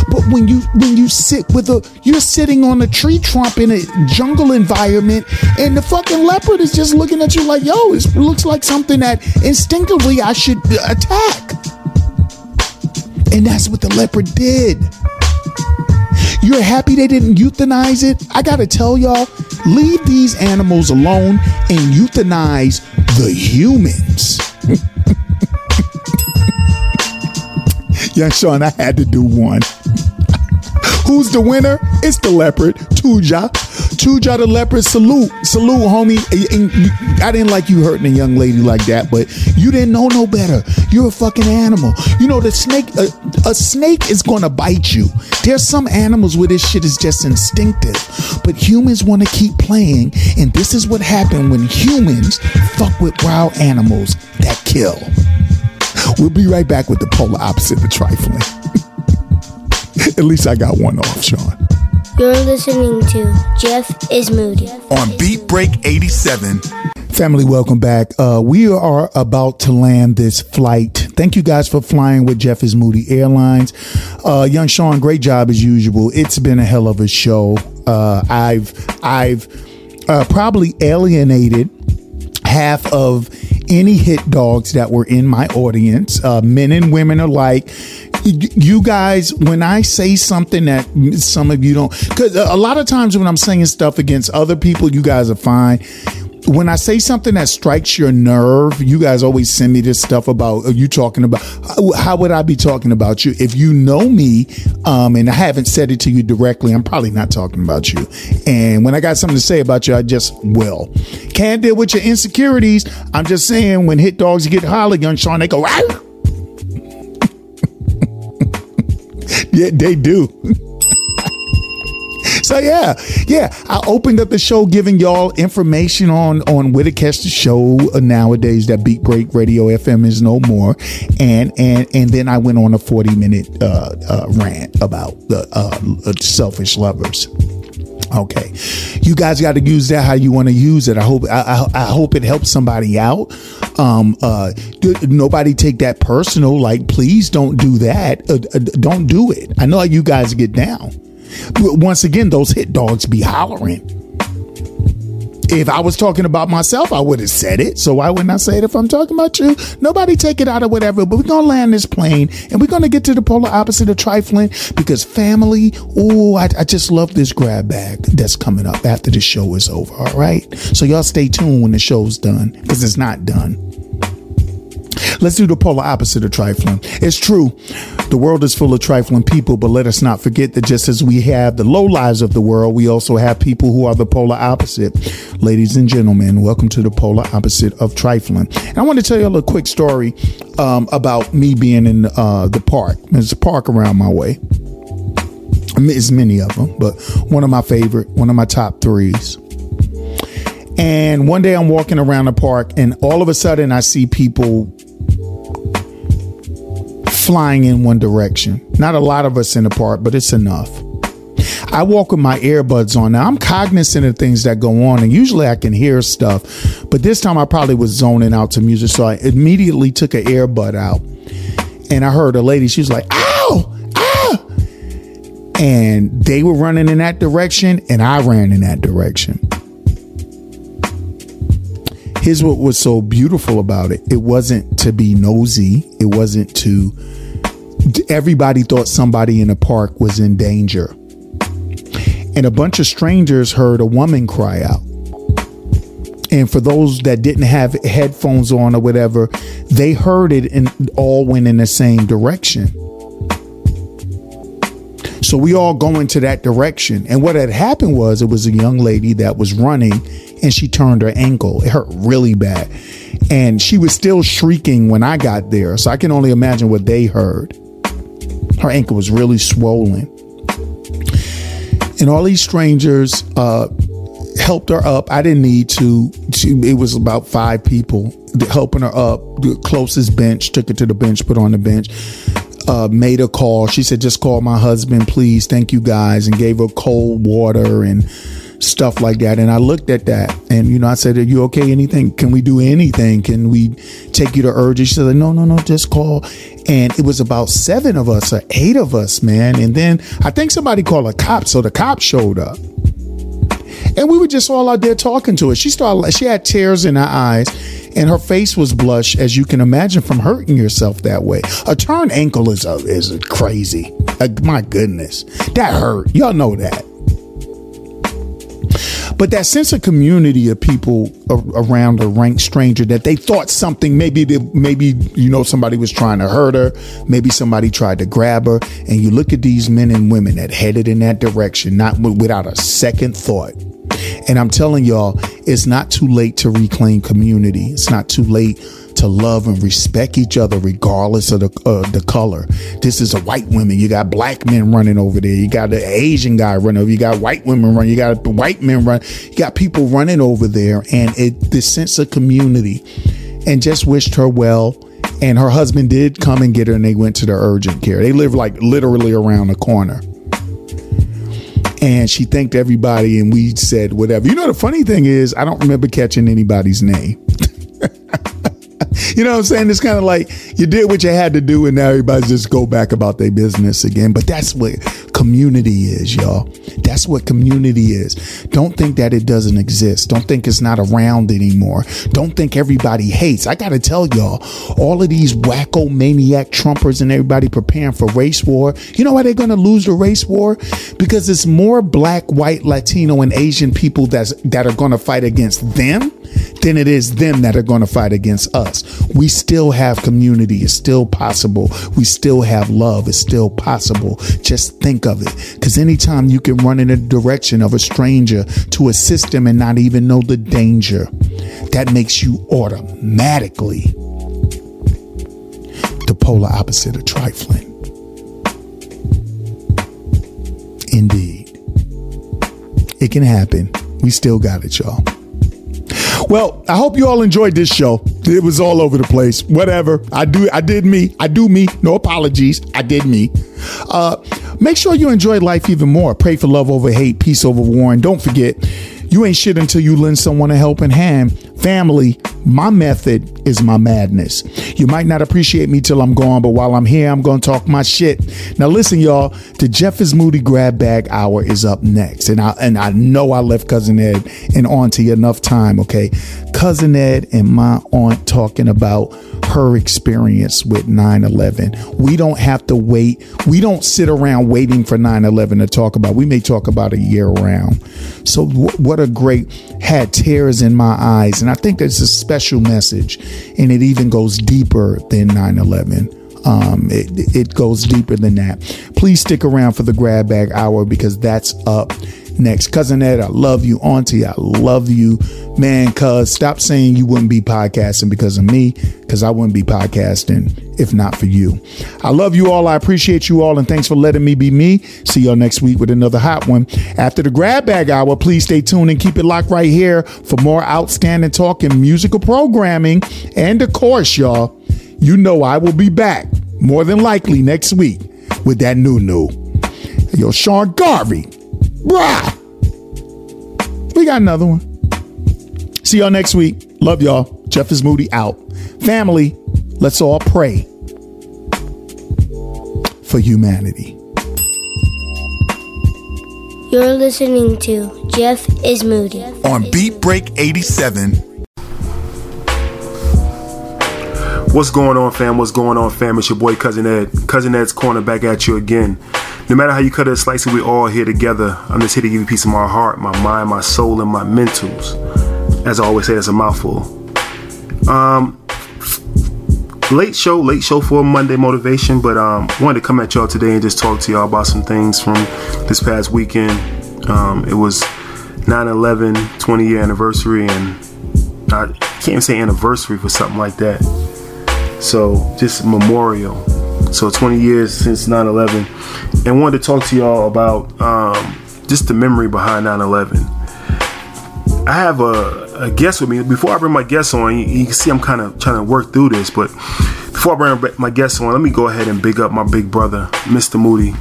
But when you when you sit with a you're sitting on a tree trunk in a jungle environment and the fucking leopard is just looking at you like, yo, it looks like something that instinctively I should attack. And that's what the leopard did. You're happy they didn't euthanize it? I gotta tell y'all, leave these animals alone and euthanize the humans. yeah, Sean, I had to do one. Who's the winner? It's the leopard, Tuja. Tuja the leopard, salute. Salute, homie. I didn't like you hurting a young lady like that, but you didn't know no better. You're a fucking animal. You know, the snake, a, a snake is gonna bite you. There's some animals where this shit is just instinctive, but humans wanna keep playing, and this is what happened when humans fuck with wild animals that kill. We'll be right back with the polar opposite of trifling. At least I got one off, Sean. You're listening to Jeff is Moody on Beat Break 87. Family, welcome back. Uh, we are about to land this flight. Thank you guys for flying with Jeff is Moody Airlines. Uh, young Sean, great job as usual. It's been a hell of a show. Uh, I've I've uh, probably alienated half of any hit dogs that were in my audience, uh, men and women alike. You guys, when I say something that some of you don't, because a lot of times when I'm saying stuff against other people, you guys are fine when I say something that strikes your nerve, you guys always send me this stuff about you talking about how would I be talking about you if you know me um, and I haven't said it to you directly. I'm probably not talking about you. And when I got something to say about you, I just will. Can't deal with your insecurities. I'm just saying when hit dogs get holly on Sean, they go. Yeah, they do. So yeah, yeah. I opened up the show giving y'all information on on where to catch the show nowadays that Beat Break Radio FM is no more, and and and then I went on a forty minute uh, uh, rant about the uh, selfish lovers. Okay, you guys got to use that how you want to use it. I hope I, I, I, hope it helps somebody out. Um, uh, nobody take that personal. Like, please don't do that. Uh, uh, don't do it. I know how you guys get down. Once again, those hit dogs be hollering. If I was talking about myself, I would have said it. So why wouldn't I say it if I'm talking about you? Nobody take it out of whatever, but we're going to land this plane and we're going to get to the polar opposite of trifling because family, oh, I, I just love this grab bag that's coming up after the show is over. All right. So y'all stay tuned when the show's done because it's not done. Let's do the polar opposite of trifling. It's true. The world is full of trifling people, but let us not forget that just as we have the low lives of the world, we also have people who are the polar opposite. Ladies and gentlemen, welcome to the polar opposite of trifling. And I want to tell you a little quick story um, about me being in uh, the park. There's a park around my way. There's many of them, but one of my favorite, one of my top threes. And one day I'm walking around the park, and all of a sudden I see people flying in one direction. Not a lot of us in the park, but it's enough. I walk with my earbuds on. Now I'm cognizant of things that go on, and usually I can hear stuff, but this time I probably was zoning out to music, so I immediately took an earbud out, and I heard a lady. She was like, "Ow, ah!" And they were running in that direction, and I ran in that direction. Here's what was so beautiful about it. It wasn't to be nosy. It wasn't to everybody thought somebody in the park was in danger. And a bunch of strangers heard a woman cry out. And for those that didn't have headphones on or whatever, they heard it and all went in the same direction. So we all go into that direction. And what had happened was it was a young lady that was running and she turned her ankle. It hurt really bad. And she was still shrieking when I got there. So I can only imagine what they heard. Her ankle was really swollen. And all these strangers uh, helped her up. I didn't need to. She, it was about five people helping her up. The closest bench took her to the bench, put her on the bench. Uh, made a call. She said, "Just call my husband, please. Thank you guys," and gave her cold water and stuff like that. And I looked at that and, you know, I said, Are you okay? Anything? Can we do anything? Can we take you to urgent? She said, No, no, no, just call. And it was about seven of us or eight of us, man. And then I think somebody called a cop. So the cop showed up. And we were just all out there talking to her. She started, she had tears in her eyes and her face was blush, as you can imagine from hurting yourself that way. A turned ankle is a, is crazy. Like, my goodness. That hurt. Y'all know that. But that sense of community of people around a rank stranger that they thought something, maybe they, maybe you know somebody was trying to hurt her, maybe somebody tried to grab her, and you look at these men and women that headed in that direction, not without a second thought. And I'm telling y'all, it's not too late to reclaim community. It's not too late to love and respect each other regardless of the uh, the color. This is a white woman. You got black men running over there. You got the Asian guy running over. You got white women running. You got white men running. You got people running over there, and it this sense of community. And just wished her well. And her husband did come and get her, and they went to the urgent care. They live like literally around the corner. and she thanked everybody, and we said whatever. You know, the funny thing is, I don't remember catching anybody's name. You know what I'm saying? It's kind of like you did what you had to do, and now everybody's just go back about their business again. But that's what community is, y'all. That's what community is. Don't think that it doesn't exist. Don't think it's not around anymore. Don't think everybody hates. I got to tell y'all, all of these wacko maniac Trumpers and everybody preparing for race war. You know why they're going to lose the race war? Because it's more black, white, Latino, and Asian people that's that are going to fight against them than it is them that are going to fight against us. We still have community. It's still possible. We still have love. It's still possible. Just think of it. Because anytime you can run in the direction of a stranger to assist them and not even know the danger, that makes you automatically the polar opposite of trifling. Indeed. It can happen. We still got it, y'all. Well, I hope you all enjoyed this show. It was all over the place. Whatever. I do I did me. I do me. No apologies. I did me. Uh make sure you enjoy life even more. Pray for love over hate, peace over war, and don't forget you ain't shit until you lend someone a helping hand. Family, my method is my madness. You might not appreciate me till I'm gone, but while I'm here, I'm going to talk my shit. Now listen, y'all, the Jeff is Moody grab bag hour is up next. And I and I know I left Cousin Ed and Auntie enough time, okay? Cousin Ed and my aunt talking about her experience with 9-11 we don't have to wait we don't sit around waiting for 9-11 to talk about we may talk about a year round so what a great had tears in my eyes and i think that's a special message and it even goes deeper than 9-11 um, it, it goes deeper than that. Please stick around for the grab bag hour because that's up next. Cousin Ed, I love you. Auntie, I love you. Man, cuz stop saying you wouldn't be podcasting because of me, because I wouldn't be podcasting if not for you. I love you all. I appreciate you all. And thanks for letting me be me. See y'all next week with another hot one. After the grab bag hour, please stay tuned and keep it locked right here for more outstanding talk and musical programming. And of course, y'all, you know I will be back more than likely next week with that new new. Yo, Sean Garvey. Bruh. We got another one. See y'all next week. Love y'all. Jeff is Moody out. Family, let's all pray for humanity. You're listening to Jeff is Moody. On Beat Break 87. What's going on, fam? What's going on, fam? It's your boy Cousin Ed. Cousin Ed's corner back at you again. No matter how you cut it, slice it, we all here together. I'm just here to give you a piece of my heart, my mind, my soul, and my mentals. As I always say, that's a mouthful. Um, late show, late show for Monday motivation, but um, wanted to come at y'all today and just talk to y'all about some things from this past weekend. Um, it was 9/11 20 year anniversary, and I can't even say anniversary for something like that. So just memorial. So 20 years since 9/11, and wanted to talk to y'all about um, just the memory behind 9/11. I have a, a guest with me. Before I bring my guest on, you, you can see I'm kind of trying to work through this. But before I bring my guest on, let me go ahead and big up my big brother, Mr. Moody.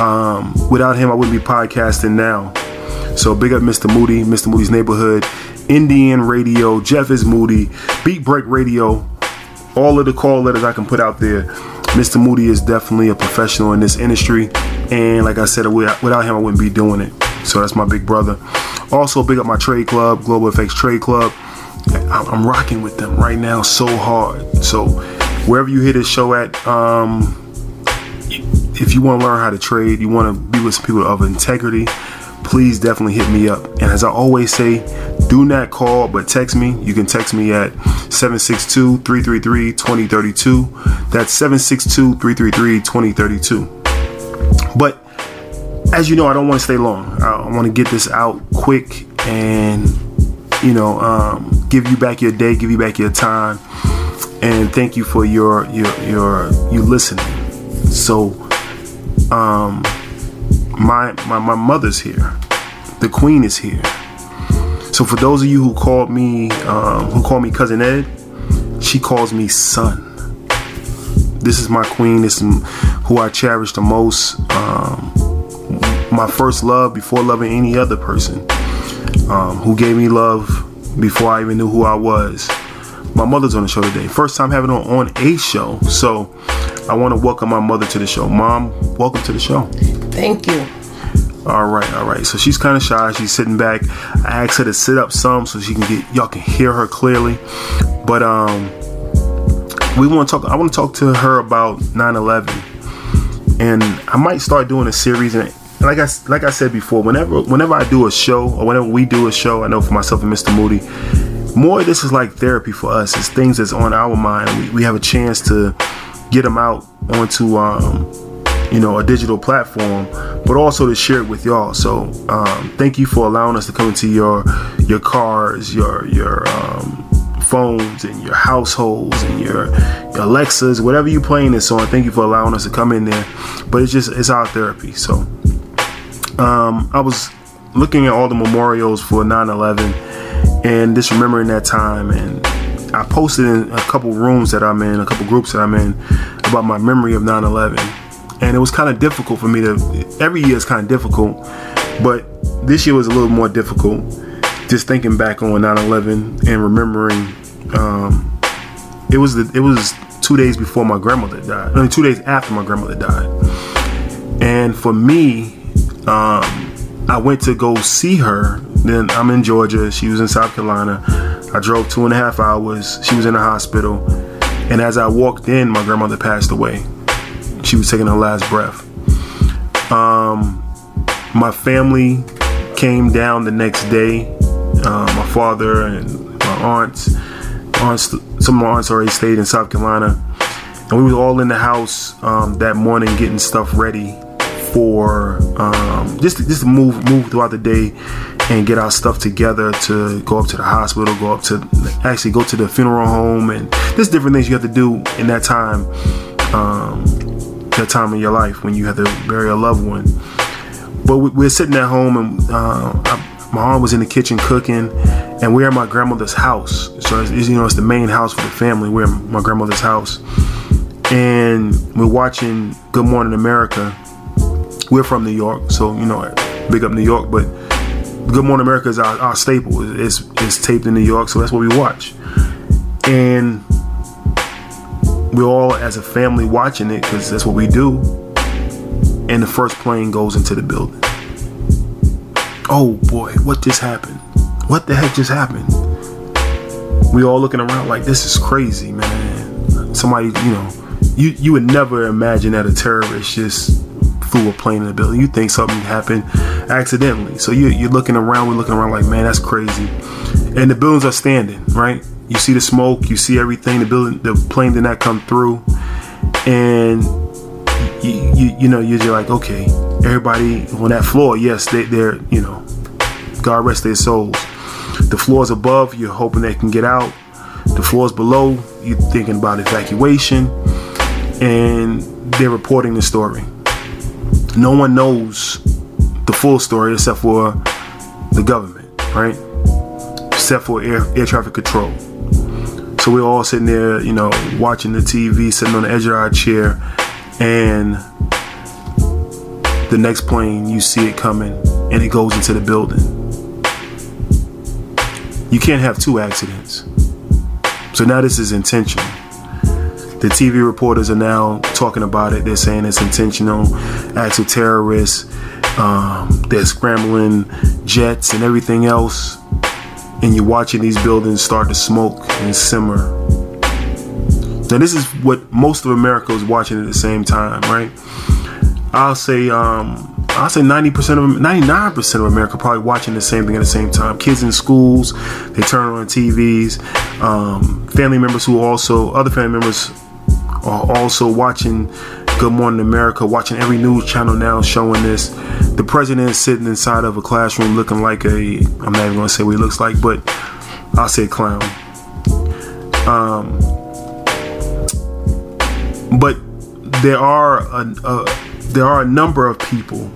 Um, without him, I wouldn't be podcasting now. So big up Mr. Moody, Mr. Moody's Neighborhood, Indian Radio, Jeff is Moody, Beat Break Radio, all of the call letters I can put out there. Mr. Moody is definitely a professional in this industry. And like I said, without him, I wouldn't be doing it. So that's my big brother. Also, big up my trade club, Global FX Trade Club. I'm rocking with them right now so hard. So wherever you hear this show at, um, if you want to learn how to trade, you want to be with some people of integrity, please definitely hit me up. And as I always say, do not call, but text me. You can text me at 762 333 2032. That's 762 333 2032. But as you know, I don't want to stay long. I want to get this out quick and, you know, um, give you back your day, give you back your time. And thank you for your, your, your, you listening. So, um, my, my, my mother's here. The queen is here. So for those of you who called me, um, who call me cousin Ed, she calls me son. This is my queen. This is who I cherish the most. Um, my first love before loving any other person, um, who gave me love before I even knew who I was. My mother's on the show today. First time having her on a show. So I want to welcome my mother to the show. Mom, welcome to the show. Thank you. All right, all right. So she's kind of shy. She's sitting back. I asked her to sit up some so she can get y'all can hear her clearly. But um, we want to talk. I want to talk to her about 9/11, and I might start doing a series. And like I like I said before, whenever whenever I do a show or whenever we do a show, I know for myself and Mr. Moody, more of this is like therapy for us. It's things that's on our mind. We, we have a chance to get them out onto um, you know a digital platform, but also to share it with y'all. So um, thank you for allowing us to come into your your cars, your your um, phones, and your households, and your, your Alexas, whatever you're playing this on. Thank you for allowing us to come in there. But it's just it's our therapy. So um, I was looking at all the memorials for 9/11 and just remembering that time and I posted in a couple rooms that I'm in, a couple groups that I'm in about my memory of 9/11, and it was kind of difficult for me to. Every year is kind of difficult, but this year was a little more difficult. Just thinking back on 9/11 and remembering, um, it was the it was two days before my grandmother died. I mean, two days after my grandmother died, and for me, um, I went to go see her. Then I'm in Georgia. She was in South Carolina. I drove two and a half hours. She was in the hospital. And as I walked in, my grandmother passed away. She was taking her last breath. Um, my family came down the next day. Uh, my father and my aunts, aunts, some of my aunts already stayed in South Carolina, and we were all in the house um, that morning getting stuff ready for um, just to, just move move throughout the day and get our stuff together to go up to the hospital, go up to actually go to the funeral home, and there's different things you have to do in that time, um, that time in your life when you have to bury a loved one. But we, are sitting at home, and uh, I, my mom was in the kitchen cooking, and we're at my grandmother's house. So it's, you know, it's the main house for the family. We're at my grandmother's house, and we're watching Good Morning America. We're from New York, so you know, big up New York, but Good Morning America is our, our staple. It's, it's taped in New York, so that's what we watch. And we're all, as a family, watching it because that's what we do. And the first plane goes into the building. Oh boy, what just happened? What the heck just happened? We all looking around like this is crazy, man. Somebody, you know, you you would never imagine that a terrorist just flew a plane in the building. You think something happened accidentally. So you, you're looking around, we're looking around like, man, that's crazy. And the buildings are standing, right? You see the smoke, you see everything. The building, the plane did not come through, and you, you, you know, you're just like, okay, everybody on that floor, yes, they, they're, you know, God rest their souls. The floors above, you're hoping they can get out. The floors below, you're thinking about evacuation, and they're reporting the story no one knows the full story except for the government, right? Except for air, air traffic control. So we're all sitting there, you know, watching the TV, sitting on the edge of our chair, and the next plane, you see it coming, and it goes into the building. You can't have two accidents. So now this is intentional. The TV reporters are now talking about it. They're saying it's intentional acts of terrorists. Um, they're scrambling jets and everything else. And you're watching these buildings start to smoke and simmer. Now, this is what most of America is watching at the same time, right? I'll say, um, I'll say 90% of 99% of America probably watching the same thing at the same time. Kids in schools, they turn on TVs. Um, family members who also, other family members are also watching Good Morning America, watching every news channel now showing this. The president is sitting inside of a classroom looking like a, I'm not even going to say what he looks like, but I'll say clown. Um, but there are a, a, there are a number of people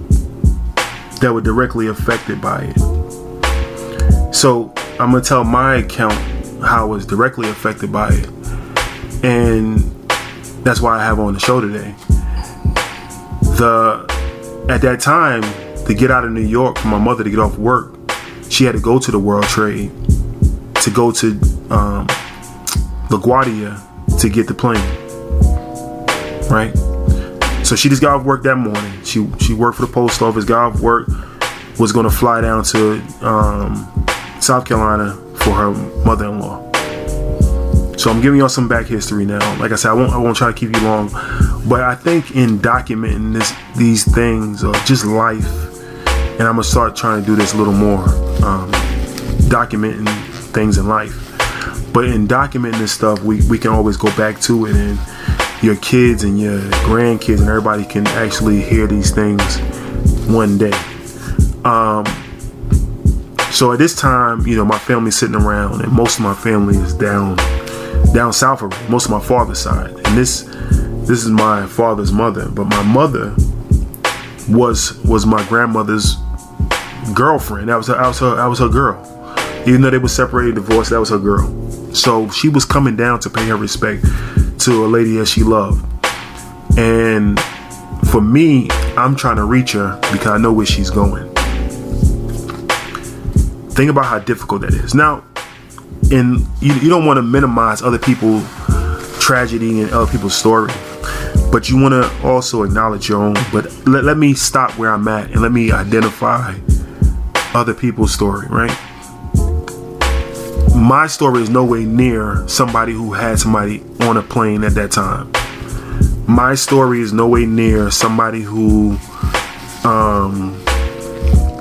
that were directly affected by it. So I'm gonna tell my account how I was directly affected by it, and that's why I have on the show today. The at that time, to get out of New York for my mother to get off work, she had to go to the World Trade to go to um, LaGuardia to get the plane. Right? So she just got off work that morning. She she worked for the post office, got off work, was gonna fly down to um, South Carolina for her mother-in-law. So I'm giving y'all some back history now. Like I said, I won't I won't try to keep you long, but I think in documenting this these things of just life, and I'm gonna start trying to do this a little more, um, documenting things in life. But in documenting this stuff, we we can always go back to it, and your kids and your grandkids and everybody can actually hear these things one day. Um, so at this time, you know, my family's sitting around, and most of my family is down down south of most of my father's side. And this this is my father's mother, but my mother was was my grandmother's girlfriend. That was her, that was her, that was her girl. Even though they were separated, divorced, that was her girl. So she was coming down to pay her respect to a lady that she loved. And for me, I'm trying to reach her because I know where she's going. Think about how difficult that is. Now, and you, you don't want to minimize other people's tragedy and other people's story but you want to also acknowledge your own. But let, let me stop where i'm at and let me identify other people's story right? My story is no way near somebody who had somebody on a plane at that time. My story is no way near somebody who um,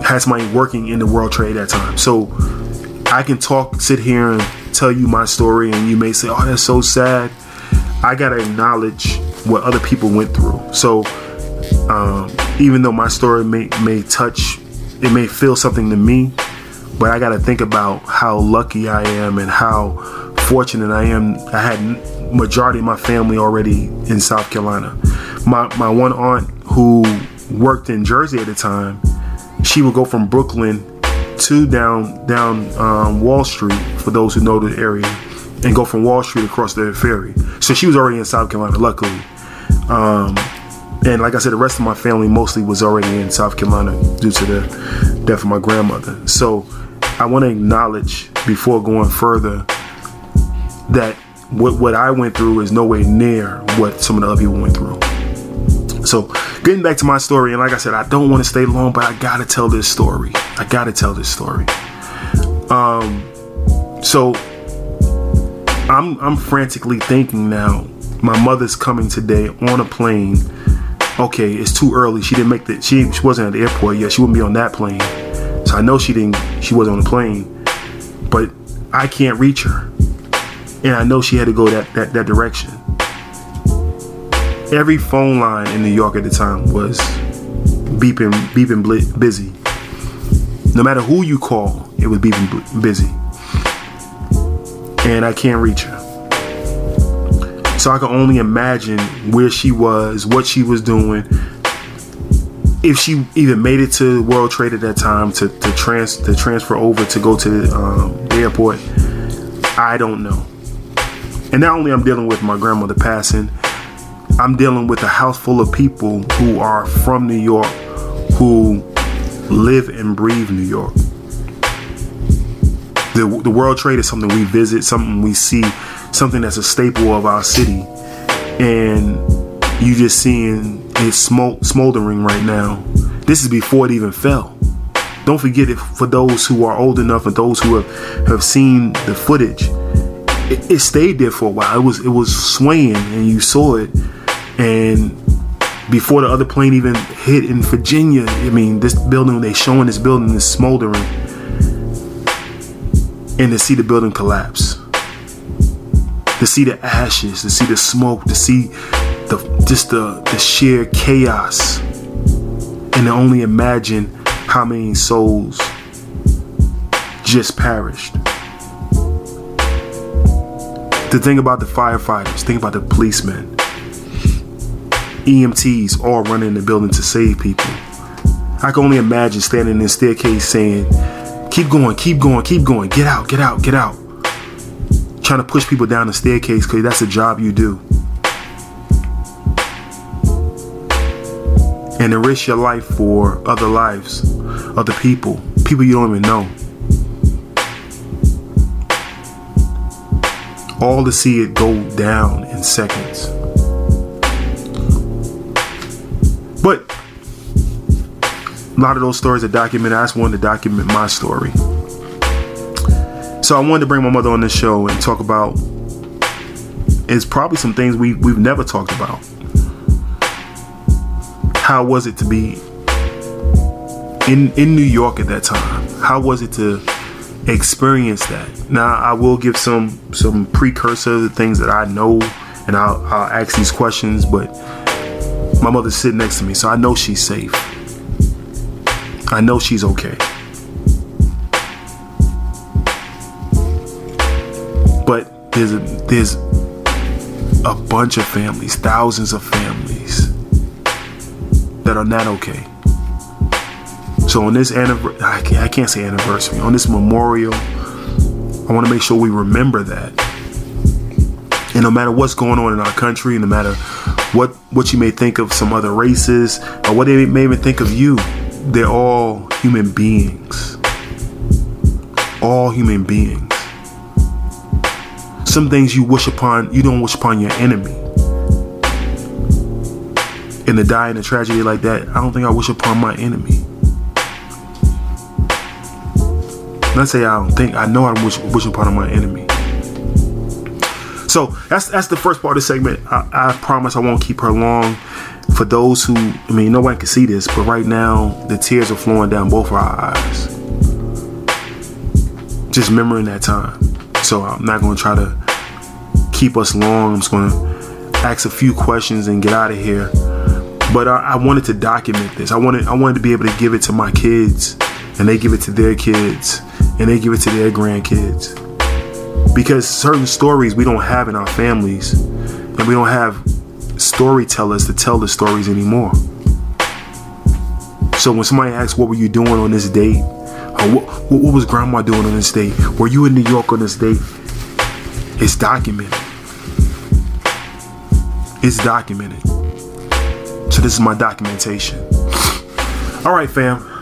had somebody working in the world trade at that time. So I can talk, sit here and tell you my story, and you may say, "Oh, that's so sad." I gotta acknowledge what other people went through. So, um, even though my story may may touch, it may feel something to me, but I gotta think about how lucky I am and how fortunate I am. I had majority of my family already in South Carolina. My my one aunt who worked in Jersey at the time, she would go from Brooklyn to down down um, Wall Street for those who know the area, and go from Wall Street across the ferry. So she was already in South Carolina, luckily. Um, and like I said, the rest of my family mostly was already in South Carolina due to the death of my grandmother. So I want to acknowledge before going further that what what I went through is no way near what some of the other people went through. So getting back to my story, and like I said, I don't want to stay long, but I gotta tell this story. I gotta tell this story. Um, so I'm I'm frantically thinking now. My mother's coming today on a plane. Okay, it's too early. She didn't make the. She, she wasn't at the airport yet. She wouldn't be on that plane. So I know she didn't. She wasn't on the plane. But I can't reach her, and I know she had to go that that, that direction. Every phone line in New York at the time was beeping beeping busy. No matter who you call, it was beeping busy. And I can't reach her. So I can only imagine where she was, what she was doing. If she even made it to World Trade at that time to, to, trans, to transfer over to go to um, the airport, I don't know. And not only I'm dealing with my grandmother passing, I'm dealing with a house full of people who are from New York who live and breathe New York. The, the World Trade is something we visit, something we see, something that's a staple of our city. And you just seeing it smoke, smoldering right now. This is before it even fell. Don't forget it for those who are old enough and those who have, have seen the footage. It, it stayed there for a while. It was it was swaying and you saw it. And before the other plane even hit in Virginia, I mean, this building, they showing this building is smoldering. And to see the building collapse, to see the ashes, to see the smoke, to see the just the, the sheer chaos, and to only imagine how many souls just perished. To think about the firefighters, think about the policemen, EMTs all running the building to save people. I can only imagine standing in the staircase saying, Keep going, keep going, keep going, get out, get out, get out. Trying to push people down the staircase because that's the job you do. And risk your life for other lives, other people, people you don't even know. All to see it go down in seconds. A lot of those stories are documented. I just wanted to document my story. So I wanted to bring my mother on this show and talk about it's probably some things we we've never talked about. How was it to be in in New York at that time? How was it to experience that? Now I will give some some precursor things that I know, and I'll, I'll ask these questions. But my mother's sitting next to me, so I know she's safe. I know she's okay. But there's a, there's a bunch of families, thousands of families that are not okay. So on this anniversary, I can't, say anniversary, on this memorial, I want to make sure we remember that. And no matter what's going on in our country, no matter what what you may think of some other races or what they may even think of you, they're all human beings. All human beings. Some things you wish upon, you don't wish upon your enemy. And to die in a tragedy like that, I don't think I wish upon my enemy. Not say I don't think, I know I wish, wish upon my enemy. So that's that's the first part of the segment. I, I promise I won't keep her long. For those who, I mean, nobody can see this, but right now the tears are flowing down both our eyes. Just remembering that time. So I'm not going to try to keep us long. I'm just going to ask a few questions and get out of here. But I, I wanted to document this. I wanted I wanted to be able to give it to my kids, and they give it to their kids, and they give it to their grandkids because certain stories we don't have in our families and we don't have storytellers to tell the stories anymore. So when somebody asks what were you doing on this date? Or what, what was grandma doing on this date? Were you in new york on this date? It's documented. It's documented. So this is my documentation. All right fam.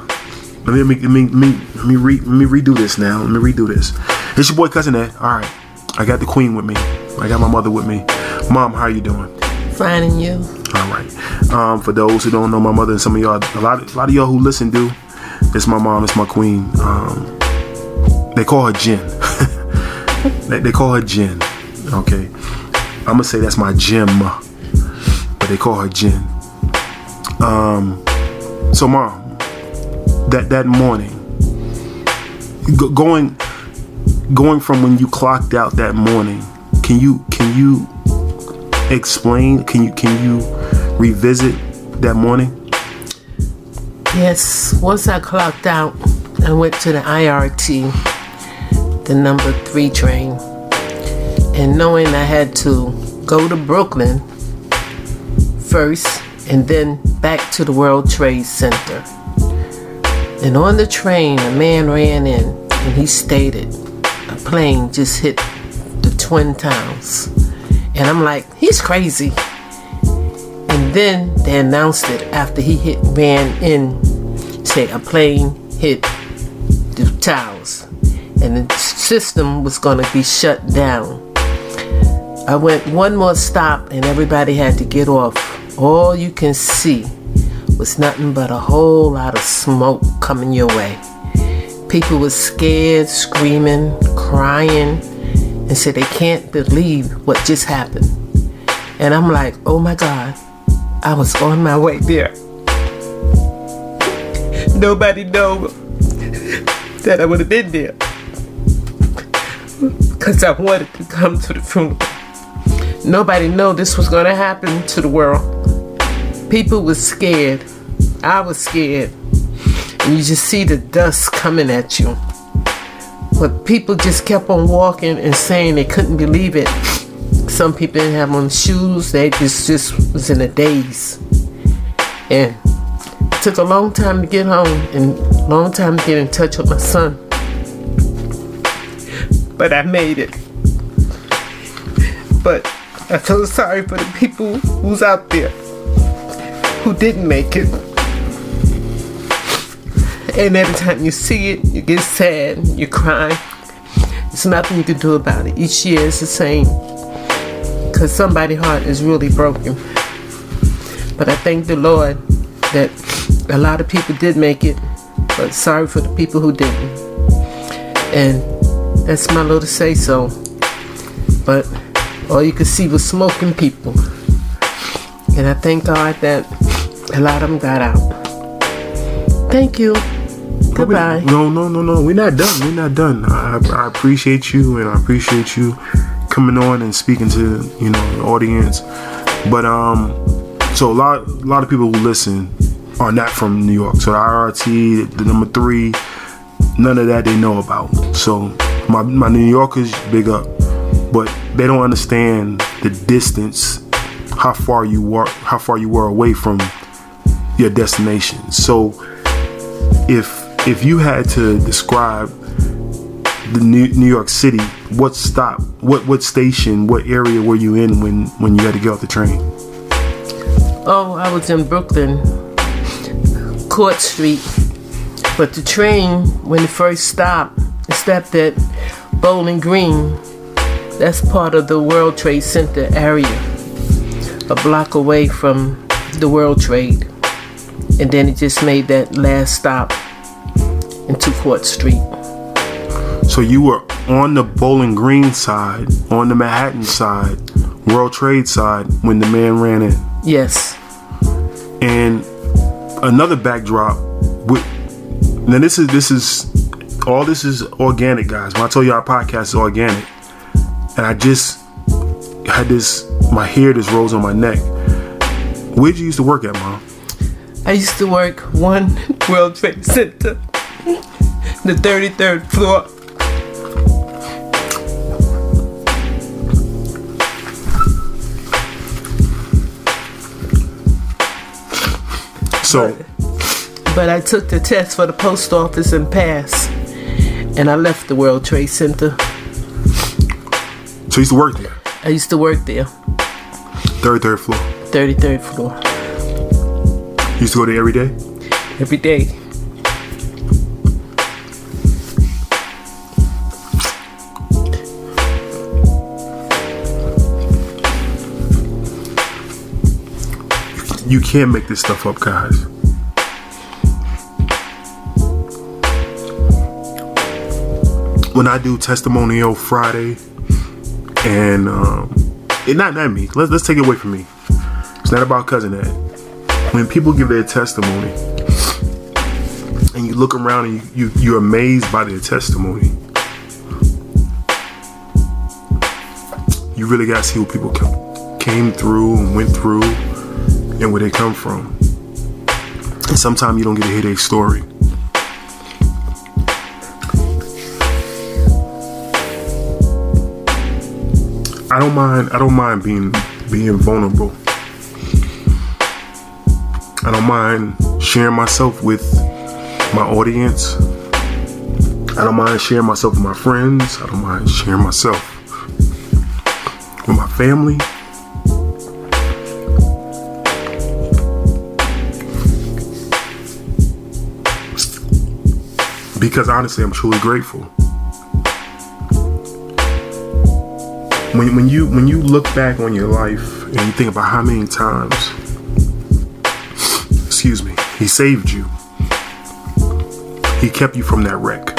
Let me let me let me, let me, re, let me redo this now. Let me redo this. It's your boy cousin Ed. All right, I got the queen with me. I got my mother with me. Mom, how you doing? Fine, and you? All right. Um, for those who don't know my mother, and some of y'all, a lot, a lot of y'all who listen do. It's my mom. It's my queen. Um, they call her Jen. they, they, call her Jen. Okay. I'm gonna say that's my Jim, but they call her Jen. Um, so mom, that that morning, going going from when you clocked out that morning can you can you explain can you can you revisit that morning yes once i clocked out i went to the irt the number three train and knowing i had to go to brooklyn first and then back to the world trade center and on the train a man ran in and he stated a plane just hit the Twin Towers. And I'm like, he's crazy. And then they announced it after he hit ran in, say a plane hit the towers. And the system was gonna be shut down. I went one more stop and everybody had to get off. All you can see was nothing but a whole lot of smoke coming your way. People were scared, screaming, crying, and said they can't believe what just happened. And I'm like, oh my God, I was on my way there. Nobody know that I would have been there. Because I wanted to come to the funeral. Nobody know this was going to happen to the world. People were scared. I was scared and you just see the dust coming at you. But people just kept on walking and saying they couldn't believe it. Some people didn't have on shoes, they just, just was in a daze. And it took a long time to get home and long time to get in touch with my son. But I made it. But I feel sorry for the people who's out there who didn't make it And every time you see it, you get sad, you cry. There's nothing you can do about it. Each year is the same. Because somebody's heart is really broken. But I thank the Lord that a lot of people did make it. But sorry for the people who didn't. And that's my little say so. But all you could see was smoking people. And I thank God that a lot of them got out. Thank you. Goodbye. No, no, no, no. We're not done. We're not done. I, I appreciate you, and I appreciate you coming on and speaking to you know the audience. But um, so a lot, a lot of people who listen are not from New York. So the IRT, the number three, none of that they know about. So my my New Yorkers big up, but they don't understand the distance, how far you were, how far you were away from your destination. So if if you had to describe the New, New York City, what stop, what what station, what area were you in when when you had to get off the train? Oh, I was in Brooklyn, Court Street. But the train, when it first stopped, it stopped at Bowling Green. That's part of the World Trade Center area, a block away from the World Trade. And then it just made that last stop into Court Street. So you were on the Bowling Green side, on the Manhattan side, World Trade side when the man ran in. Yes. And another backdrop with now this is this is all this is organic guys. When I told you our podcast is organic. And I just had this my hair just rose on my neck. Where'd you used to work at, Mom? I used to work one World Trade Center, the 33rd floor. So, But I took the test for the post office and passed. And I left the World Trade Center. so you used to work there, I used to work there, third, third floor. 33rd floor, You used to go there every day. every day. You can't make this stuff up, guys. When I do testimonial Friday, and um, it not not me. Let's let's take it away from me. It's not about cousin Ed. When people give their testimony, and you look around and you, you you're amazed by their testimony, you really got to see what people came through and went through and where they come from. And sometimes you don't get to hear their story. I don't mind. I don't mind being being vulnerable. I don't mind sharing myself with my audience. I don't mind sharing myself with my friends. I don't mind sharing myself with my family. Because honestly, I'm truly grateful. When, when you when you look back on your life and you think about how many times, excuse me, he saved you. He kept you from that wreck.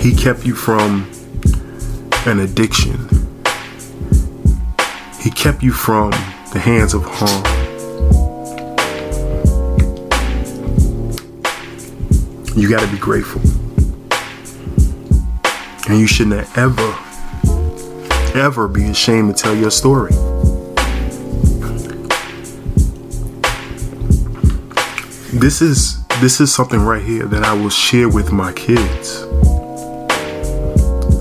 He kept you from an addiction. He kept you from the hands of harm. You got to be grateful. And you shouldn't ever, ever be ashamed to tell your story. This is this is something right here that I will share with my kids.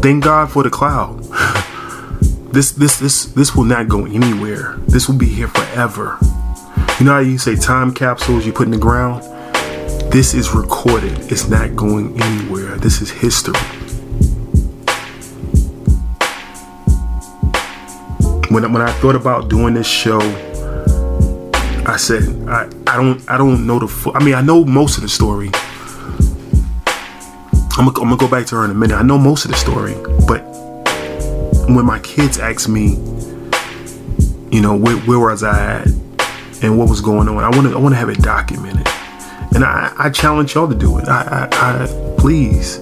Thank God for the cloud. this this this this will not go anywhere. This will be here forever. You know how you say time capsules you put in the ground? This is recorded. It's not going anywhere. This is history. When, when I thought about doing this show, I said I, I don't I don't know the full. I mean I know most of the story. I'm gonna, I'm gonna go back to her in a minute. I know most of the story, but when my kids ask me, you know, where, where was I at and what was going on, I want to I want to have it documented, and I, I challenge y'all to do it. I, I, I please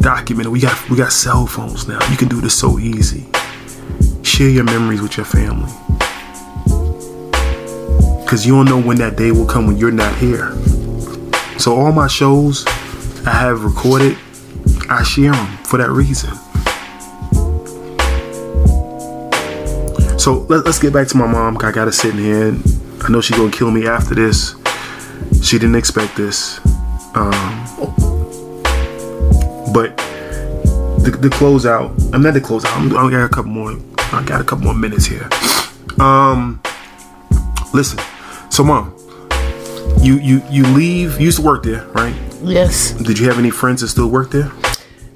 document it. We got we got cell phones now. You can do this so easy. Share your memories with your family. Cause you don't know when that day will come when you're not here. So all my shows I have recorded, I share them for that reason. So let, us get back to my mom. I gotta sit in here. I know she's gonna kill me after this. She didn't expect this. Um, but the, the closeout. I'm not the closeout. I'm, I got a couple more. I got a couple more minutes here. Um, listen. So, mom, you you you leave. You used to work there, right? Yes. Did you have any friends that still work there?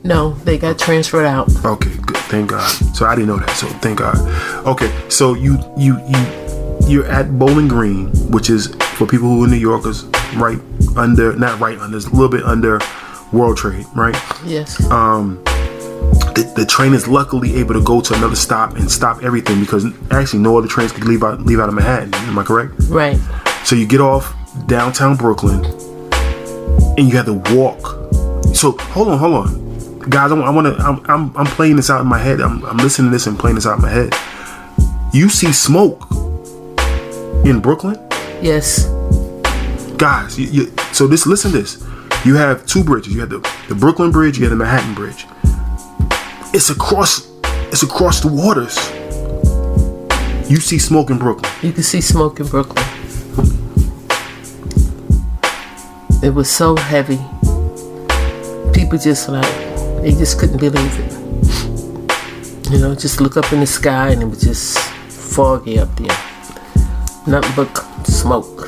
No, they got transferred out. Okay, good. Thank God. So I didn't know that. So thank God. Okay, so you you you you're at Bowling Green, which is for people who are New Yorkers, right under, not right under, it's a little bit under World Trade, right? Yes. Um, the, the train is luckily able to go to another stop and stop everything because actually no other trains could leave out leave out of Manhattan. Am I correct? Right. So you get off downtown Brooklyn, and you have to walk. So hold on, hold on, guys. I, I want to. I'm, I'm I'm playing this out in my head. I'm I'm listening to this and playing this out in my head. You see smoke in Brooklyn? Yes. Guys, you, you, so this listen to this. You have two bridges. You have the, the Brooklyn Bridge. You have the Manhattan Bridge. It's across. It's across the waters. You see smoke in Brooklyn. You can see smoke in Brooklyn. It was so heavy. People just like they just couldn't believe it. You know, just look up in the sky and it was just foggy up there. Nothing but smoke.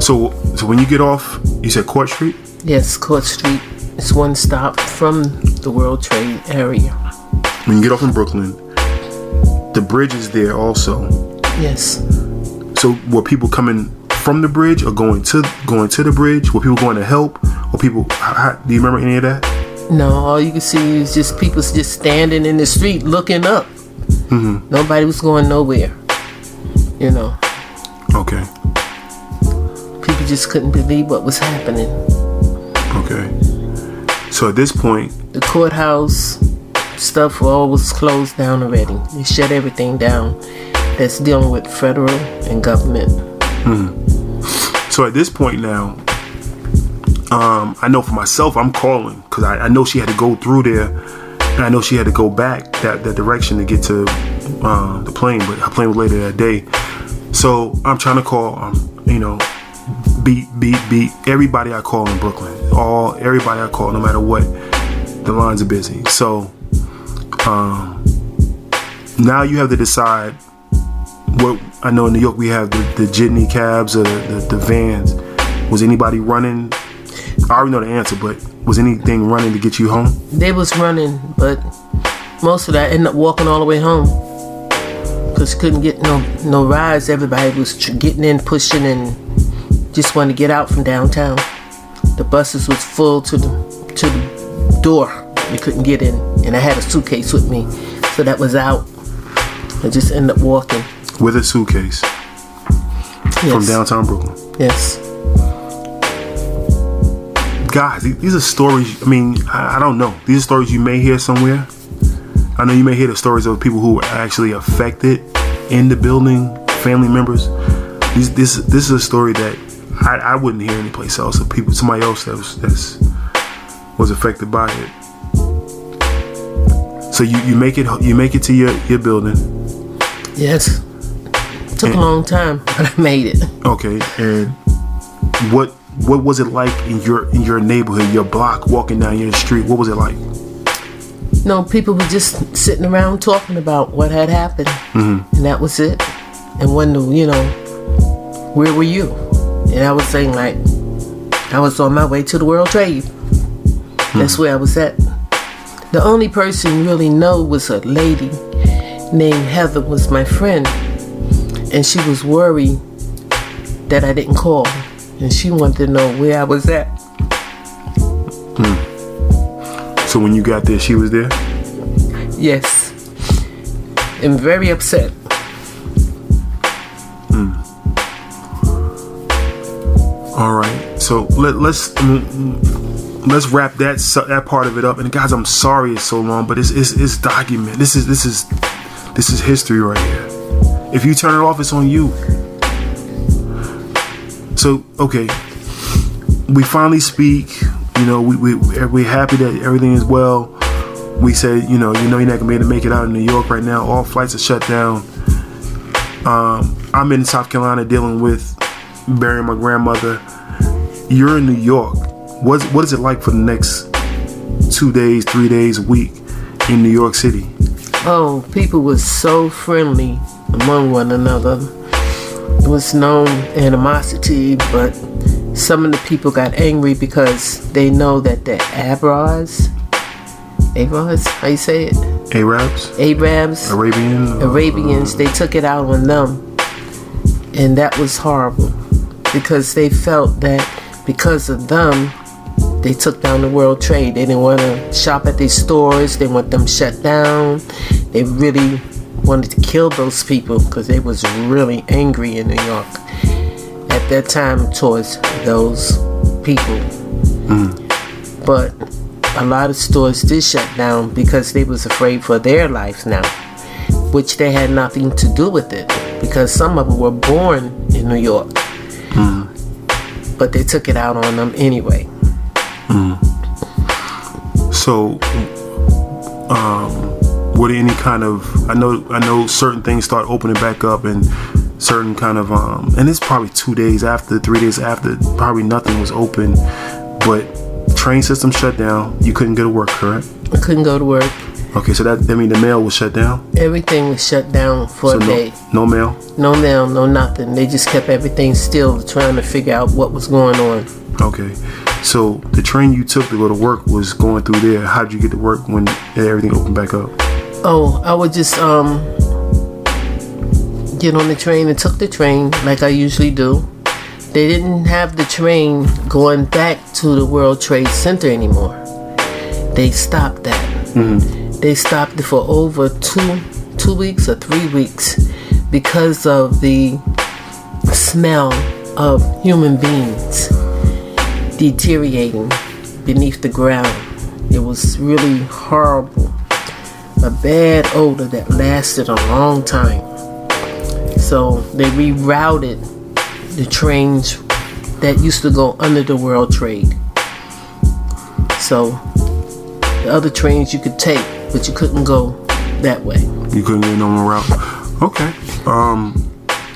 So, so when you get off, you said Court Street. Yes, Court Street. It's one stop from the World Trade area. When you get off in Brooklyn, the bridge is there also. Yes. So were people coming from the bridge or going to going to the bridge? Were people going to help? Or people? How, do you remember any of that? No, all you can see is just people just standing in the street looking up. Mm-hmm. Nobody was going nowhere. You know. Okay. People just couldn't believe what was happening. Okay. So at this point, the courthouse stuff all was closed down already. They shut everything down. That's dealing with federal and government. hmm So at this point now, um, I know for myself, I'm calling because I, I know she had to go through there, and I know she had to go back that, that direction to get to uh, the plane, but her plane was later that day. So I'm trying to call, um, you know, beat, beat, beat everybody I call in Brooklyn. All everybody I call, no matter what, the lines are busy. So um, now you have to decide what I know in New York we have the, the jitney cabs or the, the, the vans. Was anybody running? I already know the answer, but was anything running to get you home? They was running, but most of that ended up walking all the way home because couldn't get no no rides. Everybody was tr- getting in, pushing, and just wanted to get out from downtown. The buses was full to the to the door. You couldn't get in, and I had a suitcase with me, so that was out. I just ended up walking. With a suitcase from downtown Brooklyn. Yes. Guys, these- these are stories. I mean, I, I don't know. These are stories you may hear somewhere. I know you may hear the stories of people who were actually affected in the building, family members. These, this this is a story that I, I wouldn't hear anyplace else. Of people, somebody else that was that's was affected by it. So you, you make it you make it to your, your building. Yes. It Took a long time, but I made it. Okay, and what what was it like in your in your neighborhood, your block, walking down your street? What was it like? No, people were just sitting around talking about what had happened, Mm-hmm. and that was it. And when the, you know, where were you? And I was saying like, I was on my way to the World Trade. That's where I was at. The only person really know was a lady named Heather was my friend, and she was worried that I didn't call, and she wanted to know where I was at. Hmm. So when you got there, she was there. Yes, and very upset. Hmm. All right. So let, let's let's wrap that that part of it up. And guys, I'm sorry it's so long, but it's it's, it's document. This is this is this is history right here. If you turn it off, it's on you. So okay, we finally speak. You know, we we we're happy that everything is well. We said, you know, you know, you're not gonna be able to make it out in New York right now. All flights are shut down. Um, I'm in South Carolina dealing with burying my grandmother. You're in New York. What's what is it like for the next two days, three days, a week in New York City? Oh, people were so friendly among one another. There was no animosity, but some of the people got angry because they know that the Abras, Arabs, how you say it? Arabs. Arabs. Arabian. Arabians. They took it out on them, and that was horrible because they felt that because of them, they took down the World Trade. They didn't want to shop at these stores. They want them shut down. They really wanted to kill those people because they was really angry in New York that time towards those people. Mm. But a lot of stores did shut down because they was afraid for their lives now, which they had nothing to do with it because some of them were born in New York. Mm. But they took it out on them anyway. Mm. So, um, what any kind of I know I know certain things start opening back up and certain kind of um, and it's probably two days after, three days after, probably nothing was open, but train system shut down. You couldn't go to work, correct? I couldn't go to work. Okay, so that i mean the mail was shut down. Everything was shut down for so a no, day. No mail. No mail, no nothing. They just kept everything still, trying to figure out what was going on. Okay, so the train you took to go to work was going through there. How did you get to work when everything opened back up? Oh, I would just um get on the train and took the train like I usually do. They didn't have the train going back to the World Trade Center anymore. They stopped that. Mm-hmm. They stopped it for over two two weeks or three weeks because of the smell of human beings deteriorating beneath the ground. It was really horrible. A bad odor that lasted a long time. So they rerouted the trains that used to go under the World Trade. So the other trains you could take, but you couldn't go that way. You couldn't get no more route. Okay. Um.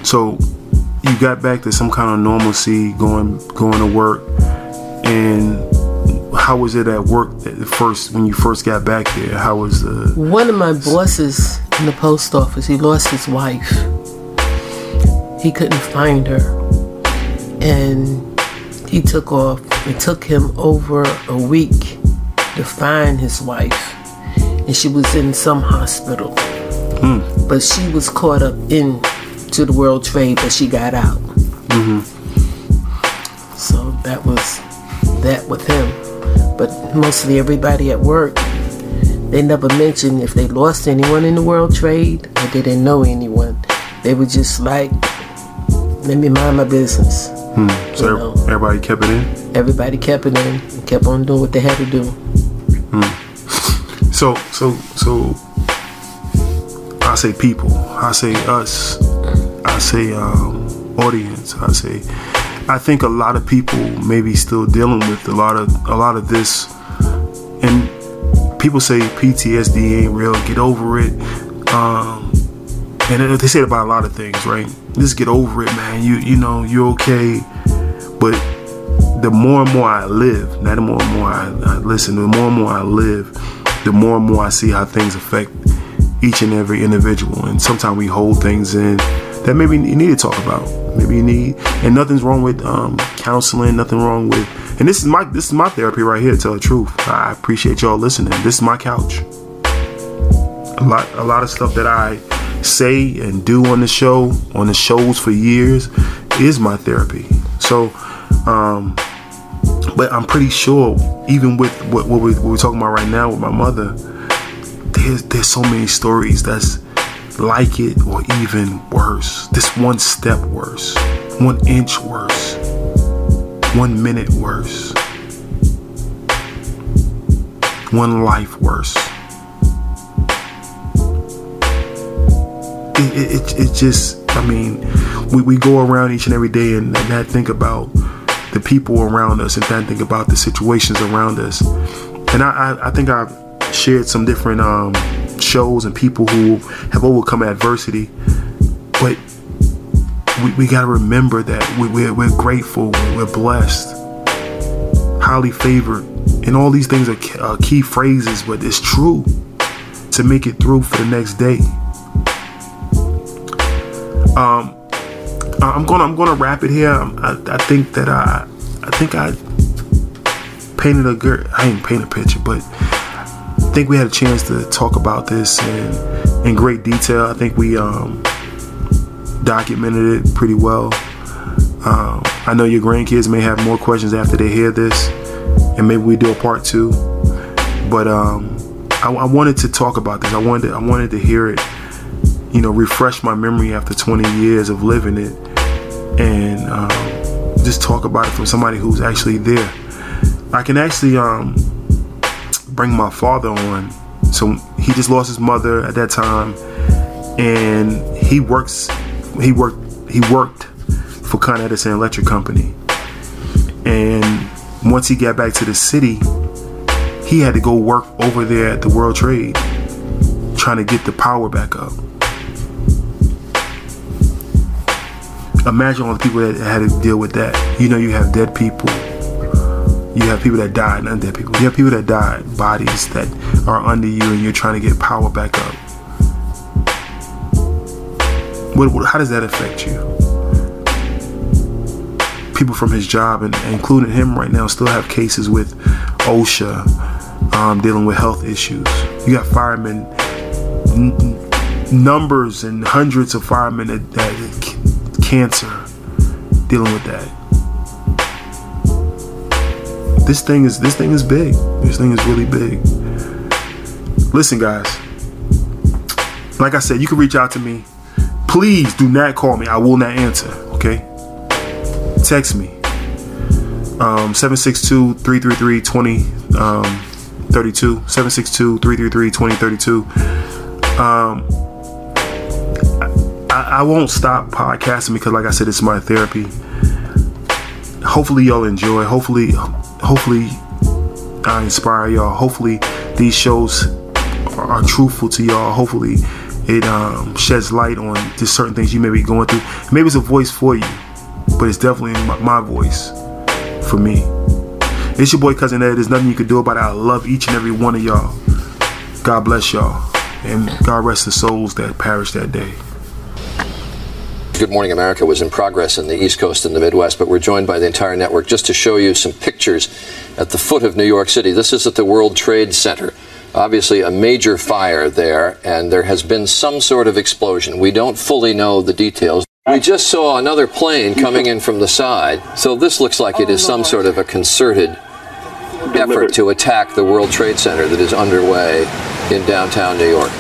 So you got back to some kind of normalcy, going going to work, and how was it at work first when you first got back there? How was the One of my bosses in the post office, he lost his wife. He couldn't find her. And he took off. It took him over a week to find his wife. And she was in some hospital. Mm. But she was caught up in to the World Trade, but she got out. Mm-hmm. So that was that with him. But mostly everybody at work, they never mentioned if they lost anyone in the World Trade or they didn't know anyone. They were just like, let me mind my business. Hmm. So everybody kept it in. Everybody kept it in and kept on doing what they had to do. Hmm. So so so I say people. I say us. I say um, audience. I say I think a lot of people maybe still dealing with a lot of a lot of this, and people say PTSD ain't real. Get over it. Um, and they say it about a lot of things, right? Just get over it, man. You you know you're okay. But the more and more I live, not the more and more I, I listen, the more and more I live, the more and more I see how things affect each and every individual. And sometimes we hold things in that maybe you need to talk about. Maybe you need, and nothing's wrong with um, counseling. Nothing wrong with, and this is my this is my therapy right here. To tell the truth, I appreciate y'all listening. This is my couch. A lot a lot of stuff that I say and do on the show, on the shows for years, is my therapy. So, um, but I'm pretty sure, even with what, what, we, we're talking about right now with my mother, there's there's so many stories that's like it or even worse. This one step worse, one inch worse, one minute worse, one life worse. It, it, it, just, I mean, we, we go around each and every day and, and not think about the people around us and then think about the situations around us. And I, I, I think I've shared some different um, shows and people who have overcome adversity. But we, we got to remember that we, we're, we're grateful, we're blessed, highly favored. And all these things are key phrases, but it's true to make it through for the next day. Um, I'm gonna I'm gonna wrap it here. I, I think that I I think I painted a good I didn't paint a picture, but I think we had a chance to talk about this in in great detail. I think we um, documented it pretty well. Um, I know your grandkids may have more questions after they hear this, and maybe we do a part two. But um, I, I wanted to talk about this. I wanted to, I wanted to hear it. You know, refresh my memory after 20 years of living it, and um, just talk about it from somebody who's actually there. I can actually um, bring my father on. So he just lost his mother at that time, and he works. He worked. He worked for Con Edison Electric Company, and once he got back to the city, he had to go work over there at the World Trade, trying to get the power back up. Imagine all the people that had to deal with that. You know, you have dead people you have people that died, not dead people. You have people that died, bodies that are under you, and you're trying to get power back up. What, what, how does that affect you? People from his job, and including him right now, still have cases with OSHA, um, dealing with health issues. You got firemen, n- numbers and hundreds of firemen that, that cancer, dealing with that this thing is this thing is big. This thing is really big. Listen, guys. Like I said, you can reach out to me. Please do not call me. I will not answer. Okay. Text me. Um, 762 333 2032. 762 333 2032. Um, I, I won't stop podcasting because, like I said, it's my therapy. Hopefully, y'all enjoy. Hopefully, hopefully I inspire y'all. Hopefully these shows are, are truthful to y'all. Hopefully it um, sheds light on just certain things you may be going through. Maybe it's a voice for you, but it's definitely my, my voice for me. It's your boy cousin Ed. There's nothing you can do about it. I love each and every one of y'all. God bless y'all, and God rest the souls that perished that day. Good Morning America was in progress in the East Coast and the Midwest, but we're joined by the entire network just to show you some pictures at the foot of New York City. This is at the World Trade Center. Obviously, a major fire there, and there has been some sort of explosion. We don't fully know the details. We just saw another plane coming in from the side, so this looks like it is some sort of a concerted effort to attack the World Trade Center that is underway in downtown New York.